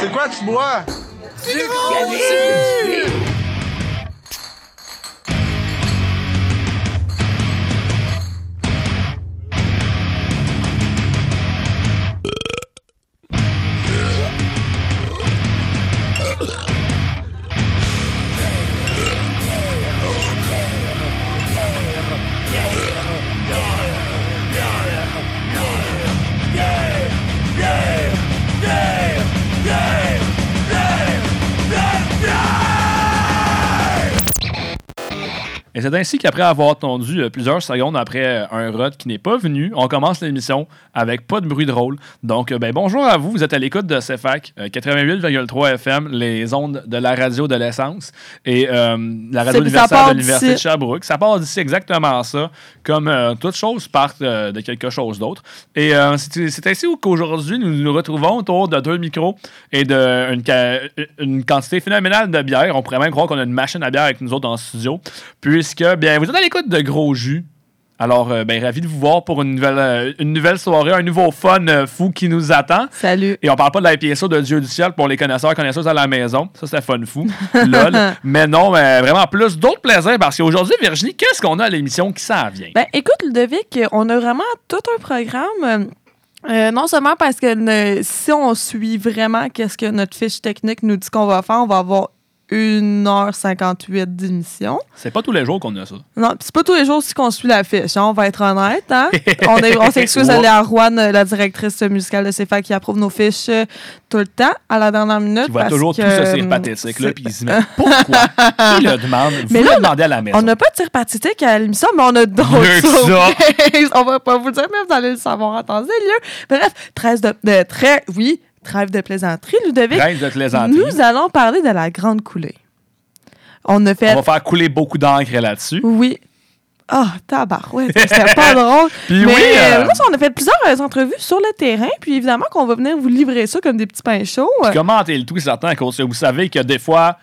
C'est quoi tu bois? Et c'est ainsi qu'après avoir attendu euh, plusieurs secondes après euh, un rod qui n'est pas venu, on commence l'émission avec pas de bruit de rôle. Donc, euh, ben, bonjour à vous. Vous êtes à l'écoute de CFAC, euh, 88,3 FM, les ondes de la radio de l'essence et euh, la radio universitaire de l'Université de. Sherbrooke. Ça part d'ici exactement ça, comme euh, toute chose part euh, de quelque chose d'autre. Et c'est ainsi qu'aujourd'hui, nous nous retrouvons autour de deux micros et d'une une quantité phénoménale de bière. On pourrait même croire qu'on a une machine à bière avec nous autres en studio, puisque bien, vous êtes à l'écoute de Gros Jus. Alors, euh, ben, ravi de vous voir pour une nouvelle, euh, une nouvelle soirée, un nouveau fun euh, fou qui nous attend. Salut. Et on parle pas de la PSO de Dieu du ciel pour les connaisseurs connaisseuses à la maison. Ça, c'était fun fou. Lol. Mais non, mais vraiment plus d'autres plaisirs parce qu'aujourd'hui, Virginie, qu'est-ce qu'on a à l'émission qui s'en vient? Ben, écoute, Ludovic, on a vraiment tout un programme. euh, non seulement parce que ne- si on suit vraiment qu'est-ce que notre fiche technique nous dit qu'on va faire, on va avoir 1h58 d'émission. C'est pas tous les jours qu'on a ça. Non, c'est pas tous les jours aussi qu'on suit la fiche, hein, on va être honnête. Hein? on est- on s'excuse à. Léa Rouen, euh, la directrice musicale de CFA, qui approuve nos fiches euh, tout le temps, à la dernière minute. Qui parce toujours que, tout se dire euh, pathétique, là, c'est- puis il se met pourquoi? Il le demande? Vous Mais le là, demandez à la maison. On n'a pas de tir pathétique à l'émission, mais on a d'autres ça. on va pas vous le dire, mais vous allez le savoir en temps et lieu. Bref, trêve de, de- très, oui, trêve de plaisanterie, Ludovic. Reste de plaisanterie. Nous allons parler de la grande coulée. On a fait. On va faire couler beaucoup d'encre là-dessus. Oui. Ah, tabarouette, c'était pas drôle. Puis mais oui, euh, euh, là, on a fait plusieurs euh, entrevues sur le terrain, puis évidemment qu'on va venir vous livrer ça comme des petits pains chauds. Commentez le tout, certain, à cause que vous savez que des fois,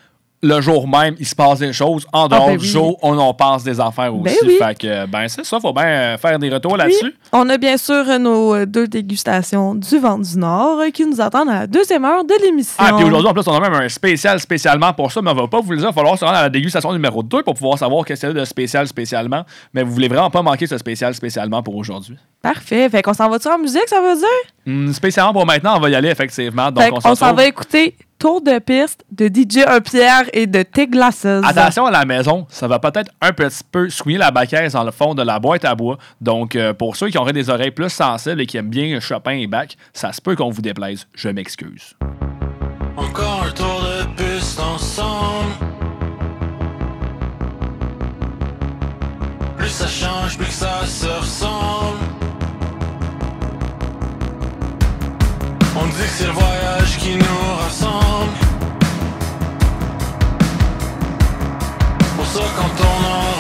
le jour même, il se passe des choses. En dehors ben du oui. jour, on en passe des affaires aussi. Ben oui. Fait que, ben, c'est ça, faut bien euh, faire des retours là-dessus. on a bien sûr euh, nos euh, deux dégustations du vent du Nord qui nous attendent à la deuxième heure de l'émission. Ah, puis aujourd'hui, en plus, on a même un spécial spécialement pour ça, mais on va pas vous le dire. Il va falloir se rendre à la dégustation numéro 2 pour pouvoir savoir qu'est-ce qu'il y a de spécial spécialement. Mais vous voulez vraiment pas manquer ce spécial spécialement pour aujourd'hui. Parfait. Fait qu'on s'en va-tu en musique, ça veut dire? Hum, spécialement pour maintenant, on va y aller effectivement. Donc, fait on, s'en va écouter Tour de piste de DJ Un Pierre et de T Glasses. Attention à la maison, ça va peut-être un petit peu souiller la baquette dans le fond de la boîte à bois. Donc, euh, pour ceux qui auraient des oreilles plus sensibles et qui aiment bien Chopin et Bach, ça se peut qu'on vous déplaise. Je m'excuse. Encore un tour de piste ensemble. Plus ça change, plus que ça se ressemble. On dit que c'est le voyage qui nous rassemble. Pour ça, quand on en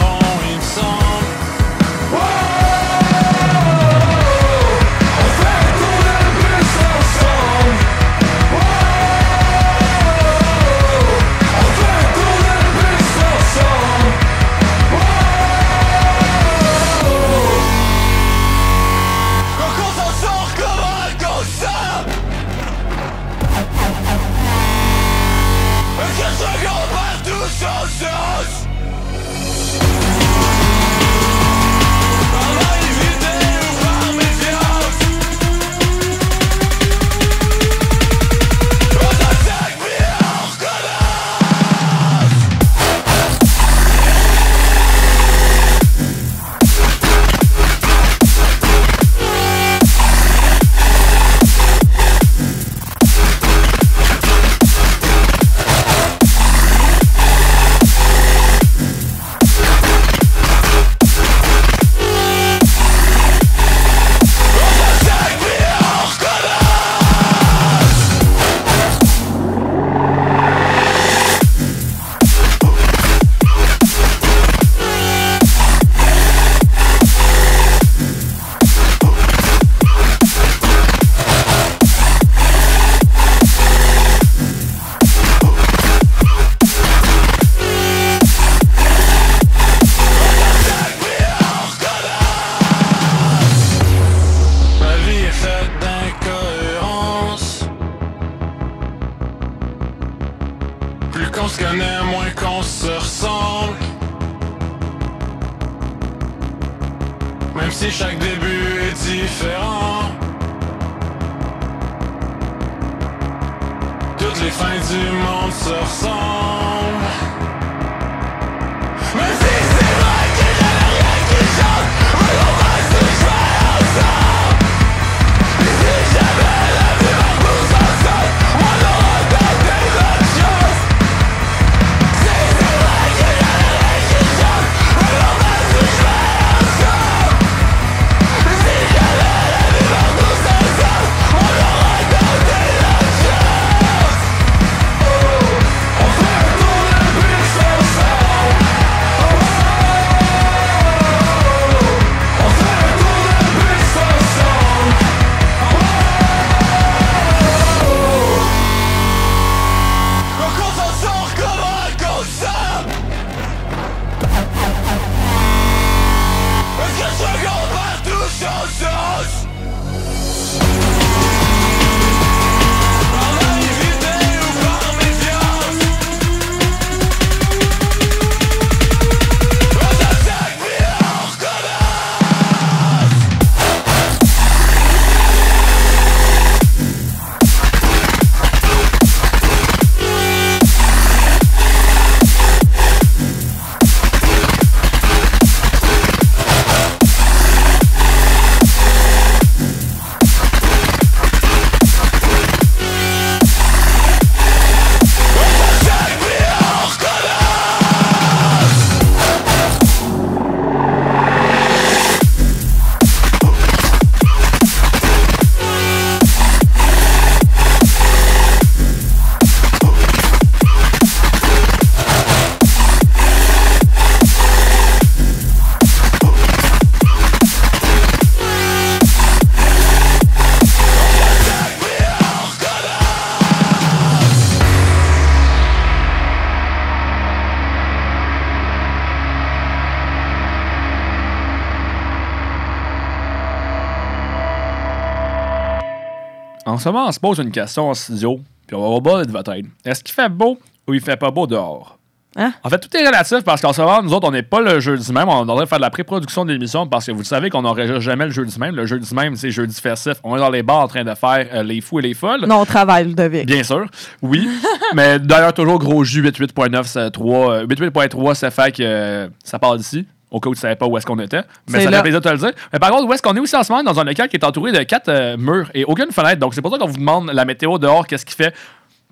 En ce moment, on se pose une question en studio, puis on va voir de votre aide. Est-ce qu'il fait beau ou il fait pas beau dehors? Hein? En fait, tout est relatif parce qu'en ce moment, nous autres, on n'est pas le jeudi même. On est en train de faire de la pré-production de l'émission parce que vous le savez qu'on n'enregistre jamais le jeudi même. Le jeudi même, c'est jeudi festif. On est dans les bars en train de faire euh, les fous et les folles. Non, on travaille, Ludovic. Bien sûr, oui. mais d'ailleurs, toujours gros jus 88.9, c'est 3, euh, 88.3, ça fait que euh, ça part d'ici. Au cas où tu savais pas où est-ce qu'on était. Mais ça fait plaisir de te le dire. Mais par contre, où est-ce qu'on est aussi en ce moment? Dans un local qui est entouré de quatre euh, murs et aucune fenêtre. Donc c'est pour ça qu'on vous demande la météo dehors, qu'est-ce qu'il fait.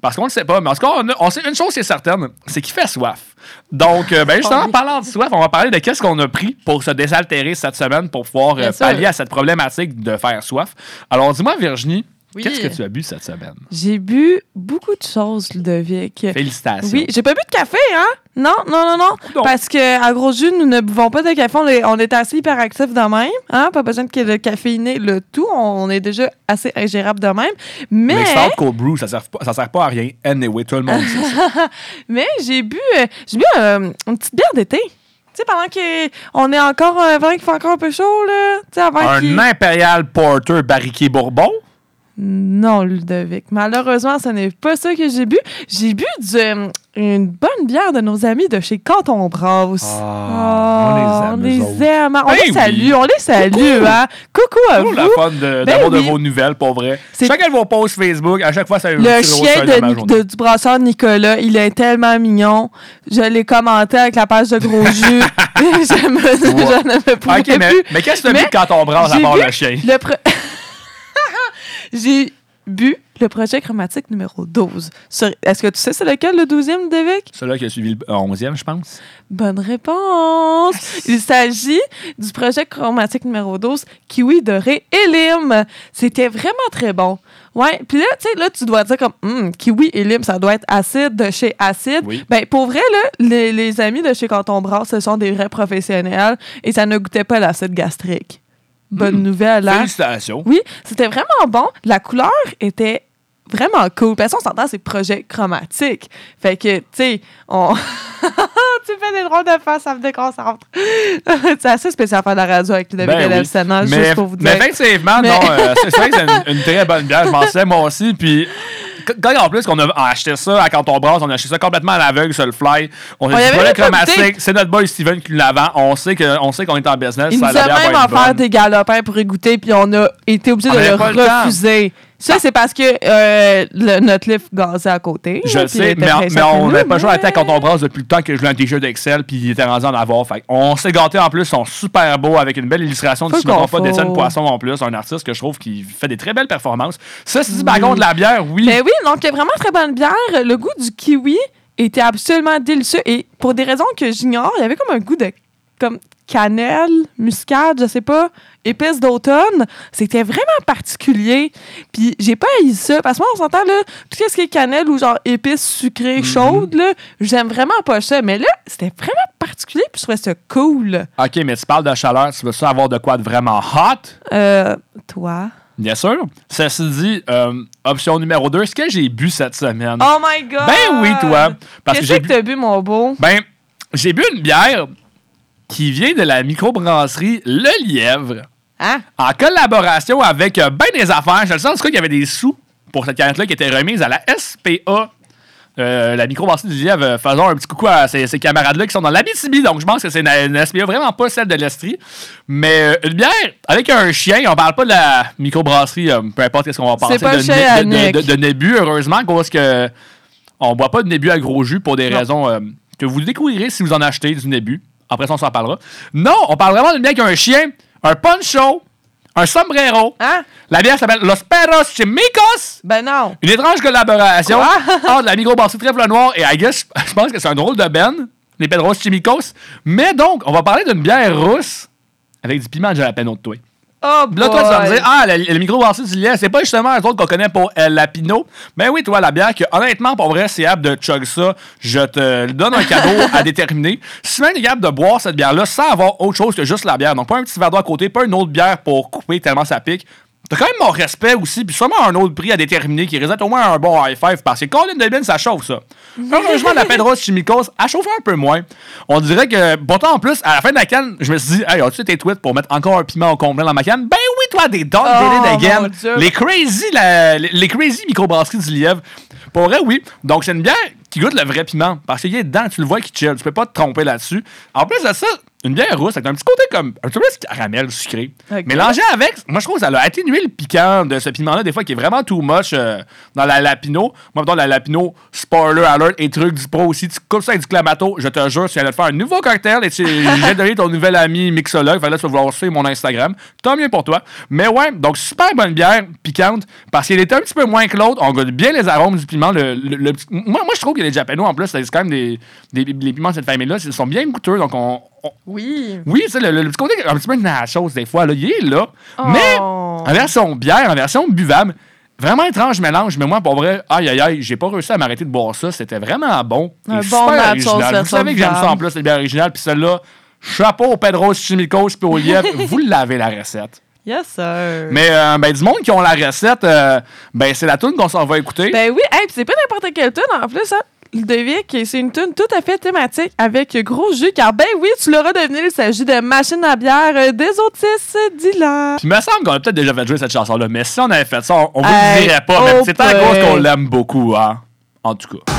Parce qu'on ne sait pas. Mais en tout cas, on, a- on sait une chose qui est certaine, c'est qu'il fait soif. Donc, euh, ben, justement, oui. parlant de soif, on va parler de qu'est-ce qu'on a pris pour se désaltérer cette semaine pour pouvoir euh, pallier à cette problématique de faire soif. Alors, dis-moi, Virginie, Oui. qu'est-ce que tu as bu cette semaine? J'ai bu beaucoup de choses, Ludovic. Félicitations. Oui, j'ai pas bu de café, hein? Non, non, non, non. Non. Parce que à gros jus, nous ne buvons pas de café. On est, on est assez hyperactifs de même. Hein? Pas besoin de le caféiner, le tout. On est déjà assez ingérable de même. Mais, Mais Cold Brew, ça sert, pas, ça sert pas à rien. Anyway, tout le monde sait ça. mais j'ai bu, euh, j'ai bu euh, une petite bière d'été. Tu sais, pendant qu'on est encore, euh, pendant qu'il fait encore un peu chaud, là. Tu sais, avant Un Imperial Porter barriqué Bourbon. Non, Ludovic. Malheureusement, ce n'est pas ça que j'ai bu. J'ai bu du, euh, une bonne bière de nos amis de chez Canton Brasse. Ah, on les aime, on eux les aime. hein. On Ben les salue, oui. on les salue. Hein. Coucou à Toujours vous. la fun de- Ben d'avoir oui. de vos nouvelles, pour vrai. Chacun de vos posts Facebook, à chaque fois, ça Le chien de, de- du brasseur Nicolas, il est tellement mignon. Je l'ai commenté avec la page de gros jus. je me, je ne me pouvais Ok, mais, qu'est-ce que tu as Mais vu quand on brasse à part le chien? Le J'ai bu le projet chromatique numéro 12. Sur- Est-ce que tu sais c'est lequel, le 12e, David? Celui-là qui a suivi le 11e, je pense. Bonne réponse! Il s'agit du projet chromatique numéro 12, Kiwi doré et lime. C'était vraiment très bon. Ouais, puis là, tu sais, là, tu dois dire comme, Hum, kiwi et lime, ça doit être acide de chez acide. Oui. Ben, pour vrai, là, les, les amis de chez Canton Brasse, ce sont des vrais professionnels et ça ne goûtait pas l'acide gastrique. Bonne nouvelle, hein? Félicitations. Oui, c'était vraiment bon. La couleur était vraiment cool. Parce qu'on s'entend, c'est projet chromatique. Fait que, tu sais, on. tu fais des drôles de face, ça me déconcentre. c'est assez spécial faire de la radio avec Ludovic Ben oui. Sénat, Mais, juste pour vous mais dire. effectivement, Mais- non, euh, c'est c'est vrai que c'est une, une très bonne bière. Je m'en sais, moi aussi. Puis quand en plus qu'on a acheté ça à quand on brasse, on a acheté ça complètement à l'aveugle sur le fly. On a dit chromatique, c'est notre boy Steven qui l'a vend. On sait qu'on est en business. Il ça, nous a même offert des galopins pour y goûter, puis on a été obligé On de le refuser. Ça, c'est parce que euh, le- notre livre gazait à côté. Je le sais, mais, mais on n'avait pas joué à la tête quand on brasse depuis le temps que je voulais un t-shirt d'Excel, puis il était rendu en avoir. Fait on s'est gâtés en plus, ils sont super beaux avec une belle illustration de Faut si je me trompe qu'on pas d'Étienne. Poisson en plus, un artiste que je trouve qui fait des très belles performances. Ça, c'est par contre de la bière, oui. Mais oui, donc vraiment très bonne bière. Le goût du kiwi était absolument délicieux et pour des raisons que j'ignore, il y avait comme un goût de comme cannelle, muscade, je sais pas, épice d'automne. C'était vraiment particulier. Puis j'ai pas haï ça parce que moi on s'entend là, tout ce qui est cannelle ou genre épices sucrées Mhm. chaudes là, j'aime vraiment pas ça, mais là, c'était vraiment particulier puis je trouvais ça cool. Ok, mais tu parles de chaleur, tu veux ça avoir de quoi de vraiment hot? Euh toi? Bien sûr. Ceci dit, euh, option numéro 2, ce que j'ai bu cette semaine? Oh my god. ben oui, toi. Parce que Qu'est-ce j'ai que bu, bu mon beau? Ben, j'ai bu une bière qui vient de la microbrasserie Le Lièvre. Hein? En collaboration avec euh, ben des affaires. Je le sens en tout cas qu'il y avait des sous pour cette canette-là qui était remise à la SPA. Euh, la microbrasserie du Lièvre euh, faisant un petit coucou à ces, ces camarades-là qui sont dans l'Abitibi. Donc, je pense que c'est une, une SPA, vraiment pas celle de l'Estrie. Mais euh, une bière avec un chien. On parle pas de la microbrasserie, peu importe ce qu'on va penser pas de, chien de, de, de- de Nébu, heureusement, parce que on boit pas de Nébu à gros jus pour des Non. raisons que vous découvrirez si vous en achetez du Nébu. Après ça, on s'en parlera. Non, on parle vraiment d'une bière avec un chien, un poncho, un sombrero. Hein? La bière s'appelle Los Perros Chimicos. Ben non. Une étrange collaboration entre la microbrasserie Trèfle Noir et I guess, je pense que c'est un drôle de ben, les Pedros Chimicos. Mais donc, on va parler d'une bière rousse avec du piment de jalapeno de toi. Oh Là, toi, tu vas me dire, ah, le, le microbrasserie du lait, c'est pas justement un autres qu'on connaît pour euh, la Pinot. Ben oui, toi, la bière, que honnêtement, pour vrai, c'est capable de chug ça. Je te donne un cadeau à déterminer. Si tu es capable de boire cette bière-là sans avoir autre chose que juste la bière, donc pas un petit verre d'eau à côté, pas une autre bière pour couper tellement ça pique. T'as quand même mon respect aussi, puis sûrement un autre prix à déterminer qui résulte au moins un bon high five, parce que Colin Delbin, ça chauffe ça. Heureusement, la Pedros Chimicos, elle chauffe un peu moins. On dirait que, pourtant, en plus, à la fin de la canne, je me suis dit, hey, as-tu tes tweets pour mettre encore un piment au complet dans ma canne? Ben oui, toi, des Dog Oh, Again. Les crazy, la- les, les crazy microbrasseries du Lièvre. Pour vrai, oui. Donc, c'est une bière qui goûte le vrai piment. Parce qu'il est dedans, tu le vois qui chill. Tu peux pas te tromper là-dessus. En plus de ça, une bière rousse avec un petit côté comme un petit peu de caramel sucré. Ok. Mélangé avec, moi je trouve que ça a atténué le piquant de ce piment-là, des fois qui est vraiment too much euh, dans la Lapino. Moi, dans la Lapino, spoiler alert et truc du pro aussi, tu coupes ça avec du clamato, je te jure, tu viens de te faire un nouveau cocktail et tu j'ai donné ton nouvel ami mixologue. Fait là, tu vas vouloir suivre mon Instagram. Tant mieux pour toi. Mais ouais, donc super bonne bière, piquante, parce qu'elle est un petit peu moins que l'autre. On goûte bien les arômes du piment. Le, le- moi, moi, je trouve que les Japano, en plus, c'est quand même des, des, les piments de cette famille-là, ils sont bien goûteux. Donc, on, on- Oui. oui, tu sais, le, le- le petit côté un petit peu de nachos, des fois, là, il est là. Oh. Mais en version bière, en version buvable, vraiment étrange mélange. Mais moi, pour vrai, aïe, aïe, aïe, j'ai pas réussi à m'arrêter de boire ça. C'était vraiment bon. Un bon original. Vous savez que j'aime ça en plus, les bières originales. Puis celle-là, chapeau au Pedro Chimicos puis au lièvre, vous l'avez la recette. Yes, sir. Mais euh, ben, du monde qui ont la recette, euh, ben, c'est la tune qu'on s'en va écouter. Ben oui, hey, c'est pas n'importe quelle tune en plus, hein. Ludovic, c'est une tune tout à fait thématique avec gros jus, car ben oui, tu l'auras deviné, il s'agit de Machine à bière des Otis Dylan. Puis il me semble qu'on a peut-être déjà fait jouer cette chanson-là, mais si on avait fait ça, on, on vous le dirait pas. mais oh c'est à cause boy. qu'on l'aime beaucoup, hein. En tout cas.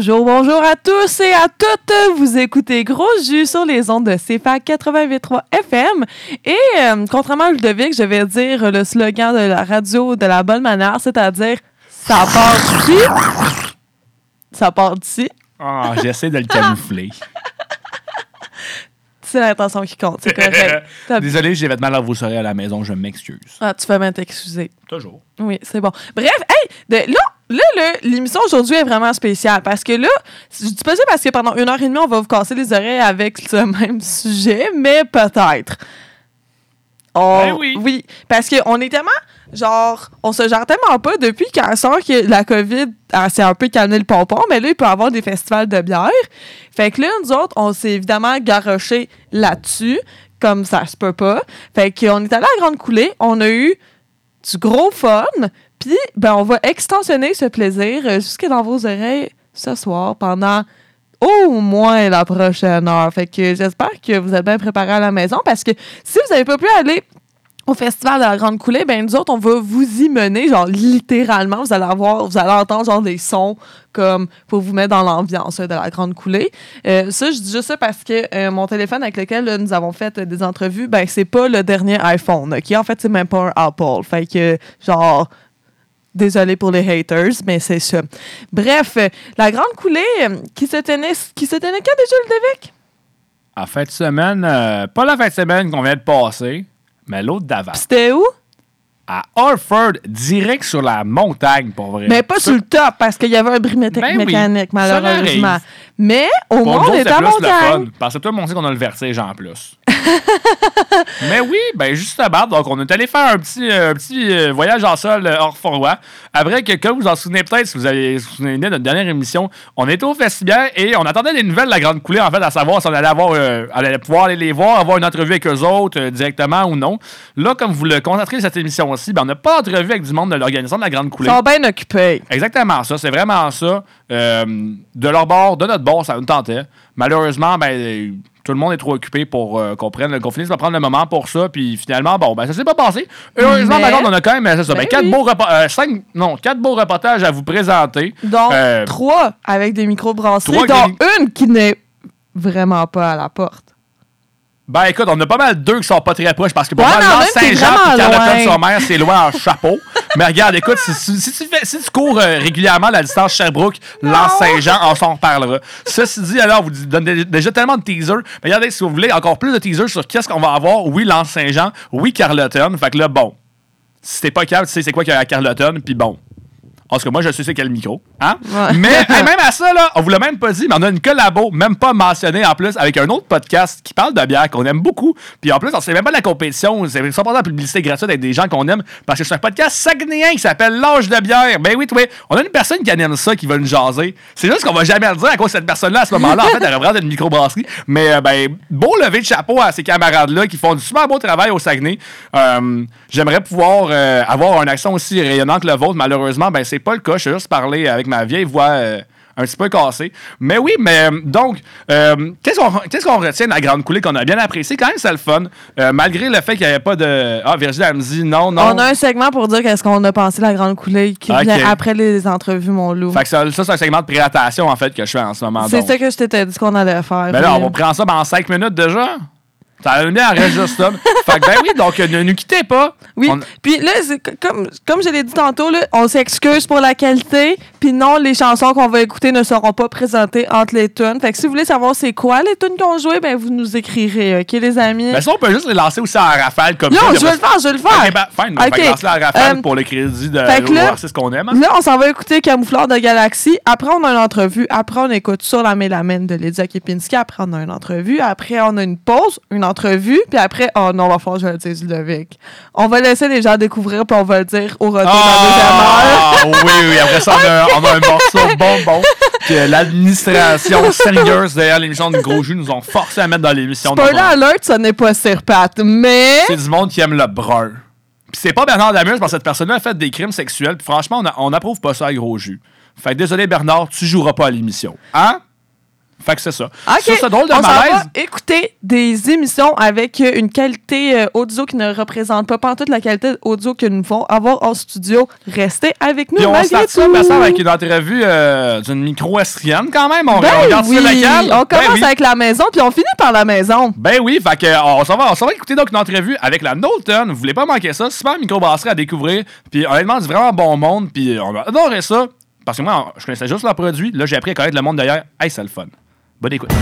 Bonjour, bonjour à tous et à toutes. Vous écoutez Gros Jus sur les ondes de CFAC 88.3 FM. Et euh, contrairement à Ludovic, je vais dire le slogan de la radio de la bonne manière, c'est-à-dire ça part d'ici. Ça part d'ici. Ah, j'essaie de le camoufler. C'est l'intention qui compte, c'est correct. Désolé, j'ai mal à vos oreilles à la maison, je m'excuse. Ah, tu fais bien t'excuser. Toujours. Oui, c'est bon. Bref, hey, de- là, là, là, l'émission aujourd'hui est vraiment spéciale parce que là, je dis pas ça parce que pendant une heure et demie, on va vous casser les oreilles avec ce même sujet, mais peut-être. Ben oui. Oui, parce qu'on est tellement, genre, on se gère tellement pas depuis qu'à sort que la COVID ah, s'est un peu calmé le pompon, mais là, il peut y avoir des festivals de bière. Fait que là, nous autres, on s'est évidemment garoché là-dessus, comme ça se peut pas. Fait qu'on est allé à la Grande Coulée, on a eu du gros fun, puis ben, on va extensionner ce plaisir euh, jusque dans vos oreilles ce soir pendant au moins la prochaine heure. Fait que j'espère que vous êtes bien préparés à la maison parce que si vous n'avez pas pu aller au festival de la Grande Coulée, ben nous autres, on va vous y mener, genre littéralement, vous allez avoir, vous allez entendre genre des sons comme pour vous mettre dans l'ambiance de la Grande Coulée. Euh, ça, je dis juste ça parce que euh, mon téléphone avec lequel nous avons fait des entrevues, ben c'est pas le dernier iPhone, ok? En fait, c'est même pas un Apple. Fait que, genre, Désolé pour les haters, mais c'est ça. Bref, euh, la grande coulée euh, qui se tenait, qui se tenait quand déjà, Ludovic? En fin de semaine, euh, pas la fin de semaine qu'on vient de passer, mais l'autre d'avant. C'était où? À Harford, direct sur la montagne, pour vrai. Mais pas sur le top, parce qu'il y avait un bris Ben mécanique, malheureusement. Mais au moins, on c'est le fun. montagne. Parce que toi, on sait qu'on a le vertige en plus. Mais oui, ben justement, donc on est allé faire un petit, euh, un petit euh, voyage en sol euh, hors forrois. Après que, comme vous en souvenez peut-être, si vous avez vous souvenez de notre dernière émission, on était au festival et on attendait des nouvelles de la Grande Coulée, en fait, à savoir si on allait, avoir, euh, allait pouvoir aller les voir, avoir une entrevue avec eux autres euh, directement ou non. Là, comme vous le constaterez cette émission-ci, ben, on n'a pas d'entrevue avec du monde de l'organisation de la Grande Ils Coulée. sont bien occupés. Exactement ça, c'est vraiment ça. Euh, de leur bord, de notre bord, ça nous tentait. Malheureusement, ben, tout le monde est trop occupé pour euh, qu'on prenne, qu'on finisse par prendre le moment pour ça. Puis finalement, bon, ben, ça s'est pas passé. Heureusement, Mais- par contre, on a quand même, c'est ça, ben, Ben quatre, oui. beaux repo- euh, cinq- non, quatre beaux reportages à vous présenter. Donc, Euh, trois avec des micro-brasseries, dont une qui n'est vraiment pas à la porte. Ben écoute, on a pas mal deux qui sont pas très proches parce que pour Ouais, moi, Saint-Jean et. Carleton-sur-Mer, c'est loin en chapeau. Mais regarde, écoute, si, si- si tu, fais- si tu cours euh, régulièrement la distance Sherbrooke, Lance Saint-Jean, on s'en reparlera. Ceci dit, alors, vous donnez déjà tellement de teasers. Mais regardez, si vous voulez encore plus de teasers sur qu'est-ce qu'on va avoir, oui, Lance Saint-Jean, oui, Carleton. Fait que là, bon, si t'es pas capable, tu sais c'est quoi qu'il y a à Carleton, puis bon. En tout cas, moi, je sais c'est quel micro. Hein? Ouais. Mais hey, même à ça, là, on vous l'a même pas dit, mais on a une collabo, même pas mentionnée en plus, avec un autre podcast qui parle de bière qu'on aime beaucoup. Puis en plus, on sait même pas de la compétition, c'est simplement de la publicité gratuite avec des gens qu'on aime, parce que c'est un podcast sagnéen qui s'appelle L'âge de bière. Ben oui, oui, on a une personne qui aime ça, qui va nous jaser. C'est juste qu'on va jamais le dire à cause de cette personne-là à ce moment-là. En fait, elle représente une microbrasserie. Mais euh, ben, beau lever de chapeau à ces camarades-là qui font du super beau travail au Saguenay. Euh, J'aimerais pouvoir euh, avoir un accent aussi rayonnant que le vôtre. Malheureusement, ben c'est pas le cas. Je suis juste parler avec ma vieille voix euh, un petit peu cassée. Mais oui, mais euh, donc, euh, qu'est-ce qu'on retient de la grande coulée qu'on a bien apprécié? Quand même, c'est le fun. Euh, malgré le fait qu'il n'y avait pas de. Ah, Virginie, elle me dit non, non. On a un segment pour dire qu'est-ce qu'on a pensé de la grande coulée qui vient après les entrevues, mon loup. Fait que ça, ça, c'est un segment de présentation, en fait, que je fais en ce moment. C'est ça que je t'étais dit qu'on allait faire. Ben là, on va prendre ça en 5 minutes déjà? Ça a reste juste ça. Fait que ben oui, donc ne nous quittez pas. Oui, On- puis là, comme, comme je l'ai dit tantôt, là, on s'excuse pour la qualité, puis non, les chansons qu'on va écouter ne seront pas présentées entre les tunes. Fait que si vous voulez savoir c'est quoi les tunes qu'on jouait, ben vous nous écrirez, OK, les amis? Ben ça, on peut juste les lancer aussi en rafale comme non, ça. je veux le faire, je veux le faire! Ok, ben, fine. On lancer la rafale Euh, pour le crédit de qu'on aime. hein. Là, on s'en va écouter Camoufleur de Galaxie. Après, on a une entrevue. Après, on écoute Sur la mélamine de Lydia Kepinski. Après, on a une entrevue. Après, on a une pause, une entrevue. Puis après, oh non, on va faire, je vais le dire, Ludovic. On va laisser les gens découvrir, puis on va le dire au retour de la deuxième heure. Ah, oui, oui. Après ça, on a, on a un morceau bonbon que l'administration sérieuse derrière l'émission de Gros Jus nous ont forcé à mettre dans l'émission. Spoiler alert, ça n'est pas Sirpat, mais... C'est du monde qui aime le brun. Puis c'est pas Bernard Damus parce que cette personne-là a fait des crimes sexuels. Puis franchement, on, a- on approuve pas ça à Gros Jus. Fait que désolé, Bernard, tu joueras pas à l'émission. Hein? Fait que c'est ça. OK. Sur ce drôle de on malaise, va écouter des émissions avec une qualité euh, audio qui ne représente pas pantoute la qualité audio que nous vont avoir en studio. Restez avec nous puis on start ça, tout. semble, avec une entrevue euh, d'une micro-estrienne quand même. On, Ben on regarde oui, ça on Ben commence oui. avec la maison puis on finit par la maison. Ben oui, fait que, euh, on s'en va, va écouter donc une entrevue avec la Knowlton. Vous voulez pas manquer ça. Super microbrasserie à découvrir. Puis honnêtement, c'est vraiment bon monde. Puis on a adoré ça. Parce que moi, je connaissais juste leurs produits. Là, j'ai appris à connaître le monde derrière. Hey, c'est le fun. Bonne écoute.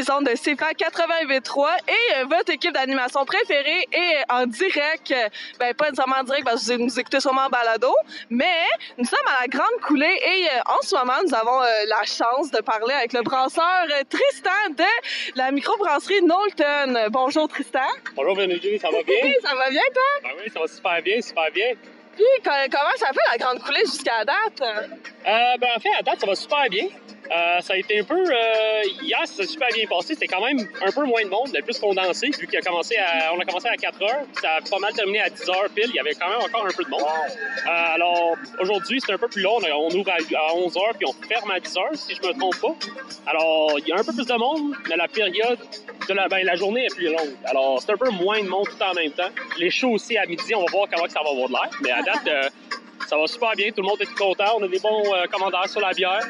Les ondes de CFA 88.3 et euh, votre équipe d'animation préférée est en direct, euh, ben pas nécessairement en direct parce que vous nous écoutez sûrement en balado, mais nous sommes à la Grande Coulée et euh, en ce moment, nous avons euh, la chance de parler avec le brasseur euh, Tristan de la microbrasserie Knowlton. Euh, Bonjour Tristan. Bonjour Vénégie, ça va bien? Oui, ça va bien toi? Ben oui, ça va super bien, super bien. Puis co- comment ça fait la Grande Coulée jusqu'à date? Euh, ben en fait, à date, ça va super bien. Euh, ça a été un peu... euh, hier, ça s'est super bien passé. C'était quand même un peu moins de monde, mais plus condensé, vu qu'il a commencé à, on a commencé à 4 heures. puis Ça a pas mal terminé à 10 heures pile. Il y avait quand même encore un peu de monde. Euh, alors, aujourd'hui, c'est un peu plus long. On ouvre à, à 11 heures, puis on ferme à 10 heures, si je me trompe pas. Alors, il y a un peu plus de monde, mais la période de la, ben, la journée est plus longue. Alors, c'est un peu moins de monde tout en même temps. Les shows aussi à midi, on va voir comment ça va avoir de l'air. Mais à date, euh, ça va super bien. Tout le monde est content. On a des bons euh, commandeurs sur la bière.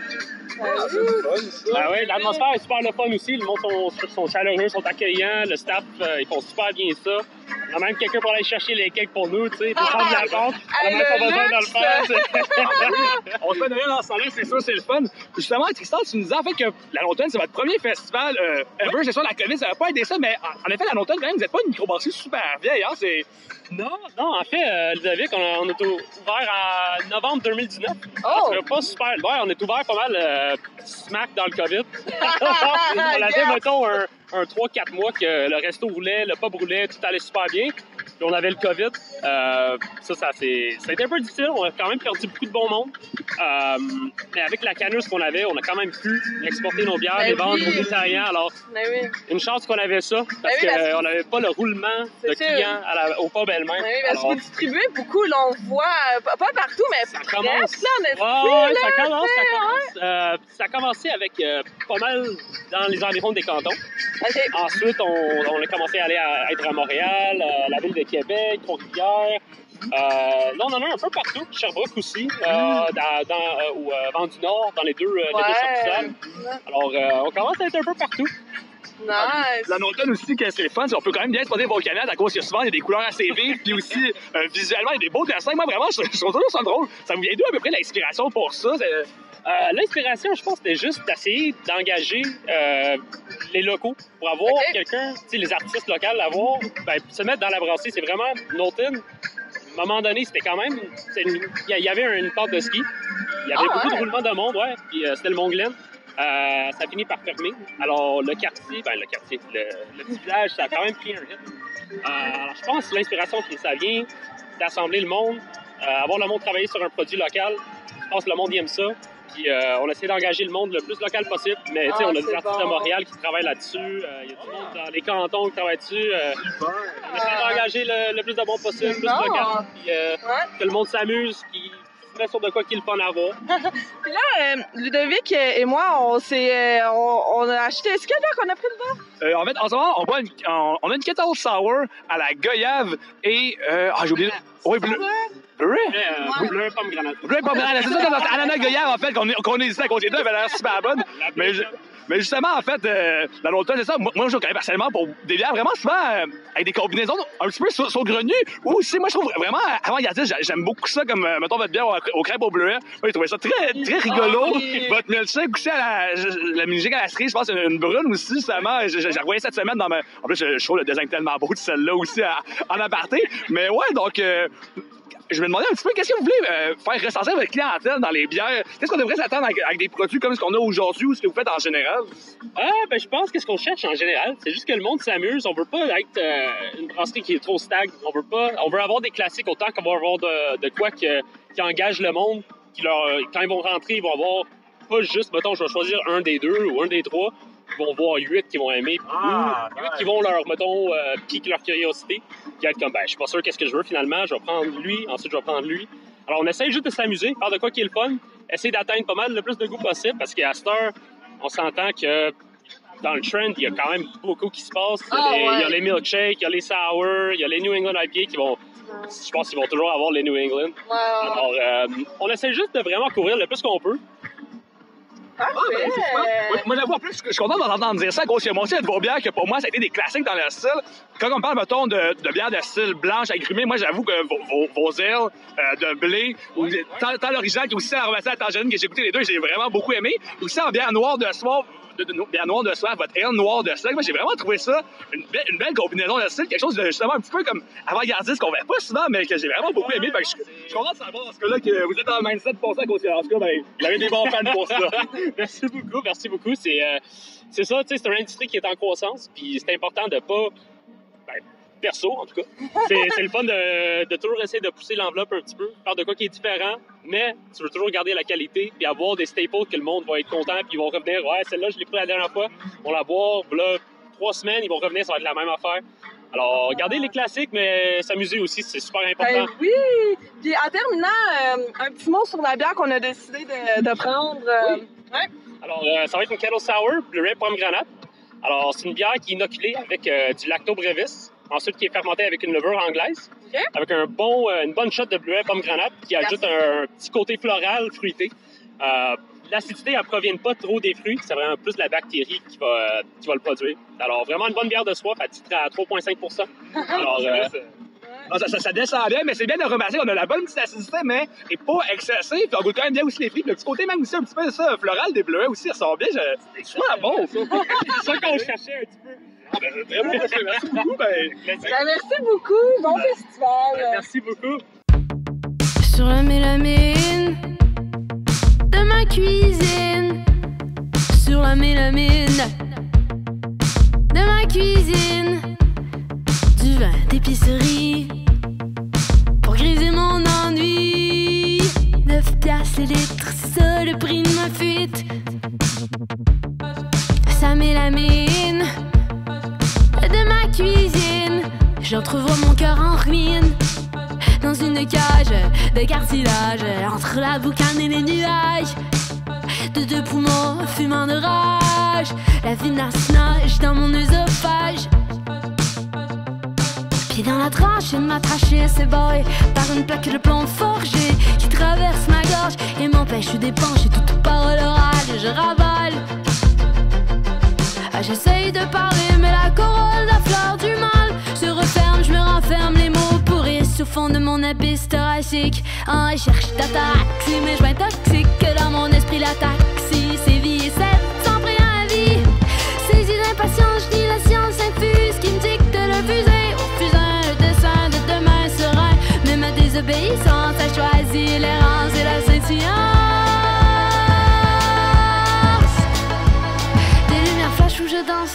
Ben oui, l'atmosphère est super le fun aussi. Le monde sont, sont chaleureux, sont accueillants. Le staff, euh, ils font super bien ça. On a même quelqu'un pour aller chercher les cakes pour nous, tu sais, pour prendre la porte. On a même pas besoin de le faire. On se fait de rien dans ce temps-là, c'est sûr, c'est le fun. Justement, Tristan, tu nous disais en fait que la Lontaine, c'est votre premier festival euh, ever. C'est sûr, la COVID, ça va pas aider ça, mais en en effet, la Lontaine, quand même, vous n'êtes pas une microbrasserie super vieille, hein? C'est... Non, non, en fait, euh, Ludovic, on, on est ouvert en novembre 2019. Oh! Ça pas super ouvert. On est ouvert pas mal euh, smack dans le COVID. on avait, mettons, un, un 3-4 mois que le resto roulait, le pub roulait, tout allait super bien. Puis on avait le COVID. Euh, ça, ça, c'est- ça a été un peu difficile. On a quand même perdu beaucoup de bon monde. Euh, mais avec la canneuse qu'on avait, on a quand même pu exporter nos bières, Ben les vendre oui. aux Italiens. Alors, Ben oui. une chance qu'on avait ça, parce Ben oui, parce que- qu'on n'avait pas le roulement de sûr. clients à la- au pub elle-même. Ben oui, parce que Alors, vous distribuez beaucoup, là, on voit, pas partout, mais Ça presque, commence. là, Ouais, ouais, là, ça commence, ça commence. Euh, ça a commencé avec euh, pas mal dans les environs des cantons. Ensuite, on, on a commencé à aller à, être à Montréal, euh, la ville de Québec, Trois-Rivières. Euh, là, on en a un peu partout. Sherbrooke aussi, euh, dans, dans, euh, ou euh, Vent du Nord, dans les deux, euh, les deux Ouais. Alors, euh, on commence à être un peu partout. Nice. La Lontaine aussi, que c'est le fun, c'est qu'on peut quand même bien exploiter Volcanade à cause que souvent, il y a des couleurs assez vives, puis aussi, euh, visuellement, il y a des beaux dessins. Moi, vraiment, je, je trouve toujours ça drôle. Ça vous vient d'où à peu près l'inspiration pour ça? Euh, L'inspiration, je pense, c'était juste d'essayer d'engager euh, les locaux pour avoir quelqu'un, tu sais, les artistes locaux, l'avoir, ben, se mettre dans la brasserie. C'est vraiment Norton. À un moment donné, c'était quand même. Il y avait une porte de ski. Il y avait Ah, beaucoup ouais. de roulements de monde, ouais. Puis euh, c'était le Mont Glen. Euh, ça a fini par fermer. Alors, le quartier, ben, le quartier, le, le petit village, ça a quand même pris un hit. Euh, alors, je pense que l'inspiration, ça vient d'assembler le monde, euh, avoir le monde travailler sur un produit local. Je pense que le monde aime ça. Puis euh, on essaie d'engager le monde le plus local possible. Mais tu sais, Ah, on a des artistes bon. de Montréal qui travaillent là-dessus. Euh, Il y a du monde dans les cantons qui travaillent dessus. Euh, on essaie d'engager le, le plus de monde possible, C'est plus bon. local. Puis euh, Ouais. que le monde s'amuse, de quoi qu'il est le fun à voir. Puis là, euh, Ludovic et moi, on s'est, euh, on, on a acheté. C'est quelle bière qu'on a pris le? Euh, en fait, en ce moment, on, boit une, on, on a une kettle sour à la goyave et... Euh, ah, j'ai oublié... Oui, bleu... Bleu? Euh, Bleu, pomme granate. Bleu pomme grenade. C'est ça, notre ananas goyave, en fait, qu'on qu'on hésitait à deux, elle avait l'air super bonne. Mais, je- mais justement, en fait, euh, dans l'automne, c'est ça. Moi, moi, je connais personnellement pour des bières vraiment souvent euh, avec des combinaisons un petit peu sau- saugrenues. Ou aussi, moi, je trouve vraiment, avant j'a- j'aime beaucoup ça, comme, euh, mettons, votre bière au, au crêpe au bleuet. Moi, j'ai trouvé ça très, très rigolo. Ah oui. Votre milkshake aussi, à la, la musique à la cerise, je pense, une, une brune aussi, justement. J'ai revoyé cette semaine dans ma. En plus, je, je trouve le design tellement beau de celle-là aussi à- en aparté. Mais ouais, donc. Je me demandais un petit peu, qu'est-ce que vous voulez euh, faire ressentir votre clientèle dans les bières? Qu'est-ce qu'on devrait s'attendre avec, des produits comme ce qu'on a aujourd'hui ou ce que vous faites en général? Ah, ben, je pense que ce qu'on cherche en général, c'est juste que le monde s'amuse. On veut pas être euh, une brasserie qui est trop stagne. On veut pas, on veut avoir des classiques autant qu'on va avoir de, de quoi qui engage le monde, euh, quand ils vont rentrer, ils vont avoir pas juste, mettons, je vais choisir un des deux ou un des trois. Vont voir huit qui vont aimer, Ah, ou huit qui vont leur, mettons, euh, piquer leur curiosité, qui être comme, ben, je suis pas sûr qu'est-ce que je veux finalement, je vais prendre lui, ensuite je vais prendre lui. Alors, on essaye juste de s'amuser, faire de quoi qui est le fun, essayer d'atteindre pas mal le plus de goût possible, parce qu'à cette heure, on s'entend que dans le trend, il y a quand même beaucoup qui se passe. Il y a, Ah, les, ouais. il y a les milkshakes, il y a les sour, il y a les New England IPA qui vont. Je pense qu'ils vont toujours avoir les New England. Alors, euh, on essaie juste de vraiment courir le plus qu'on peut. Ah, ben. Moi, moi, j'avoue, en plus, je je suis content d'entendre dire ça à cause qu'il y a mon style de vos bières que pour moi, ça a été des classiques dans le style. Quand on parle, mettons, de, de bières de style blanche agrumée, moi, j'avoue que vos, vos, vos ailes euh, de blé, ou tant, tant l'original qu'aussi la ramassée à Tangerine, que j'ai goûté les deux, j'ai vraiment beaucoup aimé. Aussi en bière noire de soir, bière noire de soir, votre aile noire de style, moi, j'ai vraiment trouvé ça une, belle- combinaison de style, quelque chose de justement un petit peu comme avant-gardiste qu'on fait pas souvent, mais que j'ai vraiment beaucoup aimé. Que je, suis content de savoir dans ce cas-là que vous êtes le mindset pour ça, qu'aussi, en tout cas, ben, vous avez des bons fans pour ça. merci beaucoup, merci beaucoup. C'est euh, c'est ça, tu sais, c'est une industrie qui est en croissance, puis c'est important de pas. Ben, perso, en tout cas. C'est c'est le fun de, de toujours essayer de pousser l'enveloppe un petit peu, faire de quoi qui est différent, mais tu veux toujours garder la qualité, puis avoir des staples que le monde va être content, puis ils vont revenir. Ouais, celle-là, je l'ai pris la dernière fois, on la boit, là, trois semaines, ils vont revenir, ça va être la même affaire. Alors, garder les classiques, mais s'amuser aussi, c'est super important. Ben oui! Puis en terminant, euh, un petit mot sur la bière qu'on a décidé de, de prendre. euh, ouais. Alors, euh, ça va être une Kettle Sour, Blu-ray Pomme Granate. Alors, c'est une bière qui est inoculée avec du Lacto Brevis, ensuite qui est fermentée avec une levure anglaise, avec un bon, euh, une bonne shot de Blu-ray Pomme Granate qui ajoute un, petit côté floral, fruité. Euh, L'acidité, elle provient pas trop des fruits, c'est vraiment plus de la bactérie qui va, euh, qui va le produire. Alors, vraiment une bonne bière de soif, elle titre à 3,5 Alors, euh, Non, ça, ça, ça descend bien, mais c'est bien de remarquer qu'on a la bonne petite acidité, mais et pas excessive. Puis on goûte quand même bien aussi les fruits. Puis Le petit côté même aussi un petit peu ça, floral des bleus aussi, ressort bien. Je... C'est super bon, ça. c'est ça qu'on cherchait un petit peu. Ah, ben, vraiment, merci beaucoup. Ben, Ben, merci beaucoup. Bon festival. Merci beaucoup. sur la mélamine de ma cuisine. Sur la mélamine de ma cuisine. Du vin d'épicerie pour griser mon ennui. 9 piastres le litre, c'est ça le prix de ma fuite. Ça mélamine J'entrevois mon cœur en ruine dans une cage de cartilage entre la boucane et les nuages. De deux poumons fumant de rage, la vinasse nage dans mon œsophage. Pied dans la tranche, ma trachée s'ébaille par une plaque de plomb forgé qui traverse ma gorge et m'empêche d'épancher toute parole orale. Je ravale. Ah, J'essaye de parler, mais la corolle, la fleur du mal se referme. Je me renferme, les mots pourrissent au fond de mon abysse thoracique. Ah, je cherche ta taxi, mais je toxique que dans mon esprit la taxi. Vie et c'est sans préavis. Saisi d'impatience, je la science infuse qui me dicte le fusil au fusain, le dessin de demain serein. Mais ma désobéissance a choisi l'errance et la scintillance.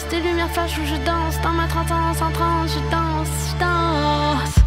Des lumières flash où je danse. Dans ma ans, en transe, je danse, je danse.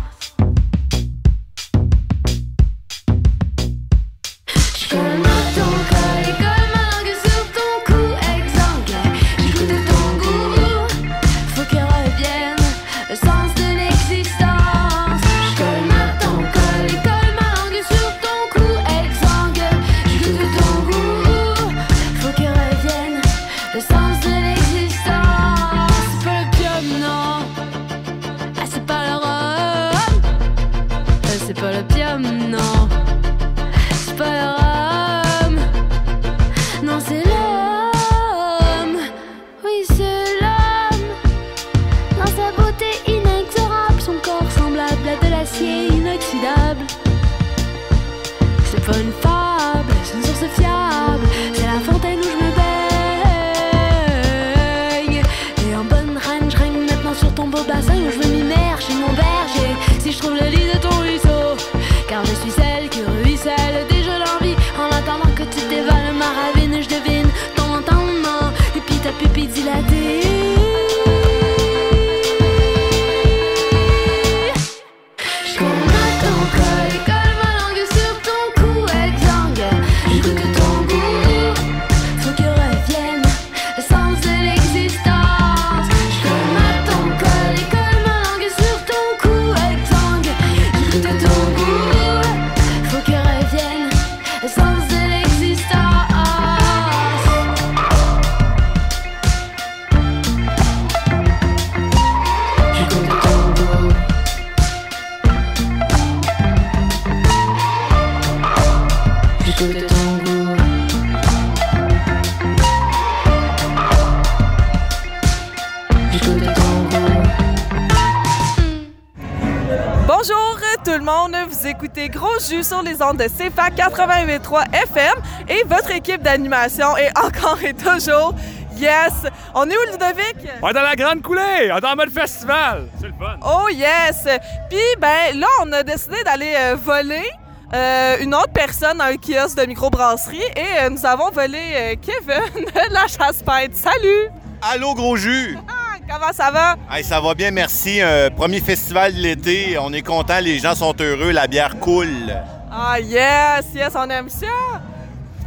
Le monde, vous écoutez Gros Jus sur les ondes de CFA 88.3 FM et votre équipe d'animation est encore et toujours Yes! On est où, Ludovic? On est dans la grande coulée! On est en mode festival! C'est le fun! Oh yes! Puis, ben là, on a décidé d'aller euh, voler euh, une autre personne dans un kiosque de microbrasserie et euh, nous avons volé euh, Kevin de la chasse-pête. Salut! Allô, gros jus! Comment ça va? Hey, ça va bien, merci. Euh, premier festival de l'été. On est content, les gens sont heureux, la bière coule. Ah yes! Yes, on aime ça!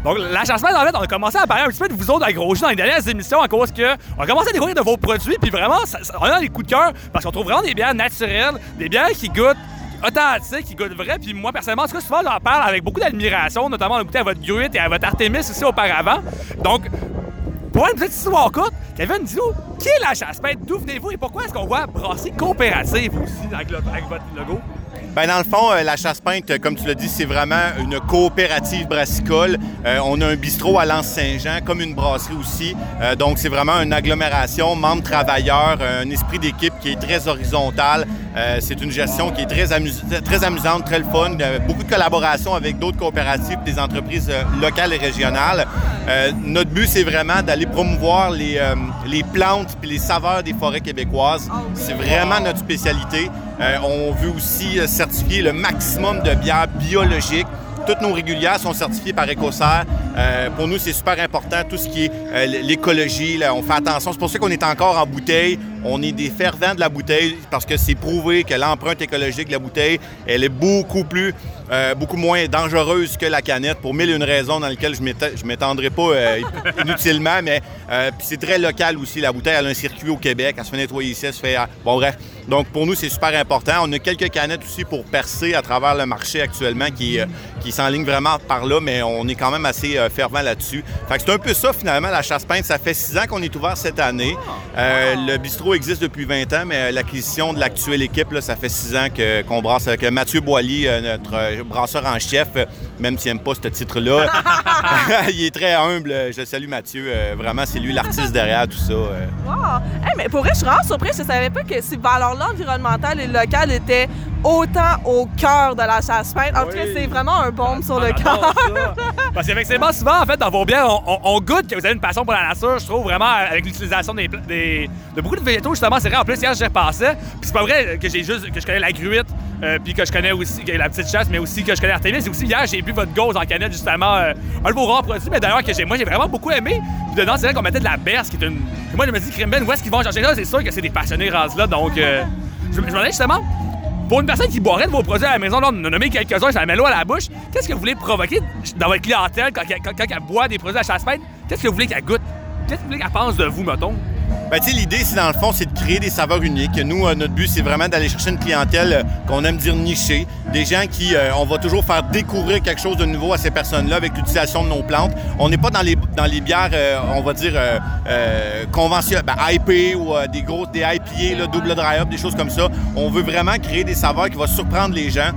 Donc, la chasse en fait, on a commencé à parler un petit peu de vous autres à gros dans les dernières émissions à cause que on a commencé à découvrir de vos produits, puis vraiment, ça- ça- on a des coups de cœur parce qu'on trouve vraiment des bières naturelles, des bières qui goûtent authentiques, qui goûtent vrai. Puis moi, personnellement, en tout cas, souvent, j'en parle avec beaucoup d'admiration, notamment on a goûté à votre gruite et à votre Artemis aussi auparavant. Donc, pour une petite histoire courte, Kevin, dis-nous, qui est la chasse D'où venez-vous et pourquoi est-ce qu'on voit brasser coopérative aussi avec votre logo? Ben, dans le fond, euh, la chasse-pinte, euh, comme tu l'as dit, c'est vraiment une coopérative brassicole. Euh, on a un bistrot à Lens-Saint-Jean, comme une brasserie aussi. Euh, donc, c'est vraiment une agglomération, membres travailleurs, un esprit d'équipe qui est très horizontal. Euh, c'est une gestion qui est très, amus- très amusante, très le fun. Beaucoup de collaboration avec d'autres coopératives, des entreprises locales et régionales. Notre but, c'est vraiment d'aller promouvoir les, les plantes puis les saveurs des forêts québécoises. C'est vraiment notre spécialité. On veut aussi certifier le maximum de bières biologiques. Toutes nos régulières sont certifiées par Écossaire. Euh, pour nous, c'est super important, tout ce qui est euh, l'écologie. on fait attention. C'est pour ça qu'on est encore en bouteille. On est des fervents de la bouteille parce que c'est prouvé que l'empreinte écologique de la bouteille, elle est beaucoup plus, euh, beaucoup moins dangereuse que la canette pour mille et une raisons dans lesquelles je m'étendrai pas euh, inutilement. Mais euh, c'est très local aussi. La bouteille, elle a un circuit au Québec. Elle se fait nettoyer ici, elle se fait... ah, Bon, bref. Donc, pour nous, c'est super important. On a quelques canettes aussi pour percer à travers le marché actuellement qui, qui s'enligne vraiment par là, mais on est quand même assez fervent là-dessus. Fait que c'est un peu ça, finalement, la chasse-pinte. Ça fait six ans qu'on est ouvert cette année. Euh, le bistrot existe depuis 20 ans, mais l'acquisition de l'actuelle équipe, là, ça fait six ans que- qu'on brasse avec euh, Mathieu Boilly, euh, notre euh, brasseur en chef, euh, même s'il n'aime pas ce titre-là. Il est très humble. Je salue, Mathieu. Euh, vraiment, c'est lui l'artiste derrière tout ça. euh. Wow! Hey, mais pour vrai, je suis vraiment surprise. Je savais pas que ces valeurs-là environnementales et locales étaient autant au cœur de la chasse-pinte. En tout cas, Oui. c'est vraiment un baume sur le cœur. Parce qu'effectivement, souvent, en fait, dans vos bières, on, on- on goûte que vous avez une passion pour la nature, je trouve, vraiment, avec l'utilisation des, des- de beaucoup de justement. C'est vrai, en plus, hier, j'y repassais. Puis c'est pas vrai que j'ai juste, que je connais la gruite, euh, puis que je connais aussi la petite chasse, mais aussi que je connais Artemis. Et aussi, hier, j'ai bu votre gauze en canette, justement, euh, un de vos rares produits, mais d'ailleurs, que j'ai, moi, j'ai vraiment beaucoup aimé. Puis dedans, c'est vrai qu'on mettait de la berce, qui est une. moi, je me dis, Crimben, où est-ce qu'ils vont chercher ça? C'est sûr que c'est des passionnés rendus là. Donc, euh, je, je me demandais justement, pour une personne qui boirait de vos produits à la maison, là, on a nommé quelques-uns, ça met l'eau à la bouche. Qu'est-ce que vous voulez provoquer dans votre clientèle quand, elle boit des produits à chasse Qu'est-ce que vous voulez qu'elle goûte? Qu'est-ce que vous voulez qu'elle pense de vous, mettons? Ben, l'idée, c'est dans le fond, c'est de créer des saveurs uniques. Nous, euh, notre but, c'est vraiment d'aller chercher une clientèle euh, qu'on aime dire nichée. Des gens qui, euh, on va toujours faire découvrir quelque chose de nouveau à ces personnes-là avec l'utilisation de nos plantes. On n'est pas dans les, dans les bières, on va dire, conventionnelles, ben, IP ou des grosses, des double dry up, des choses comme ça. On veut vraiment créer des saveurs qui vont surprendre les gens.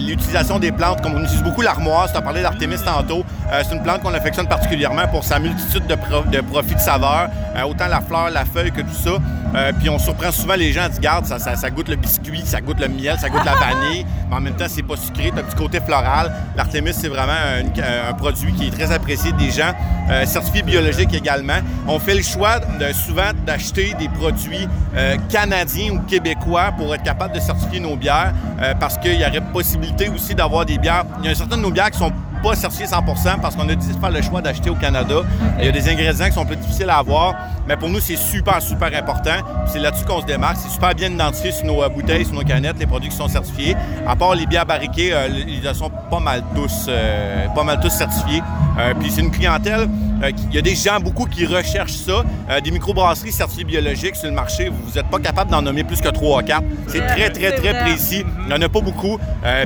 L'utilisation des plantes, comme on utilise beaucoup l'armoise, tu as parlé d'Artémis tantôt, euh, c'est une plante qu'on affectionne particulièrement pour sa multitude de, de profits de saveurs, euh, autant la fleur, la feuille que tout ça. Euh, puis on surprend souvent les gens, dit, garde, ça, goûte le biscuit, ça goûte le miel, ça goûte la vanille, mais en même temps, c'est pas sucré, t'as un petit côté floral. L'Artémis, c'est vraiment un, produit qui est très apprécié des gens, certifié biologique également. On fait le choix souvent d'acheter des produits canadiens ou québécois pour être capable de certifier nos bières, parce qu'il y aurait possibilité aussi d'avoir des bières. Il y a certaines de nos bières qui sont pas certifiées 100 parce qu'on a décidé de le choix d'acheter au Canada. Il y a des ingrédients qui sont plus difficiles à avoir, mais pour nous, c'est super, super important. C'est là-dessus qu'on se démarque. C'est super bien identifié sur nos euh, bouteilles, sur nos canettes, les produits qui sont certifiés. À part les bières barriquées, euh, ils sont pas mal tous, euh, pas mal tous certifiés. Euh, puis c'est une clientèle, euh, il y a des gens beaucoup qui recherchent ça. Des microbrasseries certifiées biologiques sur le marché, vous n'êtes pas capable d'en nommer plus que 3 ou 4. C'est très, très, très précis. Il n'y en a pas beaucoup.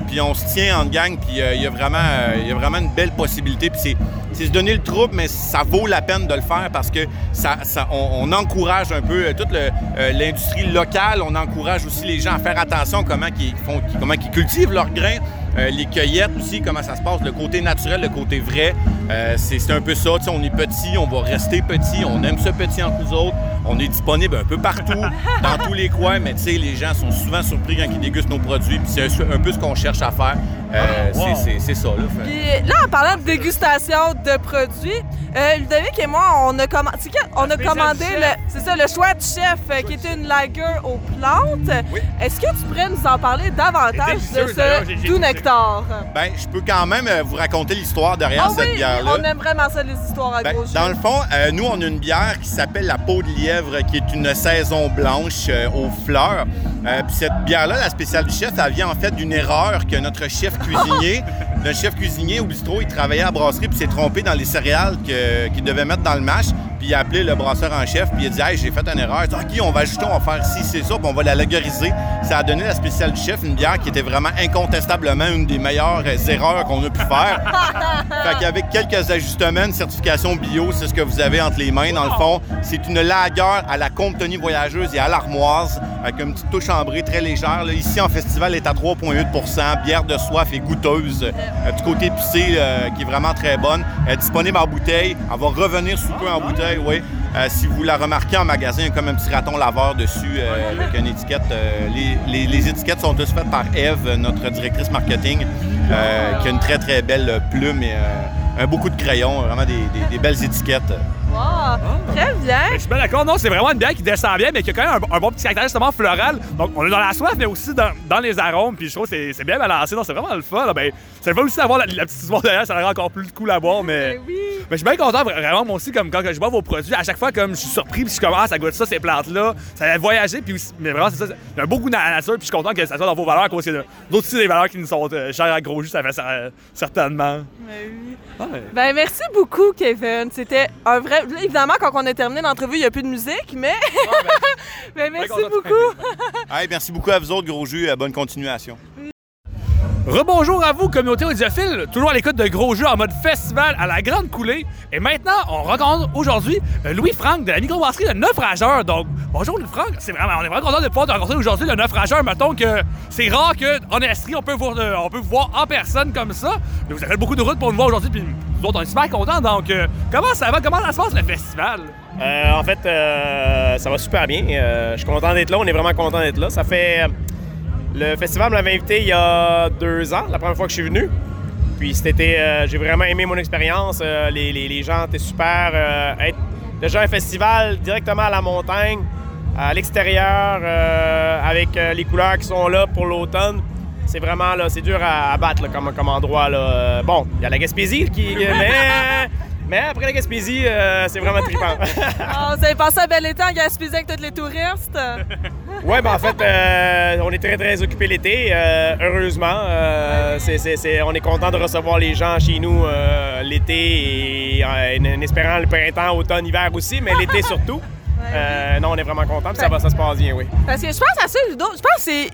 Puis on se tient en gang, puis il y, a vraiment, il y a vraiment une belle possibilité. Puis c'est, c'est se donner le trouble, mais ça vaut la peine de le faire parce que ça, ça- on, on encourage un peu toute euh, l'industrie locale. On encourage aussi les gens à faire attention comment ils, font, comment ils cultivent leurs grains. Euh, les cueillettes aussi, comment ça se passe, le côté naturel, le côté vrai. Euh, c'est, un peu ça. On est petit, on va rester petit, on aime ce petit entre nous autres. On est disponible un peu partout, dans tous les coins, mais tu sais, les gens sont souvent surpris quand ils dégustent nos produits. Puis c'est un, peu ce qu'on cherche à faire. Euh, Wow. c'est- ça, là. Fait- Puis là, en parlant de dégustation de produits, euh, Ludovic et moi, on a, quand- on a commandé le, c'est ça, le choix de chef, euh, qui était une lager aux plantes. Oui. Est-ce que tu pourrais nous en parler davantage de ce doux nectar? Ben, je peux quand même euh, vous raconter l'histoire derrière Ah cette oui, bière-là. on aime vraiment ça, les histoires à Ben, gros dans le fond, euh, nous, on a une bière qui s'appelle la peau de lièvre, qui est une saison blanche euh, aux fleurs. Euh, Puis cette bière-là, la spéciale du chef, elle vient en fait d'une erreur que notre chef cuisinier, notre chef cuisinier au bistrot, il travaillait à la brasserie puis s'est trompé dans les céréales qu'il devait mettre dans le mash. Puis il a appelé le brasseur en chef, puis il a dit Hey, j'ai fait une erreur. Dit, OK, on va ajouter, on va faire ci, c'est ça, puis on va la lagoriser. Ça a donné la spéciale du chef, une bière qui était vraiment incontestablement une des meilleures euh, erreurs qu'on a pu faire. Fait qu'avec quelques ajustements, une certification bio, c'est ce que vous avez entre les mains. Dans le fond, c'est une lagueur à la Comptonie voyageuse et à l'armoise, avec une petite touche ambrée très légère. Là, ici, en festival, elle est à 3,8% bière de soif et goûteuse. Euh, du côté épicé, euh, qui est vraiment très bonne. Elle est disponible en bouteille. Elle va revenir sous peu en bouteille, oui. Euh, si vous la remarquez en magasin, il y a comme un petit raton laveur dessus euh, avec une étiquette. Euh, les, les- les étiquettes sont toutes faites par Eve, notre directrice marketing, euh, qui a une très très belle plume et un beaucoup de crayons, vraiment des, des- des belles étiquettes. Wow, très bien. Ben, je suis bien d'accord. Non, c'est vraiment une bière qui descend bien, mais qui a quand même un, un bon petit caractère justement floral. Donc, on est dans la soif, mais aussi dans, dans les arômes. Puis je trouve que c'est- c'est bien balancé. Non, c'est vraiment le fun. là. Ben, c'est le fun aussi d'avoir la, la petite histoire derrière. Ça rend encore plus cool à boire, mais. Ben oui. Mais je suis bien content, vraiment, moi aussi, comme quand je bois vos produits, à chaque fois, comme je suis surpris, puis je commence à goûter ça, ces plantes-là, ça a voyagé, puis aussi- mais vraiment, c'est ça, il y a un beau goût dans la nature, puis je suis content que ça soit dans vos valeurs, parce que d'autres aussi, des valeurs qui nous sont euh, chères à gros jus, ça fait ça, euh, certainement. Ben oui. Ben merci beaucoup, Kevin. C'était un vrai. Là, évidemment, quand on a terminé l'entrevue, il n'y a plus de musique, mais. mais merci content de beaucoup. Hey, merci beaucoup à vous autres, gros jus. euh, Bonne continuation. Rebonjour à vous, communauté audiophile, toujours à l'écoute de Gros Jeux en mode festival à la Grande Coulée. Et maintenant, on rencontre aujourd'hui euh, Louis-Franck de la microbrasserie Le Naufrageur. Donc, bonjour Louis-Franck, c'est vraiment, on est vraiment content de pouvoir te rencontrer aujourd'hui, le Naufrageur. Mettons que c'est rare qu'en Estrie, on peut, vous, euh, on peut vous voir en personne comme ça. Mais vous avez beaucoup de route pour nous voir aujourd'hui, puis on est super contents. Donc, euh, comment ça va? Comment ça se passe le festival? Euh, en fait, euh, ça va super bien. Je suis content d'être là. On est vraiment content d'être là. Ça fait. Le festival m'avait invité il y a deux ans, la première fois que je suis venu. Puis c'était. j'ai vraiment aimé mon expérience. Les, gens étaient super. Déjà un festival directement à la montagne, à l'extérieur, avec les couleurs qui sont là pour l'automne. C'est vraiment là, c'est dur à, à battre là, comme, comme endroit. Là. Euh, Bon, il y a la Gaspésie qui. Mais, mais après la Gaspésie, euh, c'est vraiment trippant. Ah, vous avez passé un bel été en Gaspésie avec tous les touristes? Oui, ben en fait, euh, on est très, très occupés l'été, euh, heureusement. C'est- c'est- c'est- on est content de recevoir les gens chez nous l'été et en, en espérant le printemps, automne, hiver aussi, mais l'été surtout. Euh, non, on est vraiment content, puis ça va, ça se passe bien, oui. Parce que je pense à ça, Ludo. Je pense que c'est.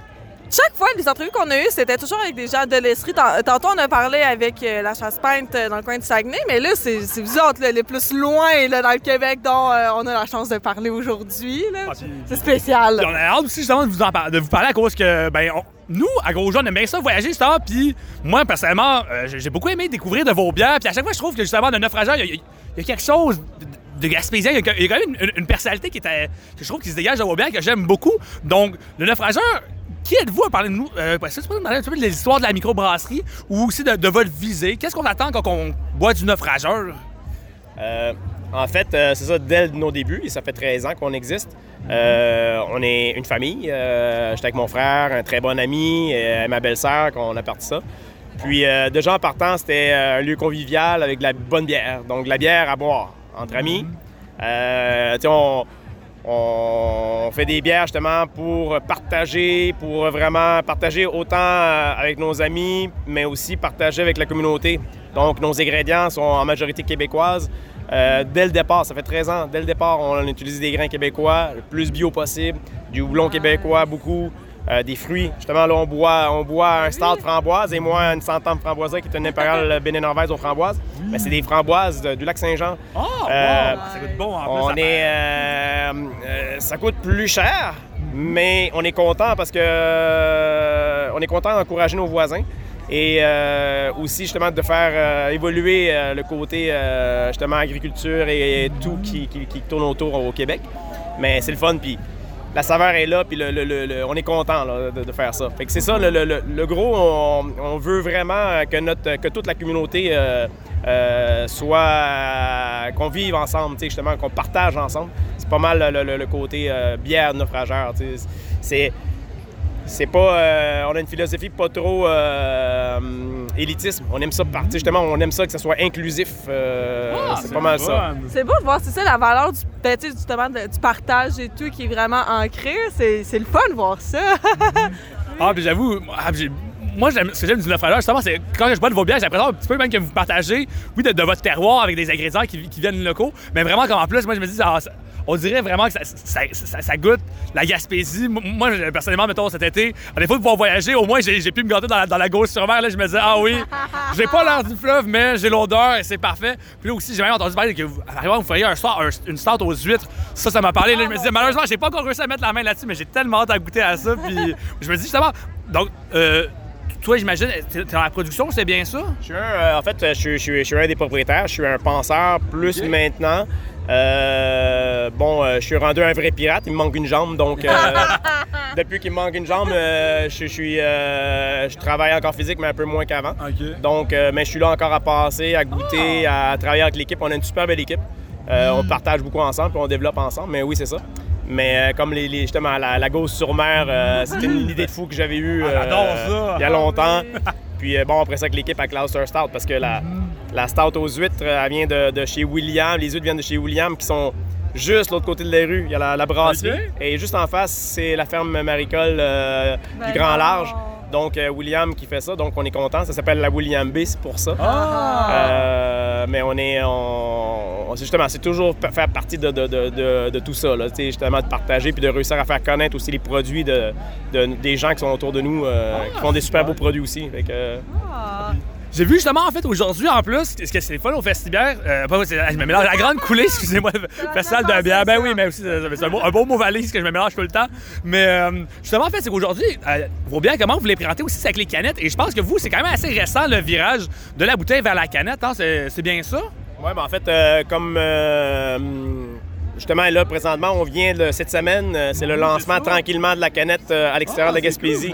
Chaque fois, les entrevues qu'on a eues, c'était toujours avec des gens de l'Estrie. Tant- Tantôt, on a parlé avec euh, la chasse-peinte euh, dans le coin de Saguenay, mais là, c'est vous autres, là, les plus loin là, dans le Québec, dont euh, on a la chance de parler aujourd'hui. Ah, C'est spécial. On a hâte aussi justement de vous, en par- de vous parler à cause que, ben, on- nous, à Gros on aime bien ça voyager, justement. Puis moi, personnellement, euh, j'ai beaucoup aimé découvrir de vos bières. Puis à chaque fois, je trouve que justement, de naufrageur, il y, a- il y a quelque chose de, de gaspésien. Il y, a, quand même une, une personnalité qui euh, que je trouve qui se dégage de que j'aime beaucoup. Donc, le naufrageur. Qui êtes-vous à parler de nous? Est-ce que tu peux parler un peu de l'histoire de la microbrasserie ou aussi de, votre visée? Qu'est-ce qu'on attend quand on boit du naufrageur? Euh, en fait, euh, c'est ça, dès nos débuts, et ça fait 13 ans qu'on existe. Euh, on est une famille. J'étais avec mon frère, un très bon ami, et ma belle-sœur, qu'on a parti ça. Puis, déjà en partant, c'était un lieu convivial avec de la bonne bière. Donc, de la bière à boire entre amis. On, on fait des bières justement pour partager, pour vraiment partager autant euh, avec nos amis, mais aussi partager avec la communauté. Donc, nos ingrédients sont en majorité québécoises. Euh, dès le départ, ça fait 13 ans, dès le départ, on utilise des grains québécois, le plus bio possible, du houblon québécois, beaucoup, euh, des fruits. Justement, là, on boit, on boit un stade framboise et moi, une centame framboise qui est une impériale Bénin Norvège aux framboises. Mais c'est des framboises de- du lac Saint-Jean. Oh, Euh, wow! Ça goûte bon en plus. On ça est, euh, euh, ça coûte plus cher, mais on est content parce que euh, on est content d'encourager nos voisins et euh, aussi justement de faire euh, évoluer euh, le côté euh, justement agriculture et, tout qui, qui- qui tourne autour au Québec. Mais c'est le fun, puis la saveur est là, puis le, le- le- on est content de, faire ça. C'est ça, le, gros, on, veut vraiment que, notre, que toute la communauté euh, euh, soit. qu'on vive ensemble, justement, qu'on partage ensemble. C'est pas mal le, côté euh, bière naufrageur. C'est. C'est pas. euh, on a une philosophie pas trop euh, élitisme. On aime ça partir, justement, on aime ça que ça soit inclusif. euh, c'est pas mal ça. C'est beau de voir, c'est ça, la valeur du, ben, justement, de- du partage et tout qui est vraiment ancré. C'est c'est le fun de voir ça. Ah, puis j'avoue, ah, moi, j'aime- ce que j'aime du naufrageur, justement, c'est quand je bois de vos bières, j'ai l'impression un petit peu même que vous partagez, oui, de, de votre terroir avec des ingrédients qui, qui viennent locaux, mais vraiment, comme en plus, moi, je me dis, ah, ça- on dirait vraiment que ça, ça- ça- ça goûte la Gaspésie. Moi, personnellement, mettons, cet été, à défaut de pouvoir voyager, au moins, j'ai pu me garder dans la, dans la gauche sur mer. Là, je me disais, ah oui, j'ai pas l'air du fleuve, mais j'ai l'odeur et c'est parfait. Puis là aussi, j'ai même entendu parler que vous, à vous feriez un soir, un- une start aux huîtres. Ça, ça m'a parlé. Là, je me disais, malheureusement, j'ai pas encore réussi à mettre la main là-dessus, mais j'ai tellement hâte à goûter à ça. Puis je me dis, justement, donc, euh, toi, j'imagine, t'es dans la production, c'est bien ça? Je suis un, euh, en fait, je suis, je suis- je suis un des propriétaires. Je suis un penseur plus maintenant. Euh, bon, euh, je suis rendu un vrai pirate. Il me manque une jambe, donc euh, depuis qu'il me manque une jambe, euh, je, je suis, euh, je travaille encore physique, mais un peu moins qu'avant. Donc, euh, mais je suis là encore à passer, à goûter, à travailler avec l'équipe. On a une super belle équipe. Euh, On partage beaucoup ensemble, puis on développe ensemble. Mais oui, c'est ça. Mais euh, comme les, les- justement la, la Gauze sur mer, euh, c'était une idée de fou que j'avais eue Ah, euh, il y a longtemps. Puis euh, bon, après ça, avec l'équipe à Clouster Stout, parce que la, la Stout aux huîtres, elle vient de, de chez William. Les huîtres viennent de chez William, qui sont juste l'autre côté de la rue. Il y a la, la brasserie. Et juste en face, c'est la ferme maricole euh, Ben du Grand non. Large. Donc, euh, William qui fait ça. Donc, on est content. Ça s'appelle la William B, c'est pour ça. Ah! Euh, mais on est. On, justement, c'est toujours faire partie de, de- de- de- de tout ça. Là, justement, de partager puis de réussir à faire connaître aussi les produits de, de- des gens qui sont autour de nous, euh, qui font des super beaux produits aussi. Fait que, euh, J'ai vu justement, en fait, aujourd'hui, en plus, ce que c'est fun au festival, euh, pas, je me mélange, la grande coulée, excusez-moi, le festival de bière, ben oui, mais aussi, c'est c'est un, beau- un beau mot valise que je me mélange tout le temps. Mais euh, justement, en fait, c'est qu'aujourd'hui, euh, vos bières, comment vous les présentez aussi, c'est avec les canettes, et je pense que vous, c'est quand même assez récent, le virage de la bouteille vers la canette, hein, c'est c'est bien ça? Oui, ben en fait, euh, comme euh, justement là, présentement, on vient de cette semaine, euh, c'est le lancement tranquillement de la canette euh, à l'extérieur de Gaspésie.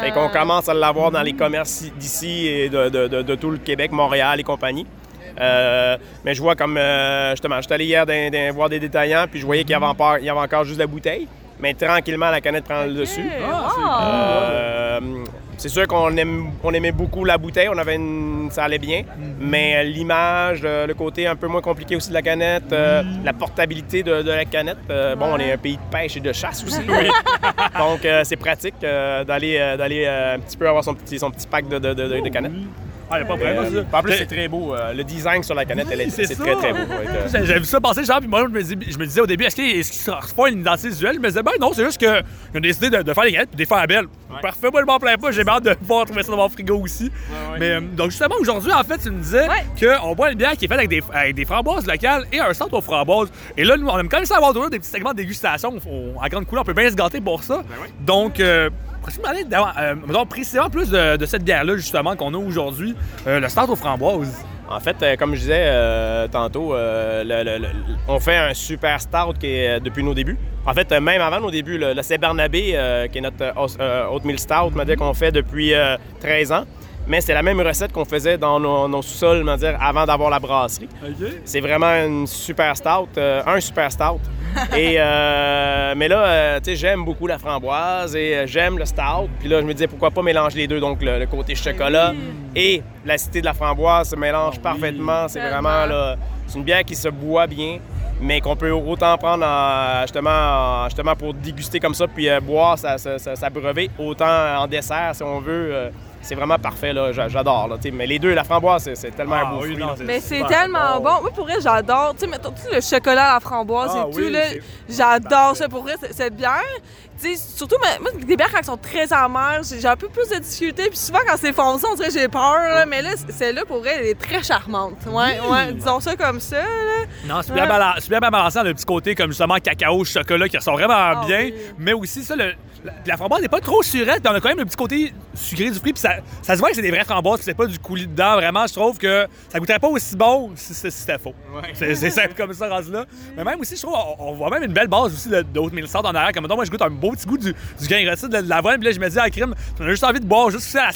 Fait qu'on commence à l'avoir dans les commerces d'ici et de, de- de- de tout le Québec, Montréal et compagnie. Euh, mais je vois comme, euh, justement, j'étais allé hier voir des détaillants, puis je voyais qu'il y avait encore, il y avait encore juste la bouteille. Mais tranquillement, la canette prend le dessus. Euh, c'est sûr qu'on aime, on aimait beaucoup la bouteille, on avait une- ça allait bien, mais euh, l'image, euh, le côté un peu moins compliqué aussi de la canette, euh, la portabilité de, de la canette, euh, bon, on est un pays de pêche et de chasse aussi, donc euh, c'est pratique d'aller, d'aller un petit peu avoir son petit, son petit pack de, de, de- de canettes. Ah, y a pas de Euh, problème, ça. en plus, c'est très beau. euh, le design sur la canette, elle est, c'est très, très beau. Que- J'ai- J'avais vu ça passer, genre, puis moi, je me, dis- je me disais au début, est-ce qu'il est-ce qu'il sera pas une identité visuelle? Je me disais, ben non, c'est juste qu'ils ont décidé de, de faire les canettes puis de les faire belles. Parfait, moi, je m'en plains pas, j'ai hâte de pouvoir trouver ça dans mon frigo aussi. Mais euh, donc, justement, aujourd'hui, en fait, tu me disais qu'on boit une bière qui est faite avec des, avec des framboises locales et un centre aux framboises. Et là, nous, on aime quand même ça avoir toujours des petits segments de dégustation en grande couleur. On peut bien se gâter pour ça. Donc, d'avoir- euh, précisément plus de, cette bière-là, justement, qu'on a aujourd'hui, euh, le start aux framboises? En fait, euh, comme je disais tantôt, on fait un super stout qui est depuis nos débuts. En fait, même avant nos débuts, le, C. Barnabé, qui est notre euh, oatmeal stout, m'a dit qu'on fait depuis euh, 13 ans. Mais c'est la même recette qu'on faisait dans nos, nos sous-sols, dire, avant d'avoir la brasserie. C'est vraiment une super stout, euh, un super stout. et euh, mais là, euh, tu sais, j'aime beaucoup la framboise et j'aime le stout. Puis là, je me disais pourquoi pas mélanger les deux, donc le, le côté chocolat et l'acidité de la framboise se mélange parfaitement. C'est vraiment là, c'est une bière qui se boit bien, mais qu'on peut autant prendre en- justement, en- justement pour déguster comme ça puis euh, boire sa, sa, sa- sa brevet, autant en dessert si on veut. euh, c'est vraiment parfait, là. J'a- J'adore. Là, tu sais. mais les deux, la framboise, c'est, tellement un beau fruit. là. Mais c'est tellement bon. Oui, pour vrai, j'adore. Tu sais, sais, le chocolat à la framboise Ah et oui, tout, là, j'adore ça. Pour vrai, cette bière. Tu sais, surtout, mais- moi, des bières quand elles sont très amères, j'ai j'ai un peu plus de difficulté. Puis souvent, quand c'est foncé, on dirait j'ai peur. là. mais là, celle-là, pour vrai, elle est très charmante. Ouais, ouais. Disons ça comme ça, là. Non, c'est bien, c'est bien balancé le petit côté comme justement cacao, chocolat qui ressort vraiment Ah bien. Mais aussi, ça, le- la, la framboise n'est pas trop surette, mais on a quand même le petit côté sucré du fruit. Puis ça, ça se voit que c'est des vraies framboises, puis c'est pas du coulis dedans. Vraiment, je trouve que ça goûterait pas aussi bon si, si- si c'était faux. C'est c'est simple comme ça, rendu là. Mais même aussi, je trouve, on, on voit même une belle base aussi Haute Mille en arrière. Comme moi, je goûte un beau petit goût du, du grain rôti de, de l'avoine. Puis là, je me dis, ah, crime, on a juste envie de boire juste ça,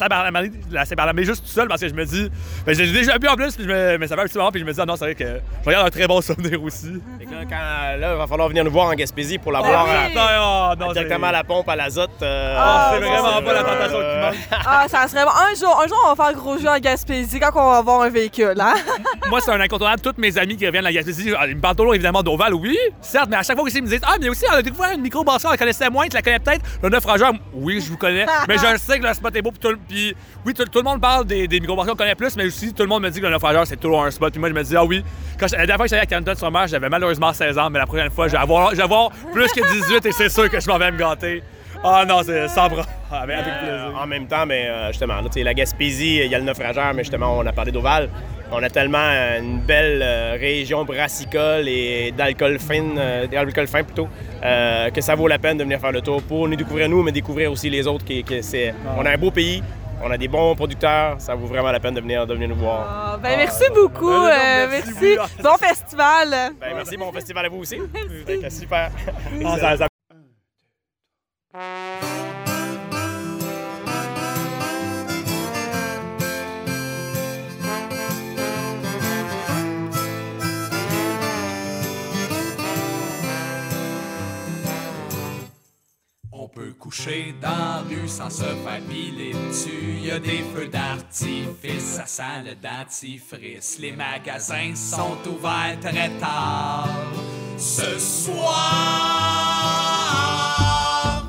la Saint-Barnabé, juste tout seul parce que je me dis, ben, j'ai déjà bu en plus, puis je me, mais ça fait un petit moment, puis je me dis, ah non, c'est vrai que je regarde un très bon souvenir aussi. Que là, quand, là, il va falloir venir nous voir en Gaspésie pour la Ben boire oui. à- Ah, non, directement à la pompe, à l'azote. euh, Ah, c'est vraiment pas la tentation euh, qui manque. Ah, ça serait bon. Un jour, un jour, on va faire gros jeu en Gaspésie quand on va avoir un véhicule, hein? Moi, c'est un incontournable. Tous mes amis qui reviennent de la Gaspésie, ah, ils me parlent toujours évidemment d'Oval, oui, certes, mais à chaque fois aussi, ils me disent Ah, mais aussi, on a découvert une microbrasserie, on la connaissait moins, tu la connais peut-être. Le naufrageur, oui, je vous connais, mais je sais que le spot est beau. Puis, tout, puis oui, tout, tout le monde parle des, des microbrasseries qu'on connaît plus, mais aussi tout le monde me dit que le naufrageur, c'est toujours un spot. Puis moi, je me dis Ah oui, quand je- la dernière fois que j'allais à Canada de Sommer, j'avais malheureusement 16 ans, mais la prochaine fois, je vais avoir, je vais avoir plus que 18 et c'est sûr que je m'en vais me gâter. Ah non, c'est sans bras. Ah, avec plaisir. Euh, en même temps, mais euh, justement, là, tu sais, la Gaspésie, il y a le naufrageur, mais justement, on a parlé d'Oval. On a tellement euh, une belle euh, région brassicole et d'alcool fin, euh, d'alcool fin plutôt, euh, que ça vaut la peine de venir faire le tour pour nous découvrir nous, mais découvrir aussi les autres. Qui, qui- c'est, on a un beau pays, on a des bons producteurs, ça vaut vraiment la peine de venir, de venir nous voir. Ah, ben, merci beaucoup. Ben, non, euh, merci, merci. Bon festival. Ben, merci, bon festival à vous aussi. Que super. Ah, ça- ça- On peut coucher dans la rue sans se faire piler dessus. Y a des feux d'artifice, ça sent le dentifrice. Les magasins sont ouverts très tard. Ce soir,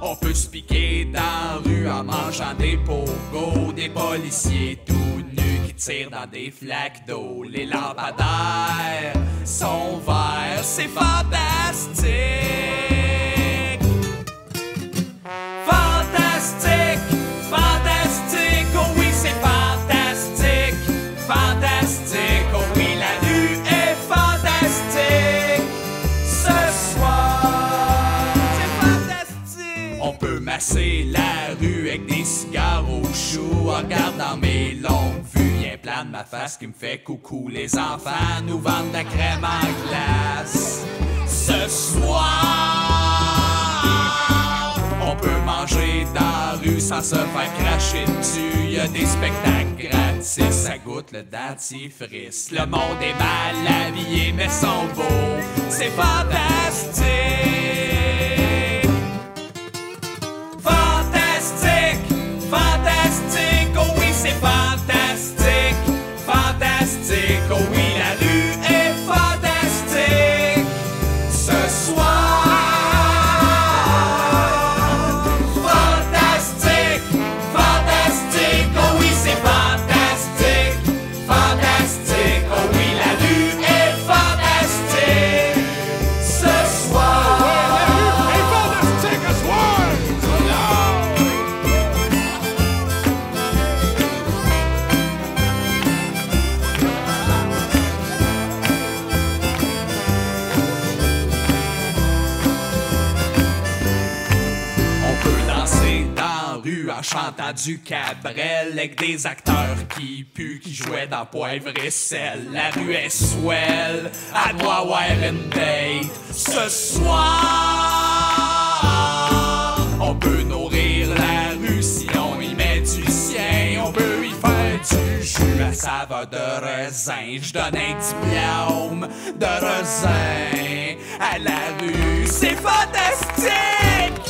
on peut se piquer dans la rue en mangeant des pogos. Des policiers tout nus qui tirent dans des flaques d'eau. Les lampadaires sont verts, c'est fantastique. Masser la rue avec des cigares au chou en regardant mes longues vues. Y'a un plan de ma face qui me fait coucou. Les enfants nous vendent de la crème en glace. Ce soir, on peut manger dans la rue sans se faire cracher dessus. Y a des spectacles gratis, ça goûte le dentifrice. Le monde est mal habillé, mais sont beaux. C'est. Fantastique, du cabrel avec des acteurs qui puent, qui jouaient dans poivre et sel. La rue est swell, à doit avoir une date. Ce soir, on peut nourrir la rue si on y met du sien. On peut y faire du jus à saveur de raisin. Je donne un diplôme de raisin à la rue. C'est fantastique! Fantastique,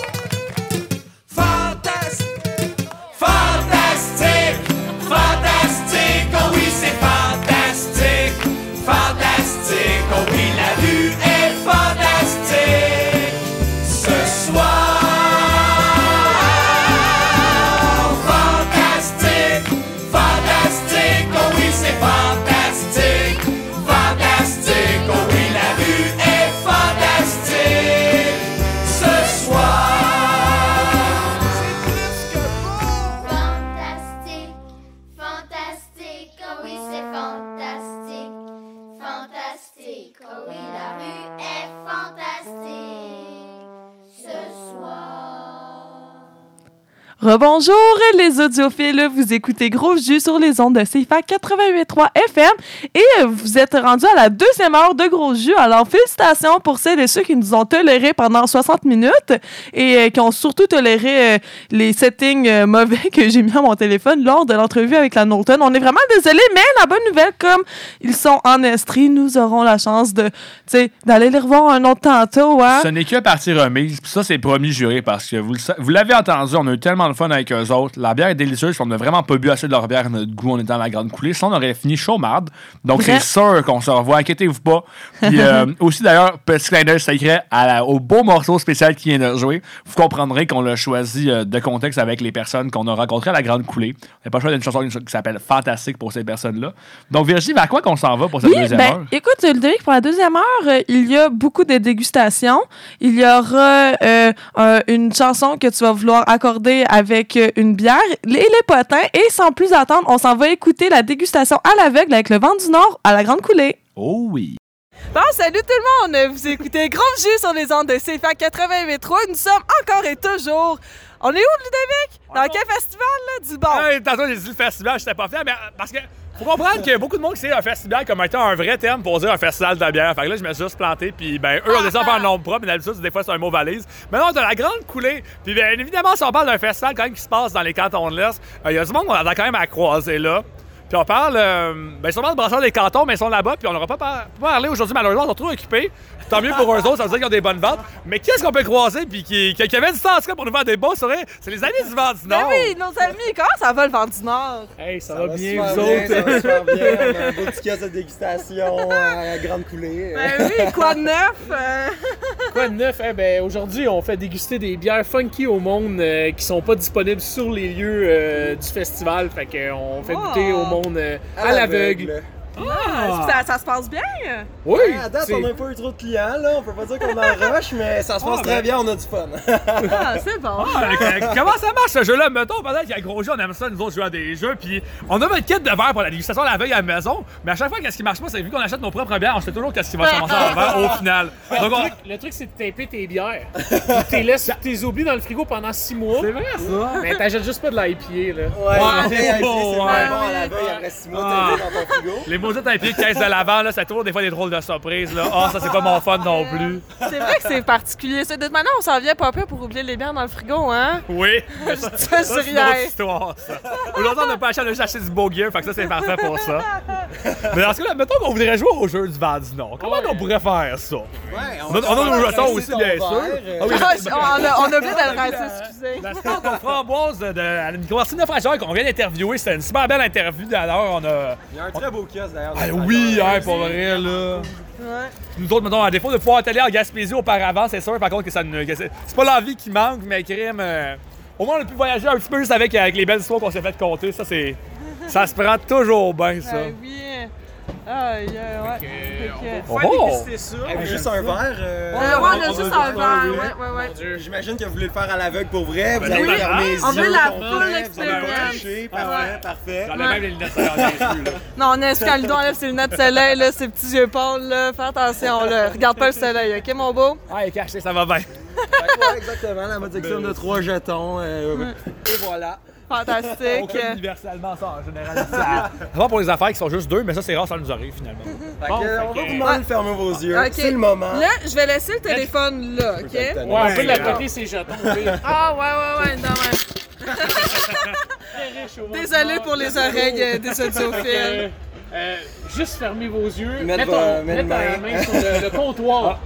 Rebonjour les audiophiles, vous écoutez Gros Jus sur les ondes de CFA 88.3 FM et euh, vous êtes rendus à la deuxième heure de Gros Jus. Alors félicitations pour celles et ceux qui nous ont toléré pendant 60 minutes et euh, qui ont surtout toléré euh, les settings mauvais que j'ai mis à mon téléphone lors de l'entrevue avec la Norton. On est vraiment désolé, mais la bonne nouvelle, comme ils sont en Estrie, nous aurons la chance de, d'aller les revoir un autre tantôt. Hein? Ce n'est que partie remise. Ça, c'est promis juré parce que vous l'avez entendu, on a eu tellement de fun avec eux autres. La bière est délicieuse. On n'a vraiment pas bu assez de leur bière à notre goût. On est dans la grande coulée. Sinon, on aurait fini chaud marde. Donc, c'est sûr qu'on se revoit. Inquiétez-vous pas. Puis euh, aussi, d'ailleurs, petit clin d'œil secret à la- au beau morceau spécial qui vient de jouer. Vous comprendrez qu'on l'a choisi euh, de contexte avec les personnes qu'on a rencontrées à la grande coulée. On n'a pas le choix d'une chanson qui s'appelle Fantastique pour ces personnes-là. Donc, Virginie, vers quoi qu'on s'en va pour cette Oui, deuxième ben, heure? écoute, Ludovic, pour la deuxième heure, euh, il y a beaucoup de dégustations. Il y aura euh, un- une chanson que tu vas vouloir accorder avec euh, une bière, les, les potins, et sans plus attendre, on s'en va écouter la dégustation à l'aveugle avec le vent du Nord à la Grande Coulée. Oh oui. Bon, salut tout le monde! Vous écoutez Gros Jus sur les ondes de CFA 88.3. Nous sommes encore et toujours. On est où, Ludovic? Dans quel festival, là? Du bon. Hey, tantôt, j'ai dit le festival, j'étais pas fier, mais euh, parce que faut comprendre qu'il y a beaucoup de monde qui sait un festival comme étant un vrai terme pour dire un festival de bière. Fait que là, je me suis juste planté, puis ben, eux, on descend faire un nombre propre, mais d'habitude, des fois, c'est un mot valise. Mais non, t'as la grande coulée. Puis bien évidemment, si on parle d'un festival quand même qui se passe dans les cantons de l'Est, euh, il y a du monde qu'on a quand même à croiser là. Puis on parle, euh, ben sûrement de brasseurs des cantons, mais ils sont là-bas, puis on n'aura pas, par- pas parlé aujourd'hui, malheureusement, ils sont trop occupés. Tant mieux pour eux autres, ça veut dire qu'ils ont des bonnes ventes. Mais qu'est-ce qu'on peut croiser, puis qui, qui, qui avait du temps en tout cas pour nous faire des bons, c'est vrai, c'est les amis du vent du Ben Nord. oui, nos amis, comment ça va le vent du Nord? Hey, ça, Ça va bien, vous autres? Ça va super bien. On a un beau petit kiosque de dégustation à la grande coulée. Ben oui, quoi de neuf? Euh, Quoi de neuf? Eh ben, aujourd'hui, on fait déguster des bières funky au monde euh, qui sont pas disponibles sur les lieux euh, du festival. Fait qu'on fait Oh. goûter au monde euh, à, l'aveugle. Ah, ça, ça se passe bien? Oui! Ouais, à date, c'est- on a pas eu trop de clients, là. On peut pas dire qu'on en rush, mais ça se passe Ah, très ben. bien, on a du fun. Ah, c'est bon. Ah, comment ça marche ce jeu-là? Mettons, pendant qu'il y a un gros jeu, on aime ça, nous autres, jouer à des jeux, puis on a notre kit de verre pour la dégustation à la veille à la maison, mais à chaque fois, qu'est-ce qui marche pas, c'est vu qu'on achète nos propres bières, on sait toujours qu'est-ce qui va se ramasser en verre au final. Ouais, Donc, le, on- truc, le truc, c'est de taper tes bières. Puis t'es laisses, t'es oublies dans le frigo pendant six mois. C'est vrai, ça. Mais t'achètes juste pas de l'IPA, là. Ouais, Ouais. c'est Ouais. vraiment bon à la veille après 6 mois, Ah. t'as été dans ton frigo. Les maudites à pied de caisse de l'avant, là, c'est toujours des fois des drôles de surprises, là. Ah, ça, c'est pas mon fun non plus. C'est vrai que c'est particulier. ça. De toute manière, on s'en vient pas peu pour oublier les bières dans le frigo, hein? Oui, mais ça, Ça, ça, c'est une autre histoire, ça. Aujourd'hui, on n'a pas acheté, on a acheté du beau gear, fait que ça, c'est parfait pour ça. Mais dans ce cas-là, mettons qu'on voudrait jouer au jeu du vent du Nord. Comment on pourrait faire ça? Ouais, On a, on a nos jetons aussi, bien sûr. Ah oui, Ah, on, a, on a oublié de le rincer, excusez. La de framboise de, de à la micromartine de qu'on vient d'interviewer, c'était une super belle interview d'ailleurs. On a. Il y a un très beau kiosque d'ailleurs. Ah oui, hein, pour vrai, là. Ouais. Nous autres, mettons, à défaut de pouvoir aller en Gaspésie auparavant, c'est sûr, par contre, que ça ne. c'est pas l'envie qui manque, mais crime. euh, au moins, on a pu voyager un petit peu juste avec, avec les belles histoires qu'on s'est fait compter. Ça, c'est. Ça se prend toujours bien, ça. Ben oui. Aïe, aïe, ouais. Fait que- Oh, oh. déguster ça. Hey, vous juste un verre. euh, Euh, ouais, on a juste un verre, ouais, ouais, ouais. J'imagine que vous voulez le faire à l'aveugle pour vrai. Vous Ben avez fermé les On veut yeux, la full touché. Parfait, parfait. J'en ai même les lunettes yeux. Non, on a quand Ludo enlève ses lunettes de soleil, là, ses petits yeux pâles, là. Fais attention, là. Regarde pas le soleil, ok, mon beau? Ah, il est caché, ça va bien. Ouais, exactement, la modification de trois jetons. euh, Et voilà. Fantastique. fait universellement ça en général. Ça va pour les affaires qui sont juste deux, mais ça, c'est rare, ça nous arrive finalement. Bon, on va vous demander de fermer vos yeux. Ok. C'est le moment. Là, je vais laisser le téléphone là, ok? Ouais, on peut l'accoter ses jetons. Ah, ouais, ouais, ouais, non, ouais. Désolé pour les oreilles euh, des audiophiles. euh, juste fermez vos yeux, mettez mettre main. sur le, le comptoir.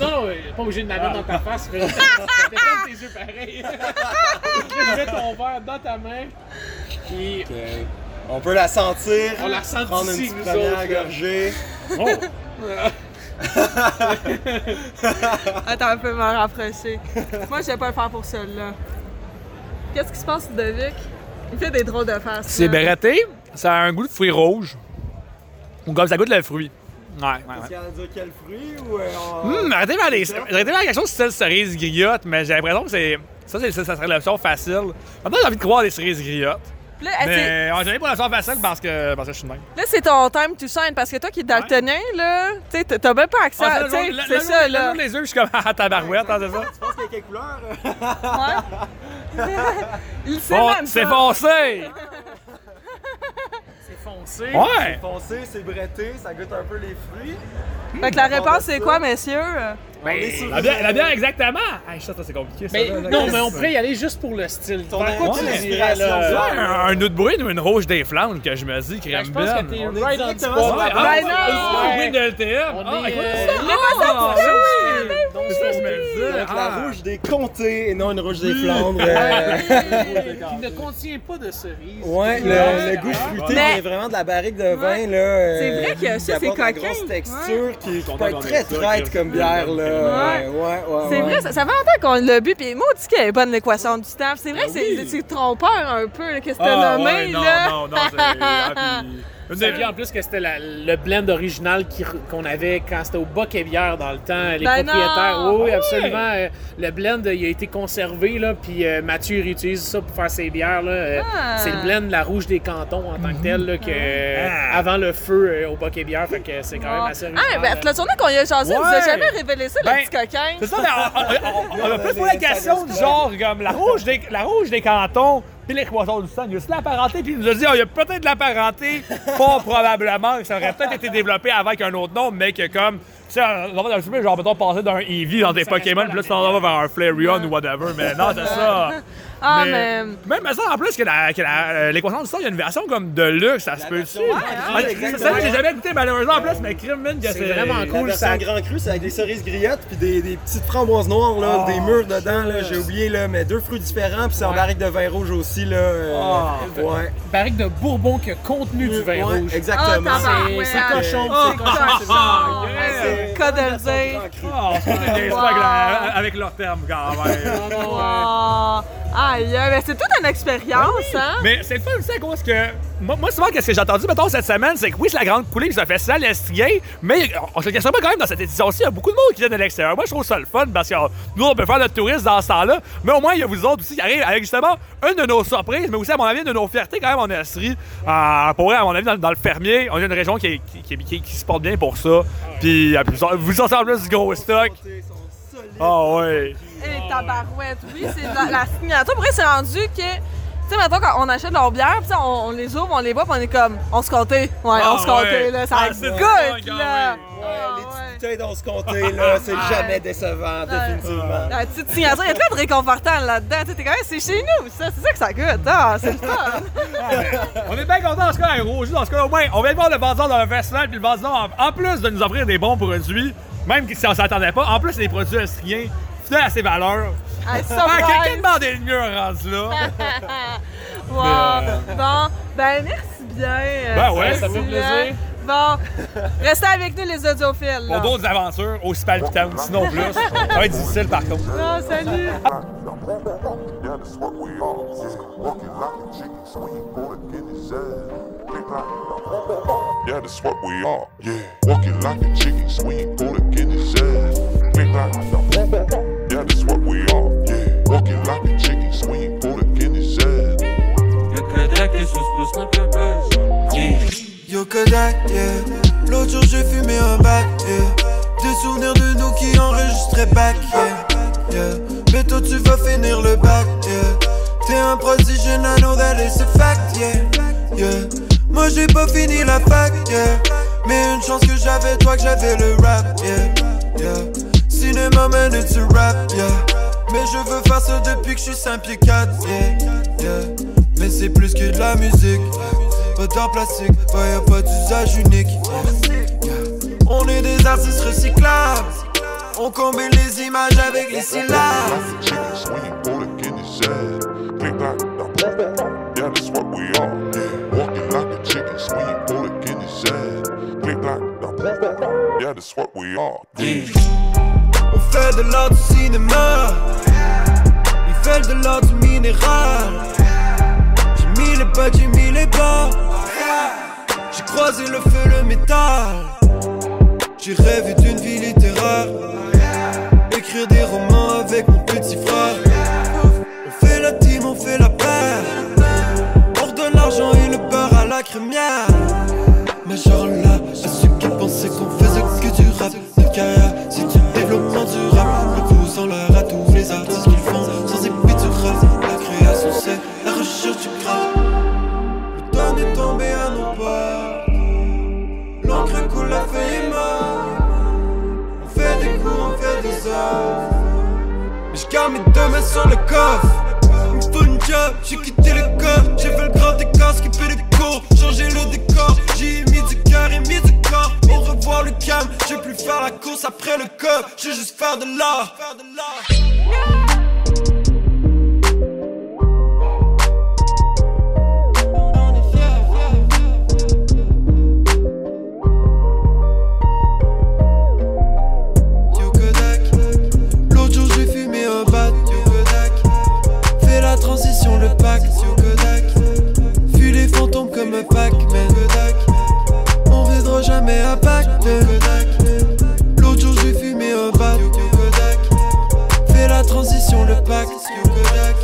Non, non, euh, pas obligé de la mettre dans ta face. mais- Détends tes yeux pareil. Mets ton verre dans ta main. Puis. On peut la sentir. On la sent Prendre une d'ici, petite première autres, gorgée. oh, Attends un peu, me rapprocher. Moi, je vais pas le faire pour celle-là. Qu'est-ce qui se passe, Ludovic? Il fait des drôles de faces. C'est béretté, ça a un goût de fruits rouges. Ou comme ça goûte le fruit. Ouais, ouais, Est-ce ouais. qu'il y en a dire quel fruit ou. euh, on- Hum, arrêtez vers les. Arrêtez vers quelque chose style cerise griotte, mais j'ai l'impression que c'est. Ça, c'est- ça, ça serait l'option facile. Maintenant, j'ai envie de croire des cerises griottes. Puis là, c'est- Mais ouais, j'allais pour la soirée facile parce que, parce que je suis de même. là, c'est ton time to shine parce que toi qui es daltonien, là, tu sais, t'as- même pas accès Ah, à. c'est ça, le- là. le- les yeux, je suis comme à tabarouette, hein, c'est ça? Tu penses qu'il y a quelle couleur? Il sait Bon, même c'est foncé! C'est foncé. Ouais! C'est foncé, c'est bretté, ça goûte un peu les fruits. Fait que la réponse, c'est quoi, messieurs? Ben, la bière, la bière, exactement! Hey, ça, ça, c'est compliqué, ça. Mais là, là. non, mais on pourrait y aller juste pour le style. Par quoi tu Ouais. dirais, là? Un, un autre bruit ou une rouge des Flandres que je me dis, crème Ben, je pense que t'es right on spot. ben Ah, non! oui, de LTM. On Ah, est, euh, ça. il est Ah, ben. C'est ça je me. Donc Ah. la rouge des comtés et non une rouge des Flandres. Ouais. euh, Il ne contient pas de cerise. Ouais, le, le goût fruité Mais- vient vraiment de la barrique de vin. là. euh, C'est vrai que ça, qui c'est coquin. grosse texture qui, qui peut être très traite comme bière. là. Ouais. Ouais, ouais, ouais. C'est vrai, ça, ça fait longtemps qu'on l'a bu, puis moi, on dit avait pas de l'équation du temps. C'est vrai que c'est- oui. c'est trompeur un peu, là, qu'est-ce que Ah, t'as nommé, ouais, non, là? non, non, c'est- ah, Vous saviez en plus que c'était la- le blend original qui- qu'on avait quand c'était au Boc et Bière dans le temps, les Ben propriétaires. non! Oui, oui, Ah absolument. Euh, Le blend, il a été conservé, là, puis euh, Mathieu il réutilise ça pour faire ses bières. là. Euh, Ah. C'est le blend de la rouge des cantons en tant que tel, là, que, euh, Ah. avant le feu euh, au Boc et Bière. Fait que c'est quand même assez Ah, original. ben, la journée qu'on y a jasé, on nous a Ouais. jamais révélé ça, Ben, le petit coquin. C'est ça, mais on, on- on- on a plus posé la question du genre, comme la rouge des, la rouge des cantons, puis l'équation du sang. Il y a aussi la parenté, puis il nous a dit, oh, il y a peut-être de la parenté, pas probablement, que ça aurait peut-être été développé avec un autre nom, mais que comme. Tu sais, on va dans le genre, mettons, passer d'un Eevee dans des Pokémon, puis là, tu t'en vas vers un Flareon ou whatever, mais non, c'est ça. Ah, mais. Même ça, en plus, que la- que la- euh, l'équation du il y a une version comme de luxe, ça se peut aussi. version- Ah, ouais, c'est ça, j'ai jamais goûté malheureusement en plus, mais crime, man, que C'est vraiment La cool, version ça. grand cru, c'est avec des cerises griottes puis des, des petites framboises noires, là, Oh, des mûres dedans. là, J'ai oublié, là, mais deux fruits différents, puis c'est en Ouais. barrique de vin rouge aussi. Là, euh, Oh. ouais. Barrique de Bourbon qui a contenu du vin Ouais, rouge. Exactement. Ah, tabarnak. C'est c'est cochon, Oh, c'est cochon. c'est ah. C'est. Oh, c'est avec, la- avec leur terme, quand même. Aïe, mais c'est toute une expérience, hein? Mais c'est le fun aussi à cause que. Moi, moi souvent, qu'est-ce que j'ai entendu, mettons, cette semaine, c'est que oui, c'est la grande coulée, puis ça fait ça, l'Estrier, mais on se le pas quand même dans cette édition-ci, il y a beaucoup de monde qui vient de l'extérieur. Moi, je trouve ça le fun parce que euh, nous, on peut faire notre tourisme dans ce temps-là, mais au moins, il y a vous autres aussi qui arrivent avec justement une de nos surprises, mais aussi, à mon avis, une de nos fiertés quand même en Estrie. Euh, pour vrai, à mon avis, dans, dans le fermier, on a une région qui, qui, qui- qui- qui se porte bien pour ça. Puis, euh, vous sortez en plus du gros stock. Ils sont solides. Ah. Et tabarouette, oui, c'est la, la signature. Pour vrai, c'est rendu que. Tu sais, mettons, quand on achète leur bière, puis ça, on, on les ouvre, on les boit, puis on est comme, on se comptait. Ouais, Ah, on se comptait, ouais. là. Ça Ah, goûte, là. Ouais, Ah, les petites ouais. bouteilles dans ce comté, là, c'est jamais décevant, définitivement. La petite signature, il y a plein de réconfortant là-dedans. Tu sais, t'es quand même, c'est chez nous, ça. C'est ça que ça goûte. Ah, c'est le fun. On est bien content dans ce cas, à Rouge. Dans ce cas, au moins, on vient de voir le vendeur dans le festival, puis le vendeur, en, en plus de nous offrir des bons produits, même si on s'attendait pas, en plus, des produits estriens, à ses valeurs. Quelqu'un demandait le mieux rendu là. wow. Mais, Bon, ben, merci bien. euh, Ben ouais, ça fait plaisir. Bon, restez avec nous, les audiophiles. Pour là. d'autres aventures aussi palpitantes, sinon plus. Ça va être difficile par contre. Ah, salut. Yeah, that's what we are. Yeah, walking like a chicken, swinging for the Guinness ass. Big like Yeah, that's what we are. Yeah, walking like a chicken, swinging for the Guinness. Big like Yeah, that's what we are. Yeah, the yeah. L'autre jour j'ai fumé un bac, yeah. Des souvenirs de nous qui enregistraient back, yeah. yeah. Mais toi tu vas finir le bac, yeah. T'es un prodigène, I know that is a fact, yeah. yeah. Moi j'ai pas fini la fac, yeah. Mais une chance que j'avais toi, que j'avais le rap, yeah. yeah. Cinéma man, it's a rap, yeah. Mais je veux faire ça depuis que je suis 5 pieds 4, yeah. yeah. Mais c'est plus que de la musique. Pas d'art plastique, bah y'a pas d'usage unique. Yeah. On est des artistes recyclables. On combine les images avec les syllabes. Yeah, that's what we are. Walking like a chicken, swinging for the Guinness ass. Big like Yeah, that's what we are. On fait de l'art du cinéma. Ils veulent de l'art du minéral. J'ai mis les pas, j'ai mis les bas. J'ai croisé le feu, le métal. J'ai rêvé d'une vie littéraire. Écrire des romans avec mon petit frère. On fait la team, on fait la paire. On redonne crémière. Mais genre là, à ceux qui pensaient qu'on faisait que du rap, notre carrière, c'est du Mais j'garde mes deux mains sur le coffre. Faut une job, j'ai quitté le corps. J'ai fait le grand écart, skippé les cours, changé le décor. J'y ai mis du cœur et mis du corps. Au revoir le cam, je vais plus faire la course après le cop. Je vais juste faire de l'art. Le pack. Kodak, fuis les fantômes comme Pac-Man. On viendra jamais à Pac-Man. L'autre jour j'ai fumé un bat. Fais la transition le pack. Kodak,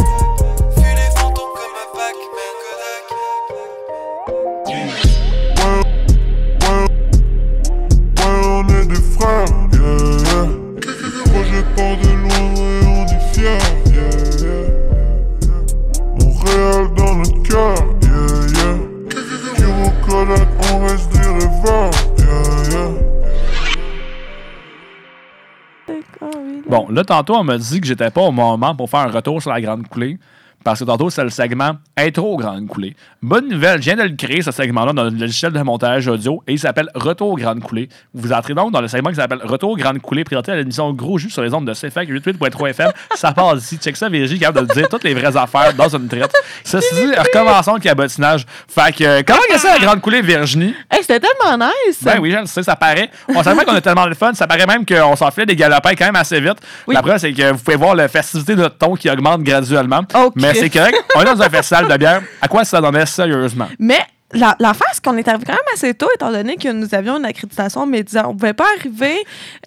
là, tantôt, on m'a dit que j'étais pas au moment pour faire un retour sur la grande coulée. Parce que tantôt, c'est le segment Intro Grande Coulée. Bonne nouvelle, je viens de le créer, ce segment-là, dans le logiciel de montage audio, et il s'appelle Retour Grande Coulée. Vous entrez donc dans le segment qui s'appelle Retour Grande Coulée, présenté à l'émission Gros Jus sur les ondes de CFAC 88.3 FM. Ça passe ici. Check ça, Virginie, capable de le dire toutes les vraies affaires dans une traite. Ceci dit, recommençons le cabotinage. Fait que, euh, comment que c'est la Grande Coulée, Virginie? Hey, c'était tellement nice! Ben oui, je le sais, ça paraît. On savait qu'on a tellement de fun. Ça paraît même qu'on s'enflait des galopins quand même assez vite. La preuve, c'est que vous pouvez voir la festivité de notre ton qui augmente graduellement. Mais Christ. C'est correct. On est dans un festival de bière. À quoi ça donnait sérieusement? Mais la, la face qu'on est arrivé quand même assez tôt, étant donné que nous avions une accréditation média. On pouvait pas arriver.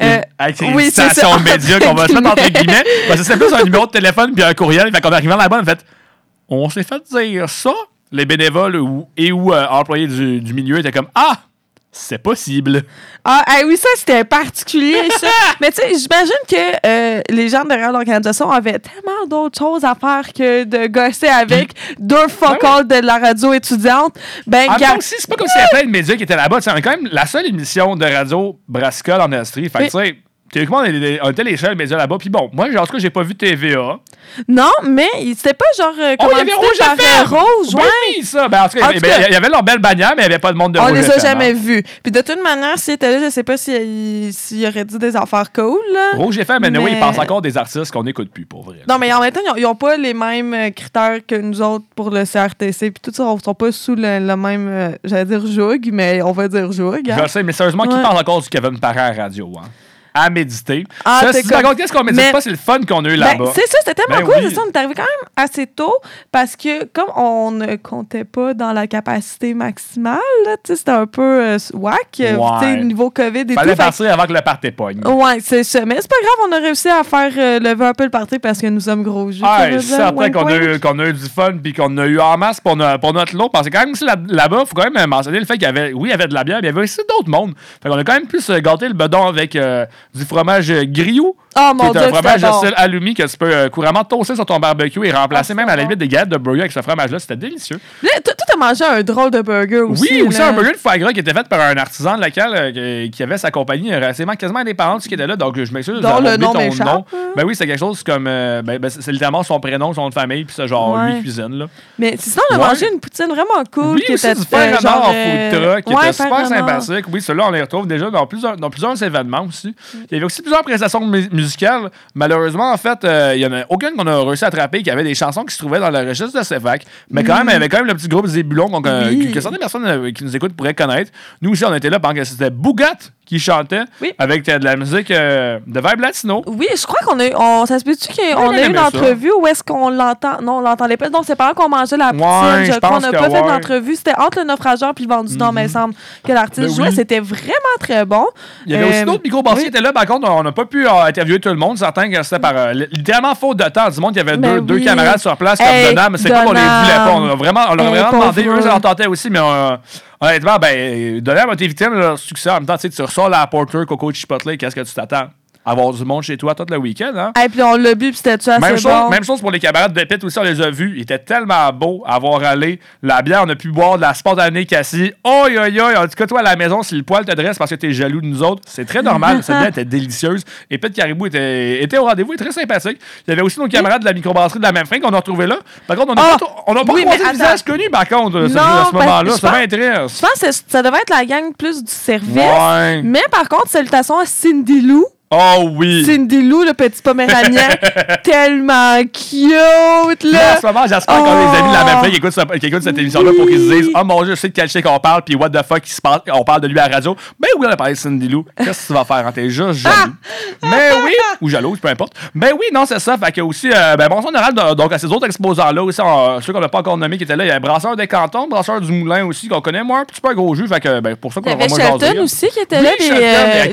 euh, une oui, c'est ça. média qu'on va se mettre entre guillemets. Parce que c'est plus un numéro de téléphone puis un courriel. Fait qu'on est arrivé là-bas, on a fait On s'est fait dire ça. Les bénévoles ou, et ou euh, employés du, du milieu étaient comme Ah, c'est possible. Ah, ah oui, ça, c'était particulier, ça. Mais tu sais, j'imagine que euh, les gens derrière l'organisation avaient tellement d'autres choses à faire que de gosser avec deux focales de la radio étudiante. Ben, En même aussi, c'est pas comme s'il y avait plein de médias qui étaient là-bas. Tu sais, On est quand même la seule émission de radio brassicole en Estrie. Fait que, tu sais, théoriquement, on on était les seuls médias là-bas. Puis bon, moi, en tout cas, j'ai pas vu TVA. Non, mais c'était pas genre. euh, Oh, il y avait Rouge euh, Rouge, Ben ouais. oui, ça. Ben, en tout cas, En il y tout avait- cas- il y avait leur belle bannière, mais il n'y avait pas de monde de On Rouge les a jamais hein. vus. Puis de toute manière, s'il était là, je sais pas s'il s'il aurait dit des affaires cool. là. Rouge FM, mais, oui, Mais- il passe encore des artistes qu'on n'écoute plus, pour vrai. Non, mais en même temps, ils n'ont pas les mêmes euh, critères que nous autres pour le CRTC. Puis tout ça, on ne sont pas sous le, le même, euh, j'allais dire joug, mais on va dire joug. Je hein. le sais, mais sérieusement, qui parle encore du Kevin Parent à radio? Hein? À méditer. Ah, ça, si par qu'est-ce qu'on médite Mais- pas? C'est le fun qu'on a eu Ben, là-bas. c'est ça, c'était tellement Ben cool. oui. c'est ça, on est arrivé quand même assez tôt parce que comme on ne comptait pas dans la capacité maximale, là, tu sais, c'était un peu euh, whack, euh, Ouais. niveau COVID et Fallait tout. Fait que- partir avant que le party pogne. Ouais, c'est ça. Mais c'est pas grave, on a réussi à faire euh, lever un peu le parti parce que nous sommes gros jus. Ah, c'est certain qu'on a, a eu du fun puis qu'on a eu en masse pour, no- pour notre lot. Parce que quand même, là-bas, il faut quand même mentionner le fait qu'il y avait, oui, il y avait de la bière, mais il y avait aussi d'autres mondes. Fait qu'on a quand même pu se gâter le bedon avec euh, du fromage euh, grillou. Oh mon qui est Dieu, un fromage de style alumi que tu peux euh, couramment toaster sur ton barbecue et remplacer même à la limite des galettes de burger avec ce fromage-là. C'était délicieux. Là, toi, toi, t'as mangé un drôle de burger aussi. Oui, aussi là. un burger de foie gras qui était fait par un artisan local euh, qui- avait sa compagnie euh, relativement quasiment indépendante qui était là. Donc, je m'excuse. Dont le nom ton nom. hein. Ben oui, c'est quelque chose comme. euh, ben, ben, c'est c'est littéralement son prénom, son nom de famille, puis ça, genre, Ouais. lui cuisine. Là. Mais sinon, on a Ouais. mangé une poutine vraiment cool. Oui, qui aussi était du fer renard en food truck, qui était super sympathique. Oui, ceux-là, on les retrouve déjà dans plusieurs, événements aussi. Il y avait aussi plusieurs prestations mu- musicales. Malheureusement, en fait, euh, il y en a aucune qu'on a réussi à attraper qui avait des chansons qui se trouvaient dans le registre de CFAC. Mais quand même, il y avait quand même le petit groupe Zébulon donc, euh, Oui. que, que certaines personnes euh, qui nous écoutent pourraient connaître. Nous aussi, on était là pendant que c'était Bougat qui chantait avec euh, de la musique euh, de Vibe Latino. Oui, je crois qu'on a eu. On, ça se peut-tu qu'on a eu une j'aimais ça. entrevue où est-ce qu'on l'entend? Non, on l'entendait pas. Non, c'est pendant qu'on mangeait la poutine. Ouais, je je crois. On pense n'a pas fait d'entrevue. C'était entre le naufrageur puis le vendu du Nord, mais il semble que l'artiste Ben jouait. oui. C'était vraiment très bon. Il y avait aussi Euh, d'autres micro-brassiers qui étaient là. Par contre, on n'a pas pu euh, interviewer tout le monde. Certains que c'était par euh, littéralement faute de temps. Du monde, il y avait Ben deux, deux oui. camarades sur place comme Hey, Donham. mais C'est pas qu'on les voulait pas. On a vraiment, on leur a vraiment demandé. Eux, leur tentait aussi, mais euh, honnêtement, ben, Donham a été victime de leur succès. En même temps, tu ressors la Porter, Coco Chipotle. Qu'est-ce que tu t'attends? Avoir du monde chez toi tout le week-end, hein? Et puis on l'a bu, puis c'était-tu assez Même chose, bon? même chose pour les camarades de Pit aussi, on les a vus. Ils étaient tellement beaux à voir aller. La bière, on a pu boire de la spontanée Cassie. Oi, oi, oi. En tout cas, toi, à la maison, si le poil te dresse parce que t'es jaloux de nous autres, c'est très normal. Cette bière était délicieuse. Et Pit Caribou était, était au rendez-vous et très sympathique. Il y avait aussi nos camarades de la microbrasserie de la même fin qu'on a retrouvé là. Par contre, on n'a Ah! pas, on n'a pas Oui, croisé le visage connu, par contre, Non, ce- à ce ben, moment-là. Ça m'intéresse. Je pense que ça devait être la gang plus du service. Ouais. Mais par contre, salutations à Cindy Lou. Oh oui. Cindy Lou, le petit poméranien, tellement cute, Là, en ce moment, j'espère qu'on a des amis de la même fin qui écoutent, ce- qui écoutent cette émission-là pour qu'ils se disent Oh mon dieu, je sais de quel shit qu'on parle, puis what the fuck, se passe, on parle de lui à la radio. Ben oui, on a parlé de Cindy Lou. Qu'est-ce que tu vas faire? hein? T'es juste jaloux. Mais oui, ou jalouse, peu importe. Ben oui, non, c'est ça. Fait que aussi, euh, ben bon, de- donc à ces autres exposants-là aussi, ceux qu'on n'a pas encore nommés qui étaient là, il y a Brasseur des Cantons, Brasseur du Moulin aussi, qu'on connaît, moi, un petit peu un gros jus. Fait que, ben, pour ça qu'on Il y va avait vraiment Shelton aussi qui était Oui, là, des,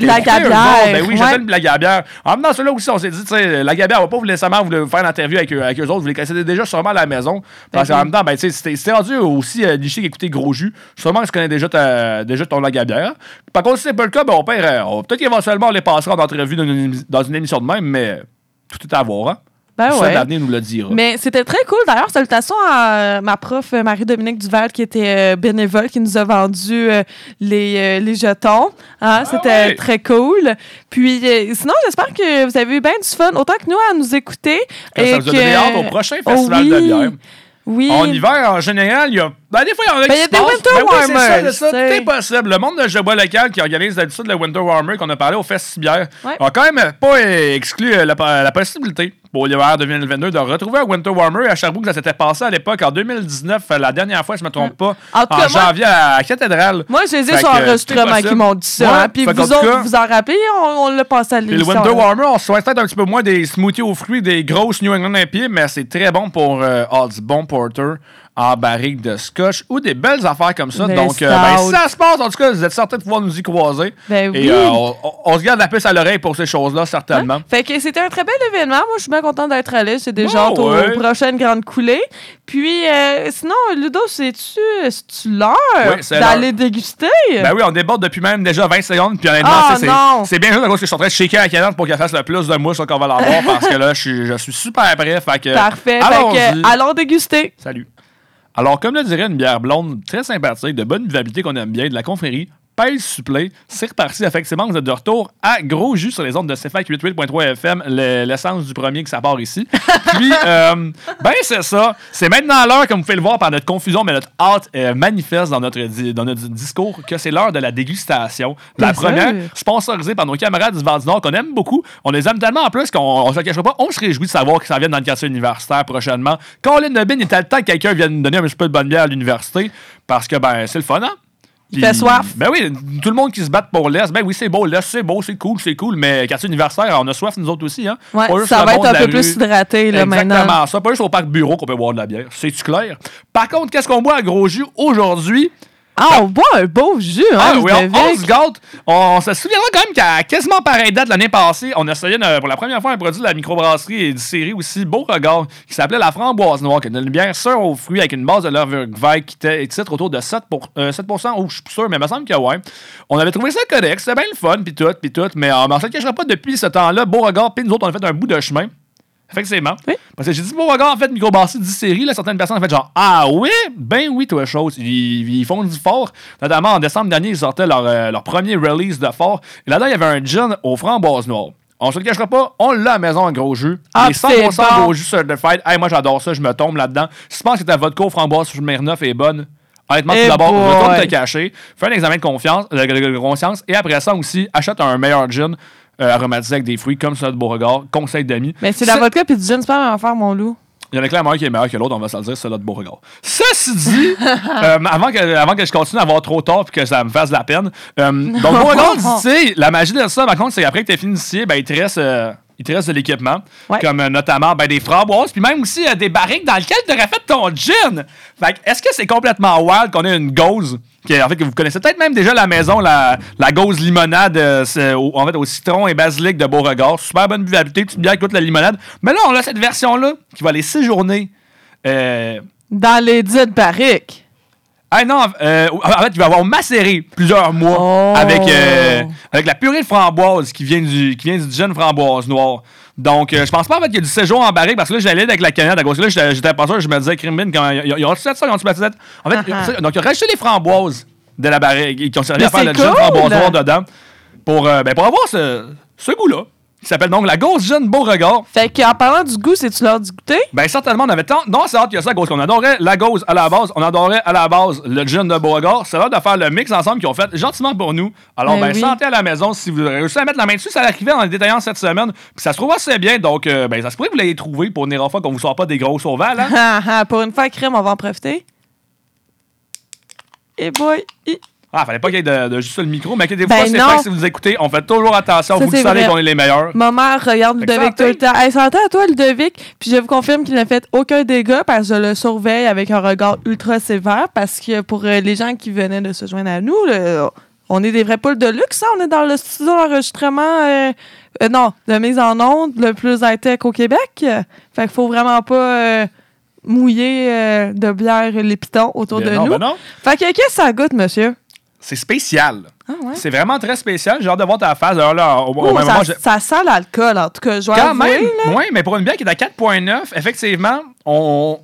euh, la Gabière. Ben oui, la Gabière. En même temps, ceux-là aussi, on s'est dit, tu sais, la Gabière va pas vous nécessairement vous faire l'interview avec, eux- avec eux autres. Vous les connaissez déjà sûrement à la maison. Parce Ben qu'en oui. même temps, ben, tu sais, c'était rendu aussi euh, niché d'écouter Gros Jus. Sûrement que tu connais déjà, ta- déjà ton la Gabière. Par contre, si c'est pas le cas, ben, on perd, euh, on- peut-être qu'éventuellement, on les passera en entrevue dans une, dans une émission de même, mais tout est à voir. Hein? Ben ouais. l'avenir nous le dira. Mais c'était très cool. D'ailleurs, salutations à ma prof euh, Marie-Dominique Duval qui était euh, bénévole, qui nous a vendu euh, les, les jetons. Hein, c'était Ah ouais. très cool. Puis sinon, j'espère que vous avez eu bien du fun, autant que nous à nous écouter. Que et ça vous a que- donné hâte au prochain Oh festival oui. de bière. Oui. En hiver, en général, il y a. Ben, des fois, il y en a Ben, qui se passent. Ben oui, c'est ça, c'est ça, tout tu sais. est possible. Le monde de Je bois local qui organise d'habitude le Winter Warmer qu'on a parlé au Festibière Ouais. a quand même pas exclu euh, la, la possibilité pour l'hiver 2022 de retrouver un Winter Warmer à Sherbrooke. Ça s'était passé à l'époque en 2019, euh, la dernière fois, je ne me trompe pas, En tout en cas, moi- janvier à la cathédrale. Moi, je les ai Fait sur enregistrement qui m'ont dit ça. Ouais, hein. Puis vous autres, cas- vous en rappelez, on, on l'a passé à Puis le l'émission. Winter. Warmer, on se souhaite peut-être un petit peu moins des smoothies aux fruits, des grosses New England IPA, mais c'est très bon pour euh, du bon porter en barrique de scotch ou des belles affaires comme ça. Des Donc, euh, ben, si ça se passe, en tout cas, vous êtes certain de pouvoir nous y croiser. Ben Et oui. euh, on, se garde la puce à l'oreille pour ces choses-là, certainement. Fait que c'était un très bel événement. Moi, je suis bien contente d'être allée. C'est déjà Oh, hâte aux ouais. prochaines grandes coulées. Puis, euh, sinon, Ludo, c'est-tu l'heure Oui, d'aller déguster? Ben oui, on déborde depuis même déjà 20 secondes. Puis honnêtement, non. c'est- bien juste cause que je suis en train de shaker la canette pour qu'elle fasse le plus de mousse qu'on va l'avoir parce que là, je suis, je suis super prêt. Fait que, Parfait. Fait que, allons déguster. Salut. Alors, comme le dirait une bière blonde très sympathique, de bonne vivabilité qu'on aime bien, de la confrérie, pèse supplé, c'est reparti. Effectivement, vous êtes de retour à gros jus sur les ondes de CFAC 88.3 FM, le- l'essence du premier que ça part ici. Puis, euh, ben c'est ça. C'est maintenant l'heure, comme vous pouvez le voir par notre confusion, mais notre hâte euh, manifeste dans notre, dans notre discours que c'est l'heure de la dégustation. La Bien première, sûr. sponsorisée par nos camarades du Val du Nord qu'on aime beaucoup. On les aime tellement en plus qu'on ne se le cachera pas. On se réjouit de savoir qu'ils s'en viennent dans le quartier universitaire prochainement. Colin Nobin, il était le temps que quelqu'un vienne nous donner un petit peu de bonne bière à l'université parce que ben c'est le fun, hein? Il fait soif. Ben oui, tout le monde qui se bat pour l'Est, ben oui, c'est beau, l'Est, c'est beau, c'est cool, c'est cool, mais quartier universitaire, on a soif nous autres aussi, hein? Ouais, ça va être un peu plus hydraté, là, Exactement maintenant. ça. Pas juste au parc bureau qu'on peut boire de la bière. C'est-tu clair? Par contre, qu'est-ce qu'on boit à gros jus aujourd'hui? Ah, on boit un beau jus, hein, Ah oui, on, se gâte. On, on se souviendra quand même qu'à quasiment pareille date l'année passée, on essayait une- pour la première fois un produit de la microbrasserie et du série aussi Beau Regard qui s'appelait la framboise noire, qui est une bière sûre aux fruits avec une base de Lurvig qui était titre autour de 7, pour, euh, 7% ou je suis plus sûr, mais il me semble que ouais. On avait trouvé ça correct, c'était bien le fun, puis tout, puis tout, mais euh, on se le cachera pas depuis ce temps-là. Beau Regard, puis nous autres, on a fait un bout de chemin. Effectivement. Parce que j'ai dit, bon, regarde, en fait, microbrasserie du série, là, certaines personnes ont fait genre, ah oui, ben oui, toi, chose. Ils, ils font du fort. Notamment, en décembre dernier, ils sortaient leur, euh, leur premier release de fort. Et là-dedans, il y avait un gin aux framboises noires. On se le cachera pas, on l'a à la maison en gros jus. Ah, Les 100% c'est bon. gros jus certified. Hey, moi, j'adore ça, je me tombe là-dedans. Si tu penses que ta vodka aux framboises sur Smirnoff est bonne, honnêtement, Eh tout d'abord, boy. retourne te cacher, fais un examen de confiance, de, de- de conscience, et après ça aussi, achète un meilleur gin euh, aromatisé avec des fruits comme ça de Beauregard, conseil d'amis. Mais c'est la vodka puis du gin, c'est pas la même affaire, mon loup. Il y en a clairement un qui est meilleur que l'autre, on va se le dire, c'est de Beauregard. Ceci dit, euh, avant, que, avant que je continue à avoir trop tard et que ça me fasse de la peine, euh, donc Beauregard, tu sais, la magie de ça, par contre, c'est qu'après que tu es fini d'ici, ben, il te reste. euh, il te reste de l'équipement, comme euh, notamment ben, des framboises, puis même aussi euh, des barriques dans lesquelles tu aurais fait ton gin. Fait que, est-ce que c'est complètement wild qu'on ait une gauze, en fait, que vous connaissez peut-être même déjà la maison, la, la gauze limonade, euh, au, en fait, au citron et basilic de Beauregard. Super bonne buvabilité, petite bière qui goûte la limonade. Mais là, on a cette version-là qui va aller séjourner. Euh, Dans les dites barriques. ah non, euh, en fait, il va avoir macéré plusieurs mois Oh. avec, euh, avec la purée de framboise qui vient du, qui vient du gin framboise noire. Donc, euh, je pense pas en fait qu'il y a du séjour en barrique parce que là, j'allais avec la canette à cause là, j'étais pas sûr, je me disais, Crimbin, quand il y a- il y aura-tu ça, ils ont-tu battu ça? En fait, Ah, donc, il a rajouté les framboises de la barrique qui ont servi à faire le gin cool! framboise dedans pour, euh, ben, pour avoir ce, ce goût-là. Qui s'appelle donc la Gauze Gin Beauregard. Fait qu'en parlant du goût, c'est-tu l'heure du goûter? Ben certainement, on avait tant. Non, c'est hâte qu'il y a ça, cause qu'on adorait la gauze à la base, on adorait à la base le gin de Beauregard. C'est l'heure de faire le mix ensemble qu'ils ont fait gentiment pour nous. Alors, Ben ben, oui. santé à la maison si vous réussissez à mettre la main dessus, ça arrivait en détaillant cette semaine. Puis ça se trouve assez bien, donc euh, ben, ça se pourrait que vous l'ayez trouvé pour une fois qu'on vous sort pas des gros sauvales. Hein? Ah, ah, Pour une fois, crème, on va en profiter. Et boy, hi. Ah, fallait pas qu'il y ait de, de juste le micro, mais des Ben fois, c'est non. vrai que si vous écoutez, on fait toujours attention. Ça, vous le c'est savez qu'on est les meilleurs. Ma mère regarde Ludovic tout le temps. Hey, santé à toi, Ludovic. Puis je vous confirme qu'il n'a fait aucun dégât parce que je le surveille avec un regard ultra sévère parce que pour euh, les gens qui venaient de se joindre à nous, on est des vraies poules de luxe. hein. On est dans le studio d'enregistrement, euh, euh, non, de mise en onde le plus high-tech au Québec. Fait qu'il faut vraiment pas euh, mouiller de bière les pitons autour Ben de non, nous. ben non. Fait que qu'est-ce que ça goûte, monsieur? C'est spécial. Ah ouais? C'est vraiment très spécial. J'ai hâte de voir ta face. D'ailleurs, là, au, au Oh, même ça, moment, je- ça sent l'alcool, en tout cas. Je dois Quand avouer, même, là. oui, mais pour une bière qui est à 4.9, effectivement, on,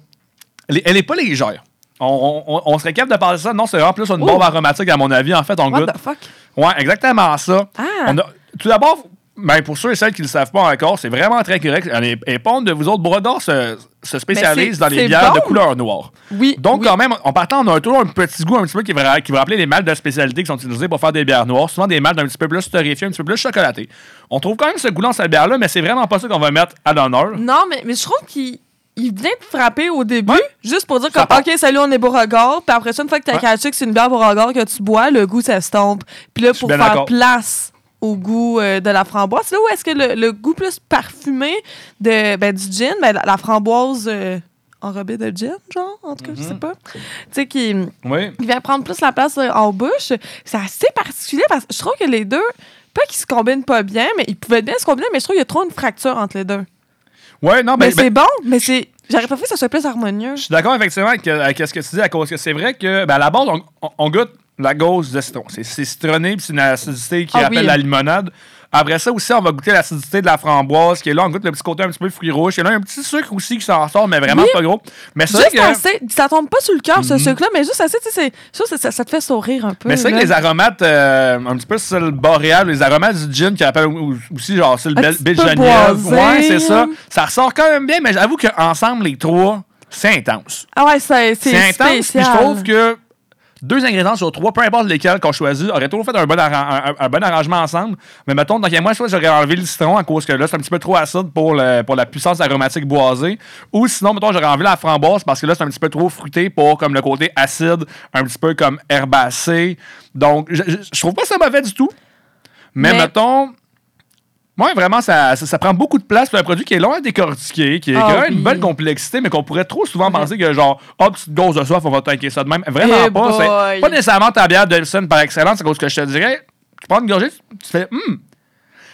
elle, est- elle est pas légère. On, on- on serait capable de parler de ça. Non, c'est vraiment plus une bombe aromatique, à mon avis. En fait, on What goûte. the fuck? Ouais, exactement ça. Ah. On a- tout d'abord, ben, pour ceux et celles qui ne le savent pas encore, c'est vraiment très correct. Les, les pontes de vous autres, Brodor se, se spécialisent Ben, dans c'est- les bières de couleur noire. Oui. Donc, oui. quand même, en partant, on a toujours un petit goût un petit peu qui va, qui va rappeler les mâles de spécialité qui sont utilisés pour faire des bières noires. Souvent des mâles un petit peu plus torréfiés, un petit peu plus chocolatés. On trouve quand même ce goût dans cette bière-là, mais c'est vraiment pas ça qu'on va mettre à l'honneur. Non, mais, mais je trouve qu'il il vient de frapper au début, juste pour dire que. OK, salut, on est Beauregard. Puis après ça, une fois que t'as Ouais. catché que c'est une bière Beauregard que tu bois, le goût s'estompe. Puis là, pour faire place au goût euh, de la framboise, là où est-ce que le, le goût plus parfumé de, ben, du gin, ben, la, la framboise euh, enrobée de gin, genre, en tout cas, je sais pas. Tu sais, qui, Oui. qui vient prendre plus la place euh, en bouche. C'est assez particulier parce que je trouve que les deux, pas qu'ils se combinent pas bien, mais ils pouvaient bien se combiner, mais je trouve qu'il y a trop une fracture entre les deux. Ouais, non, Mais ben, c'est ben, bon, mais c'est. J'aurais pas fait que ça soit plus harmonieux. Je suis d'accord effectivement avec, avec ce que tu dis à cause que c'est vrai que ben, à la base, on, on- on goûte la gauze de citron. C'est citronné puis c'est une acidité qui Ah rappelle oui. la limonade. Après ça aussi, on va goûter l'acidité de la framboise qui est là. On goûte le petit côté un petit peu fruit rouge. Il y a là un petit sucre aussi qui s'en sort, mais vraiment Oui. pas gros. Mais c'est Juste que. assez. Ça tombe pas sur le cœur, ce Mhm. sucre-là, mais juste assez, tu sais, ça, ça te fait sourire un peu. Mais c'est que les aromates, euh, un petit peu style boréal, les aromates du gin qui rappellent au- aussi genre c'est le Un bel petit Bill peu Geneviève. boisé. Ouais, c'est ça. Ça ressort quand même bien, mais j'avoue qu'ensemble, les trois, c'est intense. Ah ouais, c'est intense, puis spécial. je trouve que deux ingrédients sur trois, peu importe lesquels qu'on choisit, auraient toujours fait un bon, arran- un, un bon arrangement ensemble. Mais mettons, donc, moi, je crois que j'aurais enlevé le citron à cause que là, c'est un petit peu trop acide pour, le- pour la puissance aromatique boisée. Ou sinon, mettons, j'aurais enlevé la framboise parce que là, c'est un petit peu trop fruité pour comme le côté acide, un petit peu comme herbacé. Donc, je, je, je trouve pas ça mauvais du tout. Mais, Mais- mettons. Ouais, vraiment, ça, ça, ça prend beaucoup de place pour un produit qui est long à décortiquer, qui, qui Ah a oui. une belle complexité, mais qu'on pourrait trop souvent penser que, genre, oh, petite dose de soif, on va tanker ça de même. Vraiment Eh pas. C'est pas nécessairement ta bière Delson par excellence, c'est à cause que je te dirais. Tu prends une gorgée, tu tu fais, hum,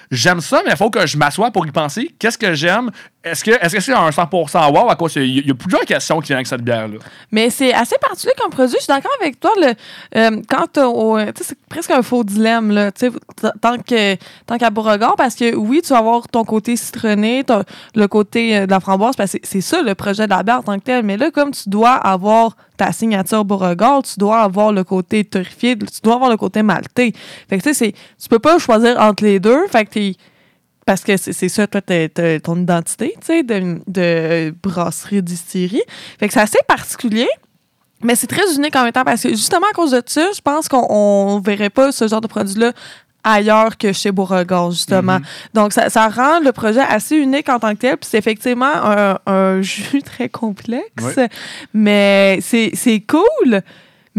j'aime ça, mais il faut que je m'assoie pour y penser. Qu'est-ce que j'aime? Est-ce que est-ce que c'est un 100% wow à cause qu'il y, il y a plusieurs questions qui viennent avec cette bière-là? Mais c'est assez particulier comme produit. Je suis d'accord avec toi. Le, euh, quand c'est presque un faux dilemme, là, tant que tant qu'à Beauregard, parce que oui, tu vas avoir ton côté citronné, le côté euh, de la framboise, parce que c'est c'est ça le projet de la bière en tant que tel. Mais là, comme tu dois avoir ta signature Beauregard, tu dois avoir le côté torréfié, tu dois avoir le côté maltais. Fait que tu sais, c'est- tu peux pas choisir entre les deux. Fait que t'es parce que c'est ça, toi, ton identité, tu sais, de, de brasserie, distillerie. Fait que c'est assez particulier. Mais c'est très unique en même temps parce que justement à cause de ça, je pense qu'on on verrait pas ce genre de produit-là ailleurs que chez Beauregard, justement. Donc, ça, ça rend le projet assez unique en tant que tel. Puis c'est effectivement un, un jus très complexe. Ouais. Mais c'est cool.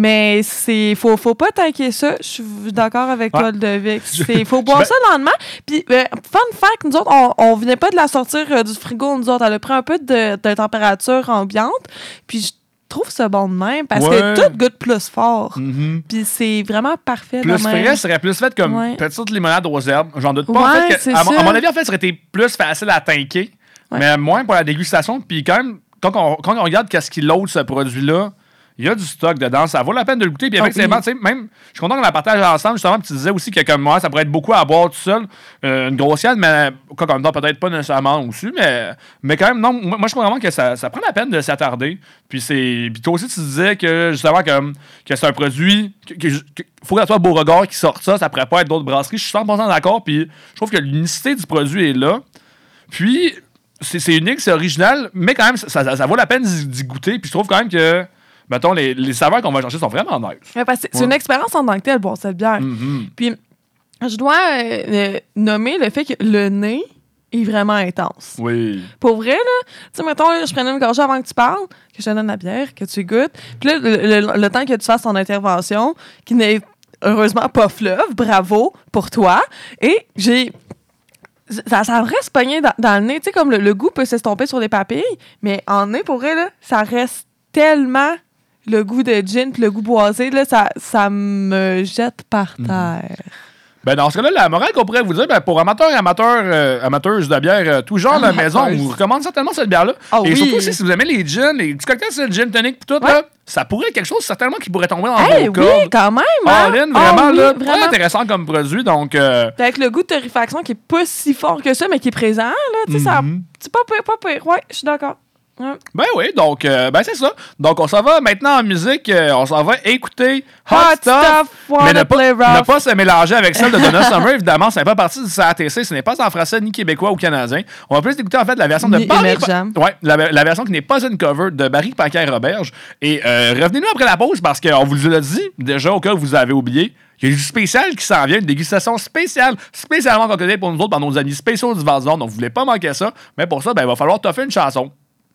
Mais c'est faut faut pas tanker ça. Je suis d'accord avec Ouais. toi, Ludovic. Il faut boire ça le lendemain. Puis, euh, fun fact, nous autres, on, on venait pas de la sortir euh, du frigo, nous autres. Elle a pris un peu de, de température ambiante. Puis, je trouve ça bon de même parce Ouais. que tout goûte plus fort. Mhm. Puis, c'est vraiment parfait. Plus de même. frais, serait plus fait comme Ouais. petite limonade aux herbes. J'en doute pas. en fait, que- c'est à, mon- ça. à mon avis, en fait, ça aurait été plus facile à tanker, mais moins pour la dégustation. Puis quand même, quand on, quand on regarde qu'est-ce qui load ce produit-là, il y a du stock dedans. Ça vaut la peine de le goûter. Puis Ah effectivement, oui. tu sais, même, je suis content qu'on la partage ensemble, justement. Puis tu disais aussi que comme moi, ça pourrait être beaucoup à boire tout seul. Euh, une grosse canne, mais quoi, comme temps, peut-être pas nécessairement aussi, mais, mais quand même, non. Moi, je trouve vraiment que ça, ça prend la peine de s'attarder. Puis c'est. Puis toi aussi, tu disais que justement, comme, que c'est un produit. Que, que- que- faut que ça soit Beauregard qui sorte ça. Ça pourrait pas être d'autres brasseries. Je suis 100% d'accord. Puis je trouve que l'unicité du produit est là. Puis, c'est unique, c'est original, mais quand même, ça, ça- ça vaut la peine d'y d'y goûter. Puis je trouve quand même que, mettons, les, les saveurs qu'on va chercher sont vraiment nice. Ouais, c'est Ouais. une expérience en tant que telle, boire cette bière. Mhm. Puis, je dois euh, euh, nommer le fait que le nez est vraiment intense. Oui. Pour vrai, là, tu sais, mettons, là, je prenais une gorgée avant que tu parles, que je te donne la bière, que tu goûtes. Puis là, le, le- le temps que tu fasses ton intervention, qui n'est heureusement pas fleuve, bravo pour toi. Et j'ai. Ça, ça reste pogné dans, dans le nez. Tu sais, comme le, le goût peut s'estomper sur les papilles, mais en nez, pour vrai, là, ça reste tellement le goût de gin puis le goût boisé, là, ça, ça me jette par terre. Ben, dans ce cas-là, la morale qu'on pourrait vous dire, ben, pour amateurs et amateurs, euh, amateuses de bière, euh, tout genre de Amateurs. maison, on vous recommande certainement cette bière-là. Ah et oui. surtout aussi, si vous aimez les gins, les petits cocktails, c'est le gin tonic, tout, là, ça pourrait être quelque chose certainement qui pourrait tomber dans Eh vos oui, cordes. quand même! hein? In, Ah vraiment, oui, là, vraiment. très intéressant comme produit, donc... euh, Avec le goût de torréfaction qui est pas si fort que ça, mais qui est présent, là, tu sais, ça. Mhm. C'est pas pire, pas pire. Ouais, je suis d'accord. Ben oui, donc, euh, ben c'est ça. Donc, on s'en va maintenant en musique, euh, on s'en va écouter Hot, Hot Stuff, Stuff, mais ne pas, ne pas se mélanger avec celle de Donna Summer, évidemment, c'est pas partie du CATC, ce n'est pas en français, ni québécois ou canadien. On va plus écouter en fait la version de Ni Barry... émergent. Ouais, la, la version qui n'est pas une cover de Barry Paquin-Roberge. Et euh, revenez-nous après la pause, parce qu'on vous l'a dit, déjà, au cas où vous avez oublié, il y a du spécial qui s'en vient, une dégustation spéciale, spécialement concoctée pour nous autres, par nos amis spéciaux du Val donc vous voulez pas manquer ça. Mais pour ça, ben, il va falloir toffer une chanson.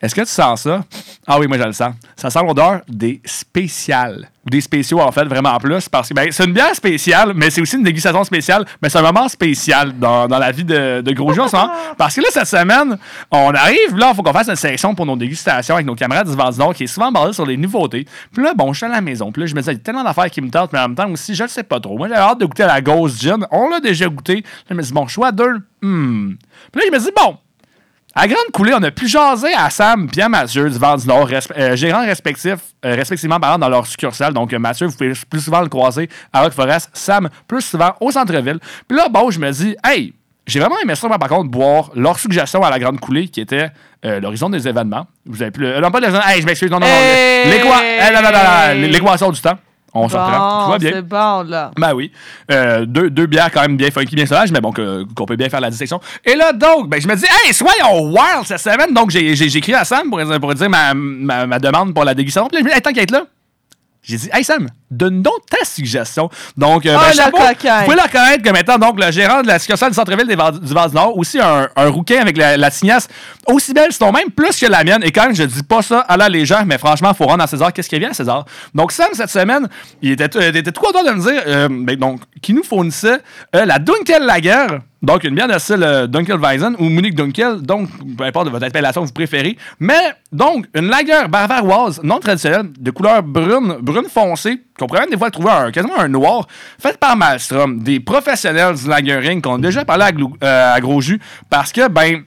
Est-ce que tu sens ça? Ah oui, moi je le sens. Ça sent l'odeur des spéciales. Ou des spéciaux, en fait, vraiment plus. Parce que ben, c'est une bière spéciale, mais c'est aussi une dégustation spéciale. Mais c'est un moment spécial dans, dans la vie de, de Gros Jus en moment. Parce que là, cette semaine, on arrive, là, il faut qu'on fasse une sélection pour nos dégustations avec nos camarades du Nord qui est souvent basée sur les nouveautés. Puis là, bon, je suis à la maison. Puis là, je me dis, il y a tellement d'affaires qui me tentent, mais en même temps aussi, je ne sais pas trop. Moi, j'avais hâte de goûter la Ghost Gin. On l'a déjà goûté. Là, je me dis, bon, choix deux. Hmm. Puis là, je me dis, bon, à Grande Coulée, on a pu jaser à Sam et à Mathieu du Vent du Nord, resp- euh, gérants respectifs, euh, respectivement par exemple, dans leur succursale. Donc, euh, Mathieu, vous pouvez plus souvent le croiser à Rock Forest, Sam plus souvent au centre-ville. Puis là, bon, je me dis, hey, j'ai vraiment aimé ça, par contre, boire leur suggestion à la Grande Coulée, qui était euh, l'horizon des événements. Vous avez plus le. non, pas les Hey, je m'excuse, non, non, non. Hey! L'équation du temps. On se reprend. Tout va bien. c'est bon, là. Ben oui. Euh, deux, deux bières quand même bien funky, bien sauvages, mais bon, que- qu'on peut bien faire la dissection. Et là, donc, ben, je me dis, hey, soyons wild cette semaine. Donc, j'ai j'ai- j'ai écrit à Sam pour, pour dire ma, ma, ma demande pour la dégustation. Puis là, je me dis, hey, tant qu'à être là, j'ai dit, hey Sam, donne donc ta suggestion. Donc, euh, Oh, ben, le chapeau, vous pouvez le reconnaître comme étant donc, le gérant de la succursale du centre-ville du Vent du Nord, aussi un, un rouquin avec la, la tignasse aussi belle, sinon même plus que la mienne. Et quand même, je dis pas ça à la légère, mais franchement, faut rendre à César qu'est-ce qui vient à César. Donc, Sam, cette semaine, il était, euh, il était tout content de me dire euh, ben, donc, qui nous fournissait euh, la Dunkel Lager. Donc, une bière de style euh, Dunkelweizen ou Munich Dunkel, donc, peu importe de votre appellation que vous préférez. Mais, donc, une lager bavaroise non traditionnelle, de couleur brune, brune foncée, qu'on pourrait même des fois trouver un, quasiment un noir, faite par Malmstrom, des professionnels du lagering qu'on a déjà parlé à, euh, Gros Jus, parce que, ben,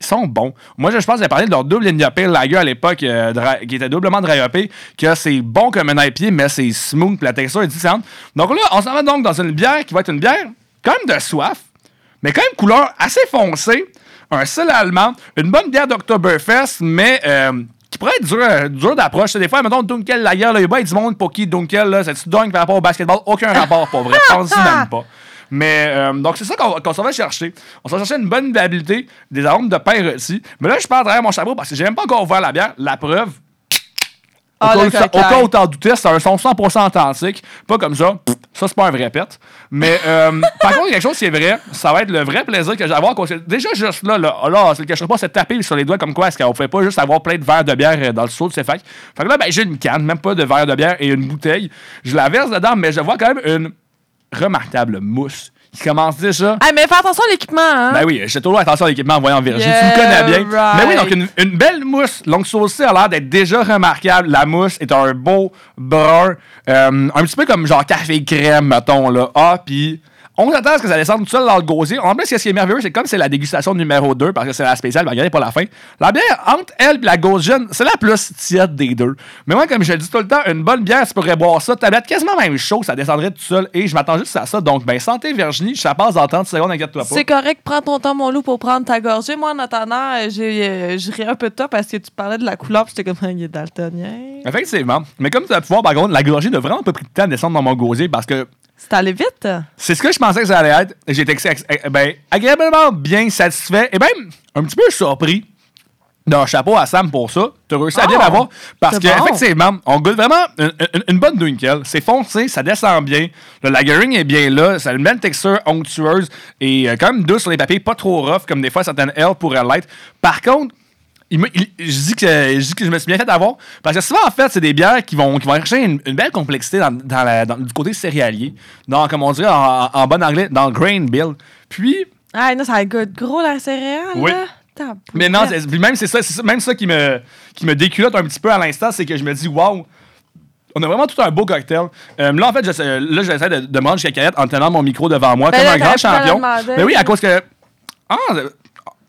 ils sont bons. Moi, je pense que j'ai parlé de leur double Pale Lager à l'époque, euh, qui était doublement dry hoppé, que c'est bon comme un IPA, mais c'est smooth, la texture est différente. Donc là, on s'en va donc dans une bière qui va être une bière quand même de soif, mais quand même couleur assez foncée, un style allemand, une bonne bière d'Oktoberfest, mais euh, qui pourrait être dur, euh, dur d'approche. Des fois, mettons, Dunkel Lager, là, il y a bien du monde pour qui Dunkel, là, c'est-tu dingue par rapport au basketball? Aucun rapport, pour vrai. Pense même pas. Mais euh, donc, c'est ça qu'on s'en va chercher. On s'en va chercher une bonne viabilité, des arômes de pain rôti. Mais là, je pars derrière mon chapeau parce que j'ai même pas encore ouvert la bière. La preuve, Ah, au cas où t'en doutais, c'est un son 100% authentique. Pas comme ça. Pff, Ça, c'est pas un vrai pet. Mais euh, par contre, quelque chose qui est vrai, ça va être le vrai plaisir que j'ai à avoir. Déjà, juste là, là, là, c'est le cacherai pas, se taper sur les doigts comme quoi est-ce qu'on fait pas juste avoir plein de verres de bière euh, dans le seau de ses facs. Fait que là, ben, j'ai une canne, même pas de verre de bière et une bouteille. Je la verse dedans, mais je vois quand même une remarquable mousse qui commence déjà. Ah, mais fais attention à l'équipement, hein? Ben oui, j'ai toujours attention à l'équipement en voyant Virginie. Yeah, tu me connais bien. right. Mais oui, donc une, une belle mousse. Donc, ça aussi a l'air d'être déjà remarquable. La mousse est un beau brun. euh, un petit peu comme genre café crème, mettons, là. Ah, puis. On s'attend à ce que ça descende tout seul dans le gosier. En plus, ce qui est merveilleux, c'est que comme c'est la dégustation numéro 2, parce que c'est la spéciale, ben, regardez pour la fin. La bière, entre elle et la Gin, c'est la plus tiède des deux. Mais moi, comme je le dis tout le temps, une bonne bière, tu pourrais boire ça, tablette quasiment même chaud, ça descendrait tout seul. Et je m'attends juste à ça. Donc, ben, santé, Virginie, ça passe dans 30 secondes, inquiète-toi pas. C'est correct, prends ton temps, mon loup, pour prendre ta gorgée. Moi, en attendant, euh, j'ai euh, je un peu de toi parce que tu parlais de la couleur, puis j'étais comme, il est daltonien. Effectivement. Mais comme tu vas pouvoir, par contre, la gorgée n'a vraiment pas pris de temps à descendre dans mon gosier parce que C'est allé vite? c'est ce que je pensais que ça allait être. J'ai été ben, agréablement bien satisfait et même un petit peu surpris d'un chapeau à Sam pour ça. Tu as réussi à bien Oh, l'avoir parce c'est que bon. effectivement, on goûte vraiment une, une- une bonne Dunkel. C'est foncé, ça descend bien. Le lagering est bien là. Ça a une belle texture onctueuse et euh, quand même douce sur les papiers, pas trop rough comme des fois certaines L pourraient l'être. Par contre, il me- il- je, dis que, je dis que je me suis bien fait avoir. Parce que souvent, en fait, c'est des bières qui vont, qui vont chercher une, une belle complexité dans, dans la- dans- du côté céréalier. Dans, comme on dirait en, en bon anglais, dans le grain bill. Puis, Ah, non, ça goûte gros la céréale, Oui. là. Mais non, puis même c'est ça, même ça qui me, qui me déculotte un petit peu à l'instant, c'est que je me dis, waouh, on a vraiment tout un beau cocktail. Euh, là, en fait, j'essaie- là, j'essaie de, de me rendre jusqu'à en tenant mon micro devant moi, Ben comme là, un grand champion. Mais oui, à cause que. Ah,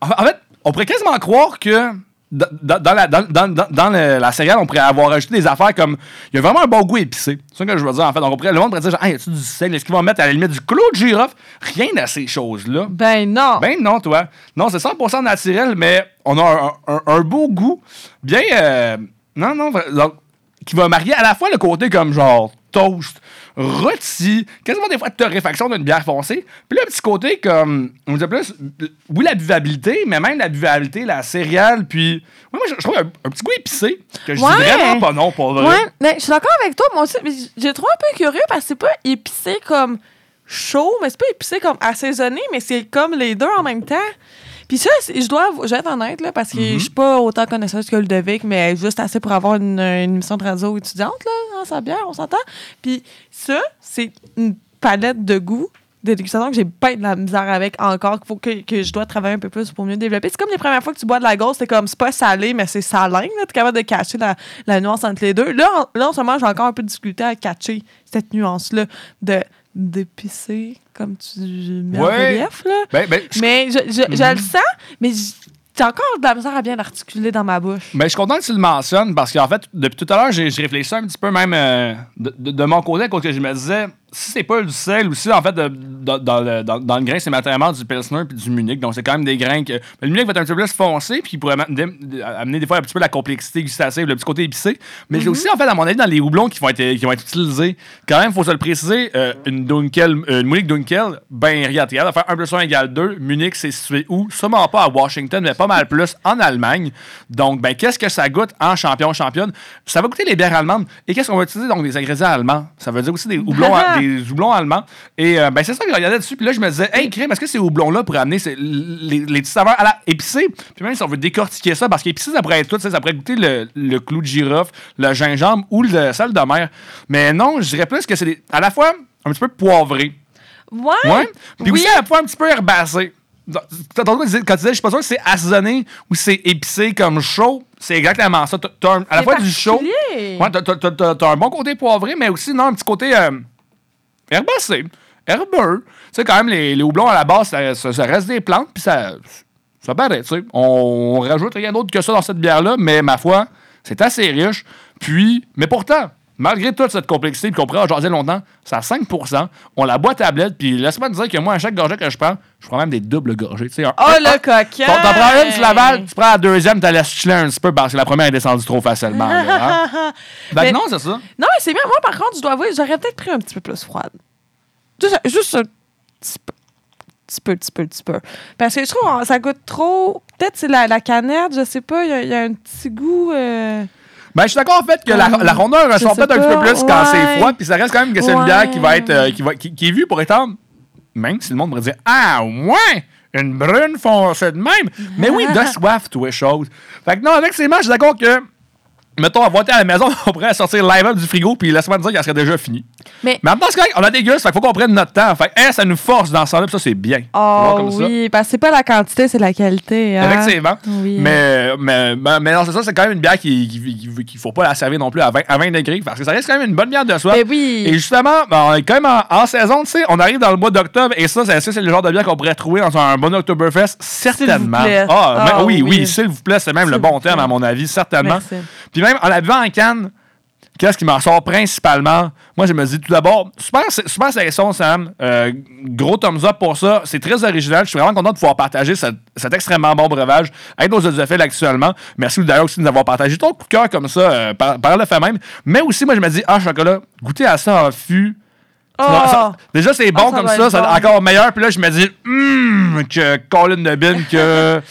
en fait, on pourrait quasiment croire que. Dans, la, dans, dans- le- la céréale, on pourrait avoir ajouté des affaires comme. Il y a vraiment un bon goût épicé. C'est ça que je veux dire, en fait. Donc, on pourrait, le monde pourrait dire, genre, hey, y a-tu du sel? Est-ce qu'ils vont mettre à la limite du clou de girofle? Rien de ces choses-là. Ben non. Ben non, toi. Non, c'est 100% naturel, mais on a un, un- un beau goût. Bien. euh, non, non. donc, qui va marier à la fois le côté comme genre toast, rôti, quasiment des fois de torréfaction d'une bière foncée, puis le petit côté comme, on dit plus, oui, la buvabilité, mais même la buvabilité, la céréale, puis, ouais, moi, je, je trouve un, un petit goût épicé, que je Ouais. dis vraiment pas non, pour vrai. Ouais, mais je suis d'accord avec toi, moi aussi. Mais j'ai trouvé un peu curieux parce que c'est pas épicé comme chaud, mais c'est pas épicé comme assaisonné, mais c'est comme les deux en même temps. Puis ça, je dois, je vais être honnête, là, parce que Mhm. je suis pas autant connaisseuse que Ludovic, mais juste assez pour avoir une, une émission de radio étudiante, là, en sa bière, on s'entend. Puis ça, c'est une palette de goût de dégustation que j'ai pas de la misère avec encore, qu'il faut que, que je dois travailler un peu plus pour mieux développer. C'est comme les premières fois que tu bois de la gauze, c'est comme, c'est pas salé, mais c'est salin, là. T'es capable de cacher la, la nuance entre les deux. Là, en, là, en ce moment, j'ai encore un peu de difficulté à catcher cette nuance-là de d'épicer, comme tu mets en Ouais. relief, là. Ben, ben, je- Mais je, je, je Mhm. le sens, mais j'ai encore de la misère à bien l'articuler dans ma bouche. Ben, je suis content que tu le mentionnes parce qu'en fait, depuis tout à l'heure, j'ai réfléchi un petit peu même euh, de, de- de mon côté, quand que je me disais, si c'est pas du sel ou si en fait, de- de- dans, le, dans- dans le grain, c'est matériellement du Pilsner puis du Munich. Donc, c'est quand même des grains que. Le Munich va être un petit peu plus foncé puis il pourrait amener, des fois un petit peu la complexité gustative, le petit côté épicé. Mais j'ai Mhm. aussi, en fait, à mon avis, dans les houblons qui vont être, qui vont être utilisés, quand même, il faut se le préciser, euh, une Dunkel, euh, une Munich Dunkel, ben, regarde, t'es capable de faire 1 plus 1 égale 2. Munich, c'est situé où? Sûrement pas à Washington, mais pas mal plus en Allemagne. Donc, ben, qu'est-ce que ça goûte en champion, championne? Ça va goûter les bières allemandes. Et qu'est-ce qu'on va utiliser? Donc, des ingrédients allemands. Ça veut dire aussi des houblons, des houblons allemands. Et euh, ben, c'est ça que je regardais dessus. Puis là, je me disais, hey, crème, est-ce que ces houblons-là pourraient amener ces- les, les petits saveurs à la épicée? Puis même si on veut décortiquer ça, parce qu'épicé, ça pourrait être tout, ça pourrait goûter le, le clou de girofle, le gingembre ou le sel de mer. Mais non, je dirais plus que c'est des- à la fois un petit peu poivré. Ouais. Ouais. Puis Oui. aussi à la fois un petit peu herbacé. Quand tu disais, je suis pas sûr que c'est assaisonné ou c'est épicé comme chaud, c'est exactement ça. T'as- t'as un- à la fois du chaud. Ouais, t'as- t'as- t'as t'as- t'as un bon côté poivré, mais aussi non, un petit côté euh, herbacé, herbeux. Tu sais, quand même, les, houblons à la base, ça reste des plantes, puis ça, ça paraît, tu sais. On, on rajoute rien d'autre que ça dans cette bière-là, mais ma foi, c'est assez riche. Puis, mais pourtant, malgré toute cette complexité, puis qu'on pourrait en jaser longtemps, c'est à 5 On la boit à tablette, puis laisse-moi te dire que moi, à chaque gorgée que je prends, je prends même des doubles gorgées. Tu sais, un- Oh, un- le coquin! T'en prends une, tu l'avales, tu prends la deuxième, tu laisses chiller un petit peu parce que la première est descendue trop facilement. là, hein. Mais- non, c'est ça. Non, mais c'est bien. Moi, par contre, je dois avouer, j'aurais peut-être pris un petit peu plus froide. Juste, juste un petit peu. Petit peu, petit peu, petit peu. Parce que je trouve que ça goûte trop. Peut-être c'est la, la canette, je sais pas. Il y a- il y, a un petit goût. euh, Ben, je suis d'accord en fait que la, la rondeur ressort peut-être un petit peu plus quand c'est froid, puis ça reste quand même que c'est une bière qui va être euh, qui, va, qui, qui est vue pour être même si le monde me dire Ah ouais! Une brune foncée de même. Mais oui, de soif, tout est chose. Fait que non, avec ces matchs, je suis d'accord que, mettons, à voter à la maison, on pourrait sortir live du frigo, puis laisse-moi dire qu'elle serait déjà finie. Mais, Mais en même temps, c'est on a des gustes, fait faut qu'on prenne notre temps. Fait que, hein, ça nous force dans ce sens-là, puis ça, c'est bien. Oh comme ça. oui, parce que c'est pas la quantité, c'est la qualité. Hein? Effectivement. Oui. Mais, mais, mais, mais non, c'est ça, c'est quand même une bière qu'il qui, qui, faut pas la servir non plus à 20, à 20 degrés, parce que ça reste quand même une bonne bière de soif. Ben oui. Et justement, ben, on est quand même en, en saison, tu sais, on arrive dans le mois d'octobre, et ça, c'est ça, c'est le genre de bière qu'on pourrait trouver dans un bon Oktoberfest, certainement. plaît. Ah, mais oui, oui, oui. s'il vous plaît, c'est même S'il le bon vous terme, à mon avis, certainement. Merci. Puis même en la buvant en canne, qu'est-ce qui m'en sort principalement? Moi, je me dis tout d'abord, super, super sélection, Sam. Euh, gros thumbs up pour ça. C'est très original. Je suis vraiment content de pouvoir partager cet, cet extrêmement bon breuvage avec nos audiophile actuellement. Merci d'ailleurs aussi de nous avoir partagé ton coup de cœur comme ça euh, par, par le fait même. Mais aussi, moi, je me dis, ah, chocolat, goûter à ça en fût. Oh! Ça- déjà, c'est bon Ah, ça comme ça, c'est bon. encore meilleur. Puis là, je me dis, hum, que Colin de Bin, que.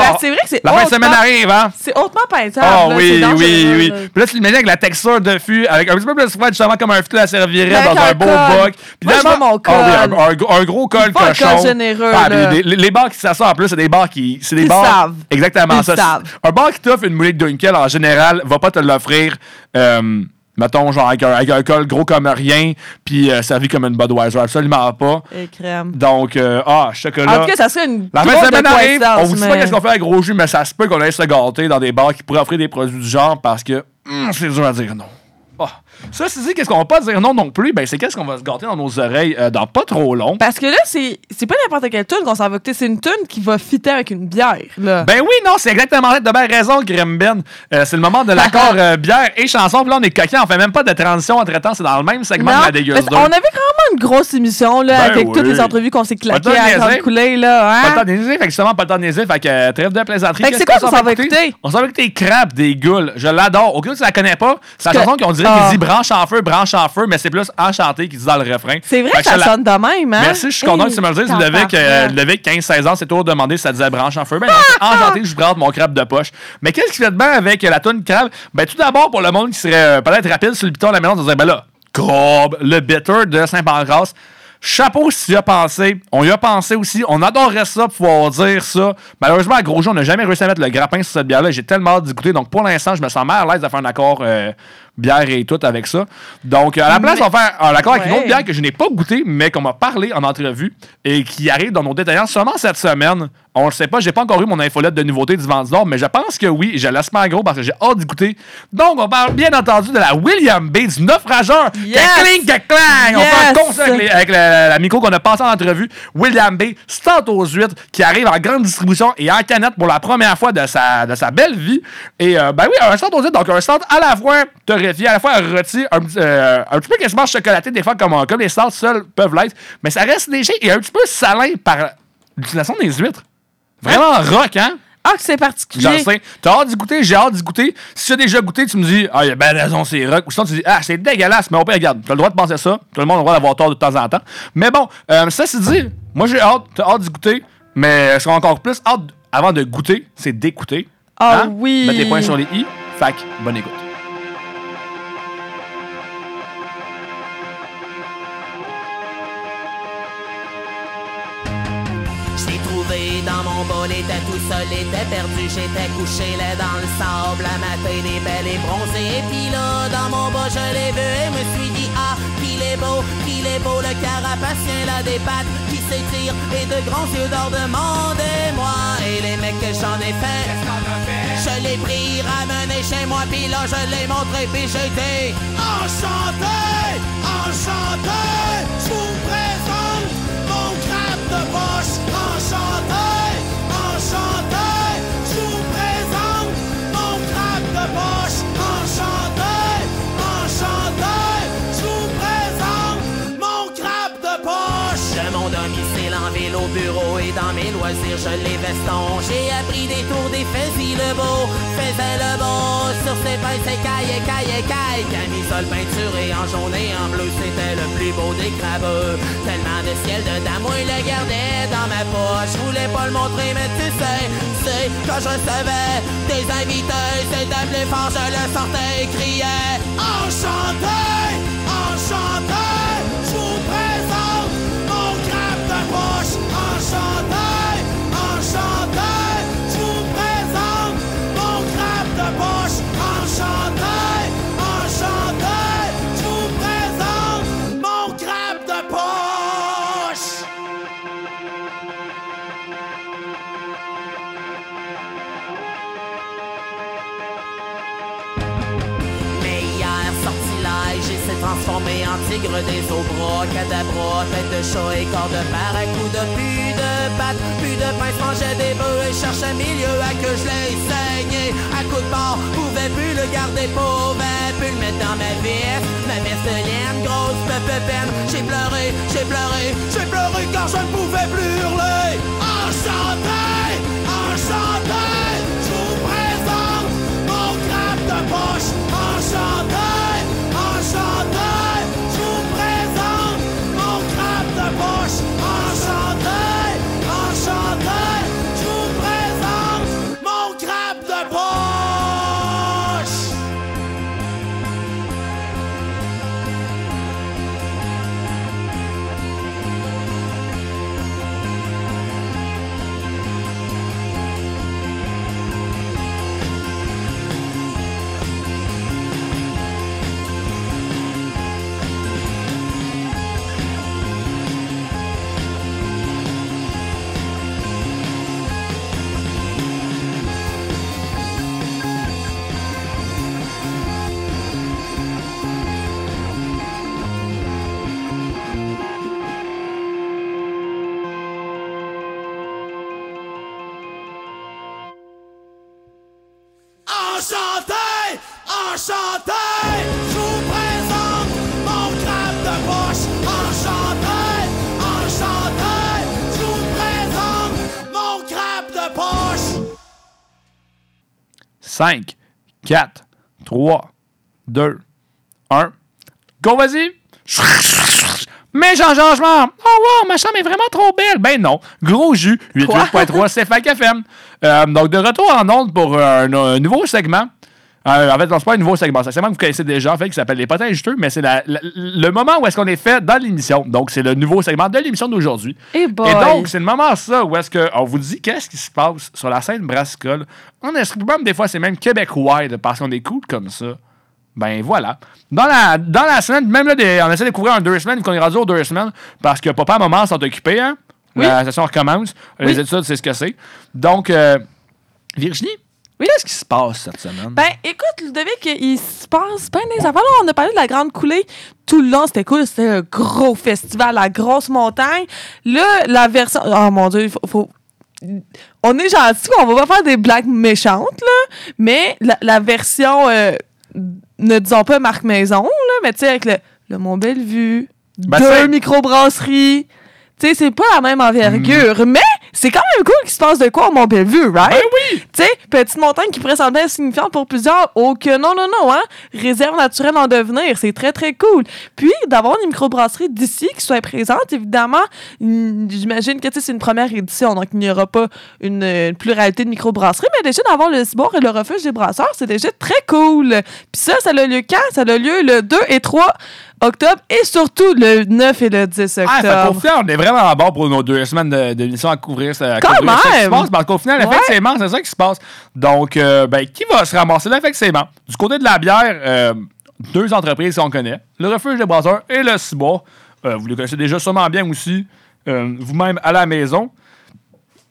Ah, c'est vrai que c'est La fin de semaine arrive, hein? C'est hautement peintable. Ah là, oui, oui, oui. là. Puis là, tu l'imagines avec la texture de fût, avec un petit peu plus froid, justement, comme un fût la servirait dans un un beau boc. Puis Moi, là, mon ah oui, un, col. un gros- un gros col faut un cochon. col généreux, Ah, là. les, les bars qui s'assoient en plus, c'est des bars qui. C'est des Ils bars. savent. Exactement Ils ça. savent. Un bar qui t'offre une moulette Dunkel, en général, va pas te l'offrir. euh, Mettons, genre, avec un, avec un col gros comme rien, puis euh, servi comme une Budweiser. Absolument pas. Et crème. Donc, euh, ah, chocolat. En tout cas, ça serait une La fin de semaine arrive, on vous dit pas qu'est-ce qu'on fait avec gros jus, mais ça se peut qu'on aille se gâter dans des bars qui pourraient offrir des produits du genre parce que hum, c'est dur à dire non. Ah. Ça, c'est dit, qu'est-ce qu'on va pas dire non non plus? Ben, c'est qu'est-ce qu'on va se gâter dans nos oreilles euh, dans pas trop long. Parce que là, c'est pas n'importe quelle tune qu'on s'en va écouter, c'est une tune qui va fitter avec une bière. Là. Ben oui, non, c'est exactement ça. T'as bien raison, Grim Ben. Euh, c'est le moment de l'accord euh, bière et chanson. Puis là, on est coquin. On fait même pas de transition entre temps. C'est dans le même segment Non, de la dégueuse qu'on avait vraiment une grosse émission là, Ben avec oui. toutes les entrevues qu'on s'est claquées de à coulée. Là, Pas le hein? temps de niaiser, fait que justement, pas le temps de. Fait que trêve de plaisanterie. Fait que c'est quoi qu'on s'en va écouter? On s'en va écouter Crabes des Goules. Je l'adore. Au cas où tu la connais pas, c'est la chanson qu'on dirait Ah. Branche en feu, branche en feu, mais c'est plus enchanté qui dit dans le refrain. C'est vrai que ça la- sonne de même, hein? Merci, je suis content que tu me le dises. Ludovic, euh, tabarouette. Ludovic, 15-16 ans, c'est toujours demandé si ça disait branche en feu. Ben, non, enchanté, je brade mon crabe de poche. Mais qu'est-ce qui fait de bien avec la toune crabe? Ben, tout d'abord, pour le monde qui serait euh, peut-être rapide sur le piton à la maison, de dire, ben là, crabe, le bitter de Saint-Pancras. Chapeau si tu y as pensé. On y a pensé aussi. On adorerait ça, pouvoir dire ça. Malheureusement, à Gros Jeu, on n'a jamais réussi à mettre le grappin sur cette bière-là. J'ai tellement hâte d'y goûter. Donc, pour l'instant, je me sens mal à l'aise de faire un accord euh, bière et tout avec ça. Donc, à la place, on va faire un accord avec une autre bière que je n'ai pas goûté, mais qu'on m'a parlé en entrevue et qui arrive dans nos détaillants seulement cette semaine. On le sait pas, j'ai pas encore eu mon infolette de nouveautés du Vendu d'Or, mais je pense que oui, je laisse pas gros parce que j'ai hâte d'y goûter. Donc, on parle bien entendu de la William B, du naufrageur. Yes! Cacling, caclang! On Yes! un concert avec, les- avec la, la micro qu'on a passé en entrevue. William B, Stout aux huîtres, qui arrive en grande distribution et en canette pour la première fois de sa, de sa belle vie. Et euh, ben oui, un Stout aux huîtres, donc un Stout à la fois torréfié, à la fois rôti, un, petit- euh, un petit peu quasiment chocolaté, des fois comme, comme les Stouts seuls peuvent l'être, mais ça reste léger et un petit peu salin par l'utilisation des huîtres. Vraiment rock, hein? Ah, c'est J'en particulier. sais. T'as hâte d'y goûter, j'ai hâte d'y goûter. Si tu as déjà goûté, tu me dis, ah, il a bien raison, c'est rock. Ou sinon, tu dis, ah, c'est dégueulasse, mais on peut, regarde, t'as le droit de penser ça. Tout le monde a le droit d'avoir tort de temps en temps. Mais bon, euh, ça, c'est dit, moi, j'ai hâte, t'as hâte d'y goûter, mais ce qu'on a encore plus hâte, avant de goûter, c'est d'écouter. Ah Hein? oui. Mettre les points sur les i. Fac, bonne écoute. Mon bol, était tout seul, était perdu, j'étais couché là dans le sable, la matin des belles et bronzée. Et puis là, dans mon bas, je l'ai vu et me suis dit, ah, qu'il est beau, qu'il est beau, le carapacien là des pattes qui s'étire et de grands yeux d'or demandez-moi. Et les mecs que j'en ai fait, je l'ai pris, ramené chez moi, puis là, je l'ai montré, puis dit, Enchanté, enchanté, je vous enchanté, au bureau et dans mes loisirs, je les veston. J'ai appris des tours des faisis le beau, faisait le beau sur ses pinces et caille, caille, caille. Camisole peinturée en jaune et en bleu, c'était le plus beau des crabeux. Tellement de ciel dedans, moi il le gardais dans ma poche. Je voulais pas le montrer, mais tu sais, c'est quand je recevais des invités, c'était plus fort, je le sortais et criais. Enchanté, enchanté, Enchanté, enchanté, je vous présente mon crabe de poche. Enchanté, enchanté, je vous présente mon crabe de poche. Mais hier, sortilège, il s'est transformé en tigre des eaux bras, tête de chat et corps de barracuda, plus de pattes, plus de pince, mangeait des bœufs et cherchait milieu à que je l'ai saigné. À coup de barre, pouvais plus le garder, pouvais plus le mettre dans ma veste, ma laine, grosse peu peine. J'ai pleuré, j'ai pleuré, j'ai pleuré car je ne pouvais plus hurler. Enchanté, enchanté, je vous présente mon crabe de poche. Enchanté, enchanté, je vous présente mon crabe de poche. Enchanté, enchanté, je vous présente mon crabe de poche. 5, 4, 3, 2, 1. Go, vas-y! Mais Jean changement! Oh wow, ma chambre est vraiment trop belle! Ben non, gros jus, 88.3, c'est FAC FM. Euh, donc, de retour en onde pour un, un nouveau segment. Euh, en fait, non, c'est pas un nouveau segment. C'est un segment que vous connaissez déjà, en fait, qui s'appelle Les potins juteux, mais c'est la- la- le moment où est-ce qu'on est fait dans l'émission. Donc, c'est le nouveau segment de l'émission d'aujourd'hui. Et boy. Et donc, c'est le moment ça où est-ce qu'on vous dit qu'est-ce qui se passe sur la scène brassicole. En esprit, même des fois, c'est même Québec-wide parce qu'on est cool comme ça. Ben voilà. Dans la, dans la semaine, même là, des- on essaie de couvrir en deux semaines, qu'on est rendu aux deux semaines, parce que papa et maman sont occupés, hein. Oui. La session recommence. Les études, c'est ce que c'est. Donc, euh, Virginie, qu'est-ce qui se passe cette semaine? Ben, écoute, Ludovic, il se passe plein des affaires. Là, on a parlé de la Grande Coulée. Tout le long, c'était cool. C'était un gros festival, la grosse montagne. Là, la version... Oh mon Dieu, il faut... faut- On est gentil, on va pas faire des blagues méchantes, là. Mais la, la version... euh, ne disons pas Marc Maison, là, mais tu sais, avec le, le Mont-Bellevue, Ben, deux microbrasseries... Tu sais, c'est pas la même envergure, Hmm. mais c'est quand même cool qu'il se passe de quoi au Mont-Bellevue, right? Ben oui! Tu sais, petite montagne qui pourrait sembler insignifiante pour plusieurs, oh que non, non, non, hein? Réserve naturelle en devenir, c'est très, très cool. Puis, d'avoir une microbrasserie d'ici qui soit présente, évidemment, mm, j'imagine que, tu sais, c'est une première édition, donc il n'y aura pas une, pluralité de microbrasseries, mais déjà d'avoir le Ciboire et le Refuge des brasseurs, c'est déjà très cool. Puis ça, ça a lieu quand? Ça a lieu le 2 et 3 octobre et surtout le 9 et le 10 Ah, fait qu'au octobre. final, on est vraiment bon pour nos deux semaines de- d'émission à couvrir à Quand couvrir ça qui se même! passe, parce qu'au final, Ouais. effectivement, c'est ça qui se passe. Donc, euh, ben, qui va se ramasser là, effectivement? Du côté de la bière, euh, deux entreprises qu'on connaît, le Refuge des Brasseurs et le Ciboire. Euh, vous les connaissez déjà sûrement bien aussi, euh, vous-même à la maison.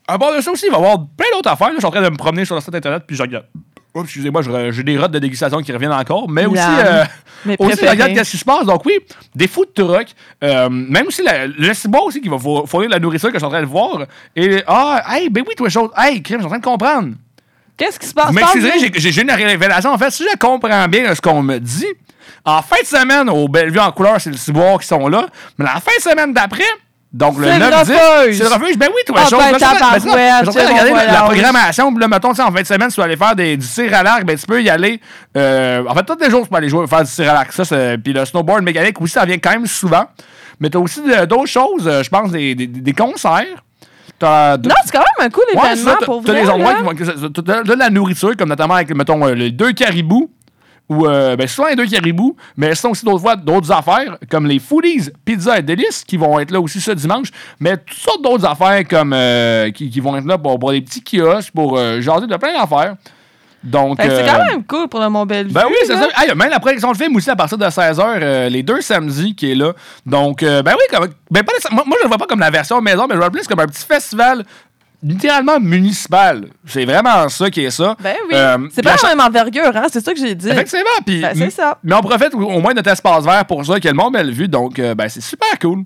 À part de ça aussi, il va y avoir plein d'autres affaires. là. Je suis en train de me promener sur le site internet, puis je regarde. Oh, excusez-moi, j'ai des rottes de dégustation qui reviennent encore, mais aussi, euh, aussi regarde qu'est-ce qui se passe. Donc oui, des food trucks, euh, même aussi la- le ciboire aussi qui va fou- fournir la nourriture que je suis en train de voir. Et ah, hey, ben oui, toi, chose, hey, crime, je suis en train de comprendre. Qu'est-ce qui se passe? M'excuserez, Parle-nous. j'ai- une révélation. En fait, si je comprends bien ce qu'on me dit, en fin de semaine, au Bellevue en couleur, c'est le ciboire qui sont là. Mais la fin de semaine d'après, donc le C'est le 9 10 refuge. c'est le refuge. Ben oui, toi, Ah, chose. ben, ben, ça, tabarouette, je suis en train de c'est regarder bon la, la programmation. Puis là, mettons, tu sais, en fin de semaine, tu vas aller faire des, du tir à l'arc. Ben, tu peux y aller. euh, en fait, tous les jours, tu peux aller jouer, faire du tir à l'arc. Ça, Puis le snowboard mécanique aussi, ça vient quand même souvent. Mais tu as aussi d'autres choses, euh, je pense, des, des, des concerts. T'as de- Non, c'est quand même un cool Ouais, événement ça, t'as- pour T'as vrai. des endroits là. qui vont. T'as t'as de la nourriture, comme notamment avec, mettons, euh, les deux caribous. Ou, euh, ben, souvent les deux caribous, mais sont aussi d'autres fois d'autres affaires, comme les Foodies, Pizza et Délices, qui vont être là aussi ce dimanche. Mais toutes sortes d'autres affaires, comme euh, qui, qui vont être là pour, pour des petits kiosques, pour euh, jaser de plein d'affaires. Donc. Que c'est euh, quand même cool pour le Mont-Bellevue. ben oui, c'est ça. Ah, il y a même la projection de film aussi à partir de 16h, les deux samedis qui est là. Donc, euh, ben oui, comme, ben pas moi, moi, je le vois pas comme la version maison, mais je le vois plus comme un petit festival littéralement municipal. C'est vraiment ça qui est ça. Ben oui. Euh, c'est pas la même envergure, hein? C'est ça que j'ai dit. Effectivement. Puis, Ben, c'est ça. Mais on profite au moins de notre espace vert pour ça, qui est le Mont Bellevue. Donc, euh, ben, c'est super cool.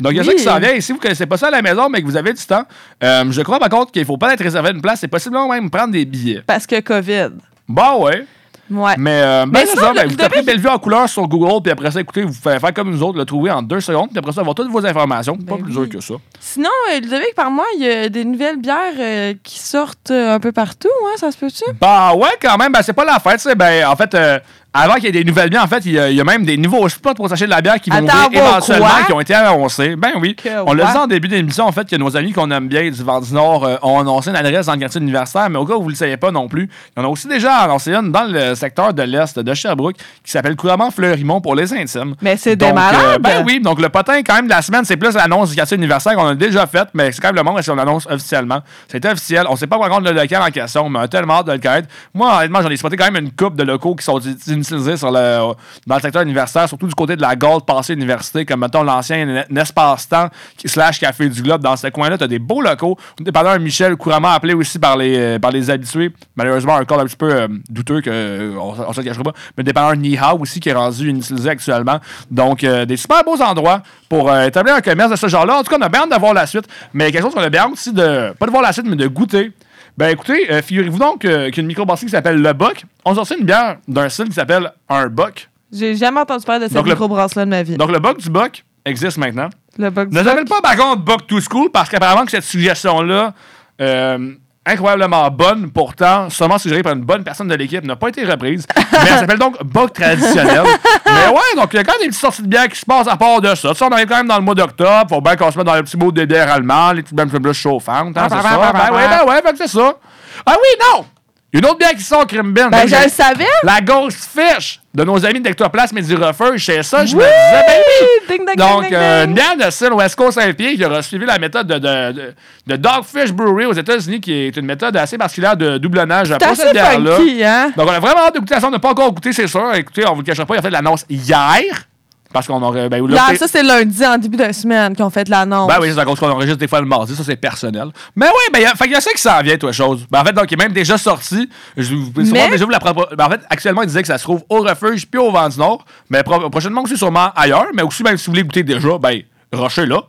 Donc, il y a ça qui s'en vient. Et si vous ne connaissez pas ça à la maison, mais que vous avez du temps, euh, je crois par contre qu'il ne faut pas être réservé une place. C'est possiblement même prendre des billets. Parce que COVID. Bah ouais. Ouais. Mais, euh, ben, Mais c'est ça, ben, vous tapez Bellevue en couleur sur Google, puis après ça, écoutez, vous faites faire comme nous autres, le trouver en deux secondes, puis après ça, avoir toutes vos informations. pas plus dur que ça. Sinon, euh, Ludovic, par moi, il y a des nouvelles bières euh, qui sortent euh, un peu partout, hein? Ça se peut-tu? Bah ouais, quand même, ben, c'est pas la fête, c'est ben, en fait, euh, avant qu'il y ait des nouvelles bières, en fait, il y, a- il y a même des nouveaux spots pour s'acheter de la bière qui vont Attends, ouvrir éventuellement, quoi? qui ont été annoncés. Ben oui. Que on l'a dit en début d'émission, en fait, que nos amis qu'on aime bien du Vent du Nord euh, ont annoncé une adresse dans le quartier universitaire, mais au cas où vous le saviez pas non plus, il y en a aussi déjà annoncé une dans le secteur de l'Est de Sherbrooke qui s'appelle couramment Fleurimont pour les intimes. Mais c'est des euh, malades! ben oui, donc le potin, quand même, de la semaine, c'est plus l'annonce du quartier universitaire qu'on a déjà faite, mais c'est quand même le moment si on l'annonce officiellement. C'est officiel. On sait pas encore le local en question, mais on a tellement hâte de le connaître. Moi, honnêtement, j'en ai spoté quand même une coupe de locaux qui sont sur le, dans le secteur universitaire, surtout du côté de la Gold passée université, comme mettons l'ancien qui- slash Café du Globe. Dans ce coin-là, tu as des beaux locaux. Dépendant Michel, couramment appelé aussi par les, euh, par les habitués. Malheureusement, un call un petit peu euh, douteux, que, euh, on se le cachera pas. Mais dépendant Nihao aussi, qui est rendu inutilisé actuellement. Donc, euh, des super beaux endroits pour euh, établir un commerce de ce genre-là. En tout cas, on a bien hâte de voir la suite. Mais quelque chose qu'on a bien hâte aussi de, pas de voir la suite, mais de goûter. Ben écoutez, euh, figurez-vous donc euh, qu'il y a une microbrasserie qui s'appelle Le Buck. On a sorti une bière d'un style qui s'appelle un Buck. J'ai jamais entendu parler de cette Donc, le- microbrasse-là de ma vie. Donc le Buck du Buck existe maintenant. le bug du Ne Buck. s'appelle pas par contre Buck to School parce qu'apparemment que cette suggestion-là, euh, incroyablement bonne, pourtant, seulement suggérée par une bonne personne de l'équipe, n'a pas été reprise. mais elle s'appelle donc Buck traditionnel. mais ouais, donc il y a quand même des petites sorties de bière qui se passent à part de ça. Tu sais, on arrive quand même dans le mois d'octobre, faut bien qu'on se mette dans le petit mot des bières allemands, les petites plus chauffantes, hein, c'est ça? Ben ouais, ben ouais, fait que c'est ça. Ah oui, non! Une autre bière qui sort, Crime Ben. Ben, je le savais. La Ghost Fish de nos amis d'Ectoplasme et du Refuge. C'est ça, je Oui! me disais, ben oui! Ding, ding, Donc, ding, euh, ding. une bière de style West Coast IPA qui aura suivi la méthode de, de, de, de Dogfish Brewery aux États-Unis, qui est une méthode assez particulière de doublonnage assez cette bière-là. hein? Donc, on a vraiment hâte de goûter à ça. On n'a pas encore goûté, c'est sûr. Écoutez, on vous le cachera pas, il a fait de l'annonce hier. Parce qu'on aurait. Ben, là, ça, c'est lundi en début de semaine qu'ils ont fait l'annonce. ben oui, c'est à cause qu'on enregistre des fois le mardi, ça c'est personnel. Mais oui, ben, qu'il y a ça qui s'en vient, toi, chose. Ben, en fait, donc, il est même déjà sorti. Je vous Mais- déjà vous la propo- ben, en fait, actuellement, il disait que ça se trouve au refuge puis au vent du Nord. Mais pro- prochainement aussi, sûrement ailleurs. Mais aussi, même si vous voulez goûter déjà, ben, rochez là.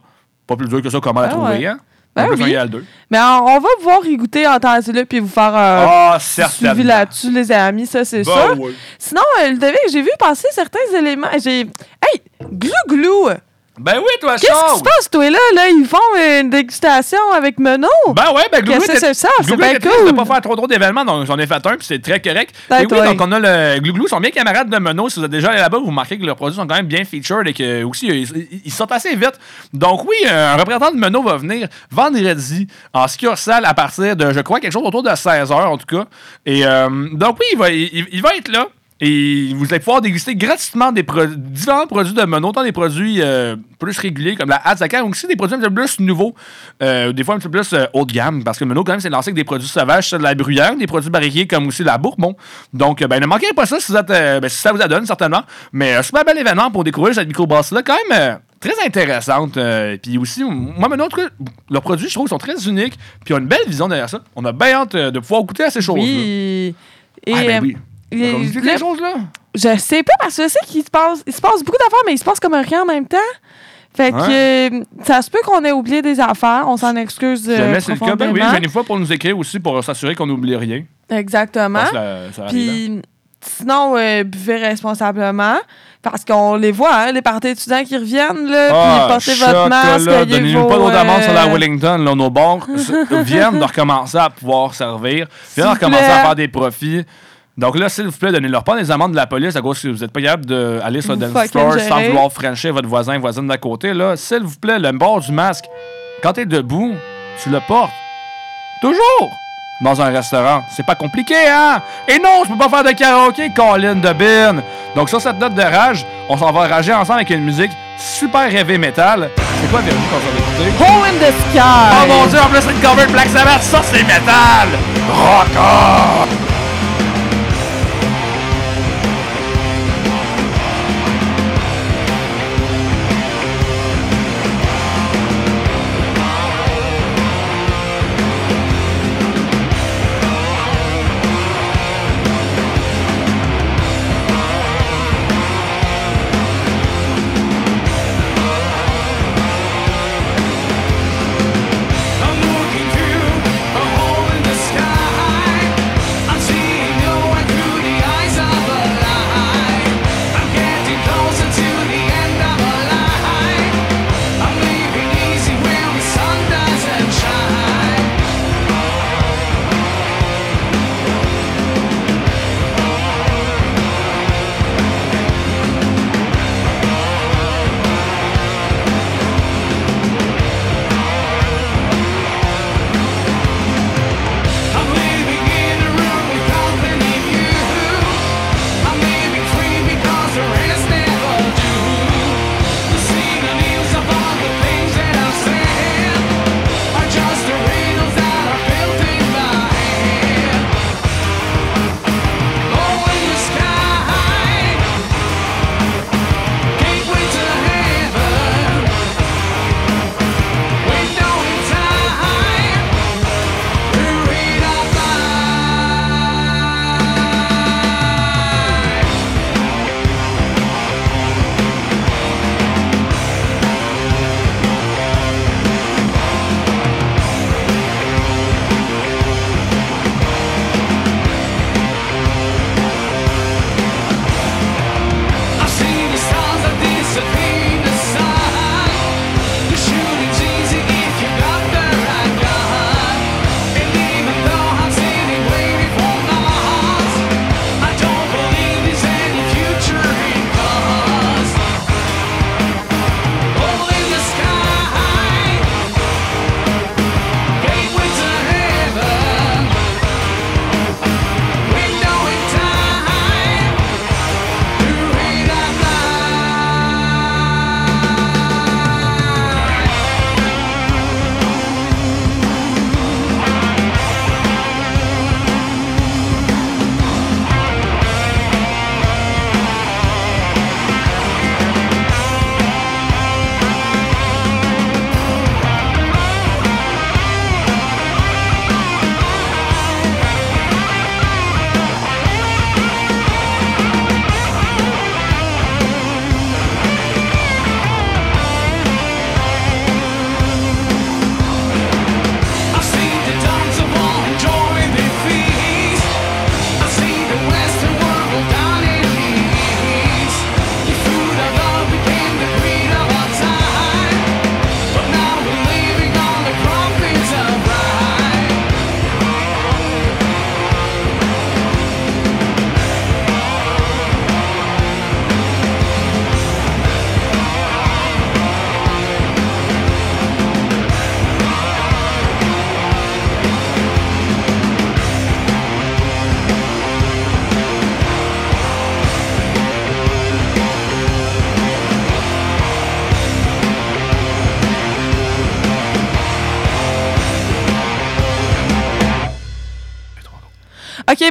Pas plus dur que ça, comment la Ah trouver, ouais. hein? Ben oui. deux. Mais on, on va pouvoir y goûter en temps et lieu puis vous faire un Ah, petit certainement. suivi là-dessus, les amis, ça, c'est Ben sûr. oui. Sinon, euh, Ludovic, j'ai vu passer certains éléments. J'ai. Hey, glou glou! Ben oui, toi, Qu'est-ce qui se passe, toi, là? Là, ils font une dégustation avec Menot. Ben ouais, ben Glouglou était- c'est ça? C'est bien cool. pas faire trop trop d'événements, donc j'en ai fait un, puis c'est très correct. Ben, et oui, donc on a le Glouglou, sont bien camarades de Menot. Si vous êtes déjà allé là-bas, vous remarquez que leurs produits sont quand même bien featured et que aussi ils, ils- assez vite. Donc oui, un représentant de Menot va venir vendredi en succursale à partir de, je crois, quelque chose autour de 16h en tout cas. Et euh, donc oui, il va, il- il va être là. Et vous allez pouvoir déguster gratuitement des pro- différents produits de Menot, tant des produits euh, plus réguliers comme la Hazaka, ou aussi des produits un petit peu plus nouveaux, euh, des fois un petit peu plus euh, haut de gamme, parce que Menot, quand même, c'est lancé avec des produits sauvages, de la bruyère, des produits barriqués comme aussi la bourbon. Donc, ben, ne manquez pas ça si, vous êtes, ben, si ça vous adonne, certainement. Mais un super bel événement pour découvrir cette microbrasserie-là, quand même très intéressante. euh, puis aussi, moi, Menot, en tout cas, leurs produits, je trouve, sont très uniques, puis ils ont une belle vision derrière ça. On a bien hâte euh, de pouvoir goûter à ces choses-là. Oui. Et, Ah, ben oui. Quelque chose, là? Je sais pas, parce que je sais qu'il se passe, il se passe beaucoup d'affaires, mais il se passe comme rien en même temps. Fait que euh, ça se peut qu'on ait oublié des affaires. On s'en excuse euh, Jamais c'est le cas. Ben oui, une fois pour nous écrire aussi pour s'assurer qu'on n'oublie rien. Exactement. Ça-. Puis sinon, euh, buvez responsablement. Parce qu'on les voit, hein, les parties étudiants qui reviennent, là, Ah, puis portez votre masque. Donnez-nous pas d'eau d'amande sur la Wellington. Là, nos bars viennent de recommencer à pouvoir servir. Viennent de recommencer à faire des profits. Donc là, s'il vous plaît, donnez-leur pas des amendes de la police à cause que vous n'êtes pas capable d'aller sur le dance floor sans vouloir frencher votre voisin, voisine d'à côté. Là, s'il vous plaît, le bord du masque, quand tu es debout, tu le portes. Toujours! Dans un restaurant. C'est pas compliqué, hein? Et non, je peux pas faire de karaoké, Colin de Bin. Donc, sur cette note de rage, on s'en va rager ensemble avec une musique super heavy metal. C'est quoi, Virginie, qu'on va écouter? Hole in the sky! Oh mon dieu, en plus, c'est une cover de Black Sabbath. Ça, c'est metal! Rocker! I'm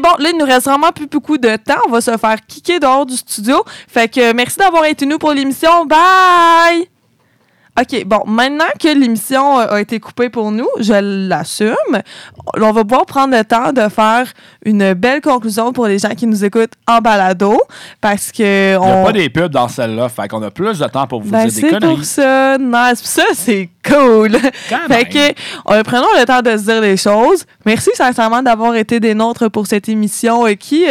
bon, là, il nous reste vraiment plus beaucoup de temps. On va se faire kicker dehors du studio. Fait que merci d'avoir été nous pour l'émission. Bye! OK, bon, maintenant que l'émission euh, a été coupée pour nous, je l'assume, on va pouvoir prendre le temps de faire une belle conclusion pour les gens qui nous écoutent en balado parce que Il n'y a on... pas des pubs dans celle-là, fait qu'on a plus de temps pour vous Ben, dire des c'est conneries. pour ça, nice. Ça, c'est cool. fait que, euh, prenons le temps de se dire les choses. Merci sincèrement d'avoir été des nôtres pour cette émission euh, qui,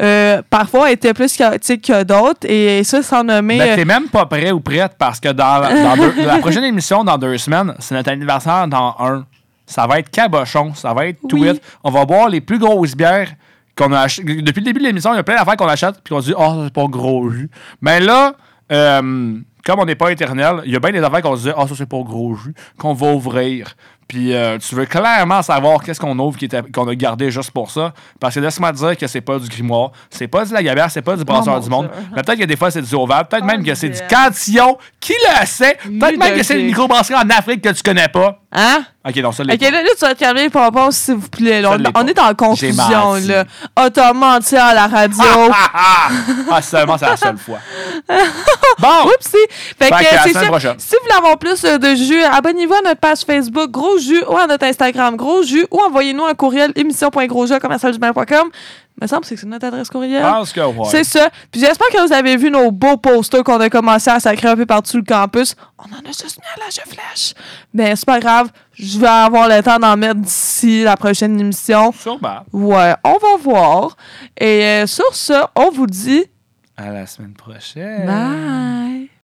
euh, parfois, était plus chaotique que d'autres. Et ça, sans nommer... Ben, t'es même pas prêt ou prête parce que dans, deux- la prochaine émission, dans deux semaines, c'est notre anniversaire dans un. Ça va être cabochon, ça va être Oui. tweet. On va boire les plus grosses bières qu'on a ach- Depuis le début de l'émission, il y a plein d'affaires qu'on achète puis qu'on se dit, oh, c'est pas gros jus. Mais là, euh, comme on n'est pas éternel, il y a bien des affaires qu'on se dit, oh, ça c'est pas gros jus, qu'on va ouvrir. Puis euh, tu veux clairement savoir qu'est-ce qu'on ouvre qu'on a gardé juste pour ça. Parce que laisse-moi te dire que c'est pas du grimoire, c'est pas du Lagabert, c'est pas du brasseur mon du monde. Dieu. Mais peut-être que des fois c'est du Oval, peut-être même que c'est du. Cantillon. Qui le sait? Peut-être même que c'est une microbrasserie en Afrique que tu connais pas. Hein? Ok, non, ça Ok, pas. là, là, tu vas te calmer, Pompon, s'il vous plaît. là. Ça On, l'est on pas. est en confusion, menti. là. Ah, t'as menti à la radio. Ah, seulement c'est la seule fois. Bon! Oupsie! Fait Fait que, que à la c'est semaine ça. prochaine. Si vous voulez avoir plus euh, de jus, abonnez-vous à notre page Facebook Gros Jus ou à notre Instagram Gros Jus ou envoyez-nous un courriel émission.grosjus comme Il me semble que c'est notre adresse courriel. Je pense que ouais. C'est ça. Puis j'espère que vous avez vu nos beaux posters qu'on a commencé à sacrer un peu partout le campus. On en a juste mis à de flèche. Mais c'est pas grave. Je vais avoir le temps d'en mettre d'ici la prochaine émission. Sûrement. Ouais, on va voir. Et euh, sur ça, on vous dit À la semaine prochaine. bye.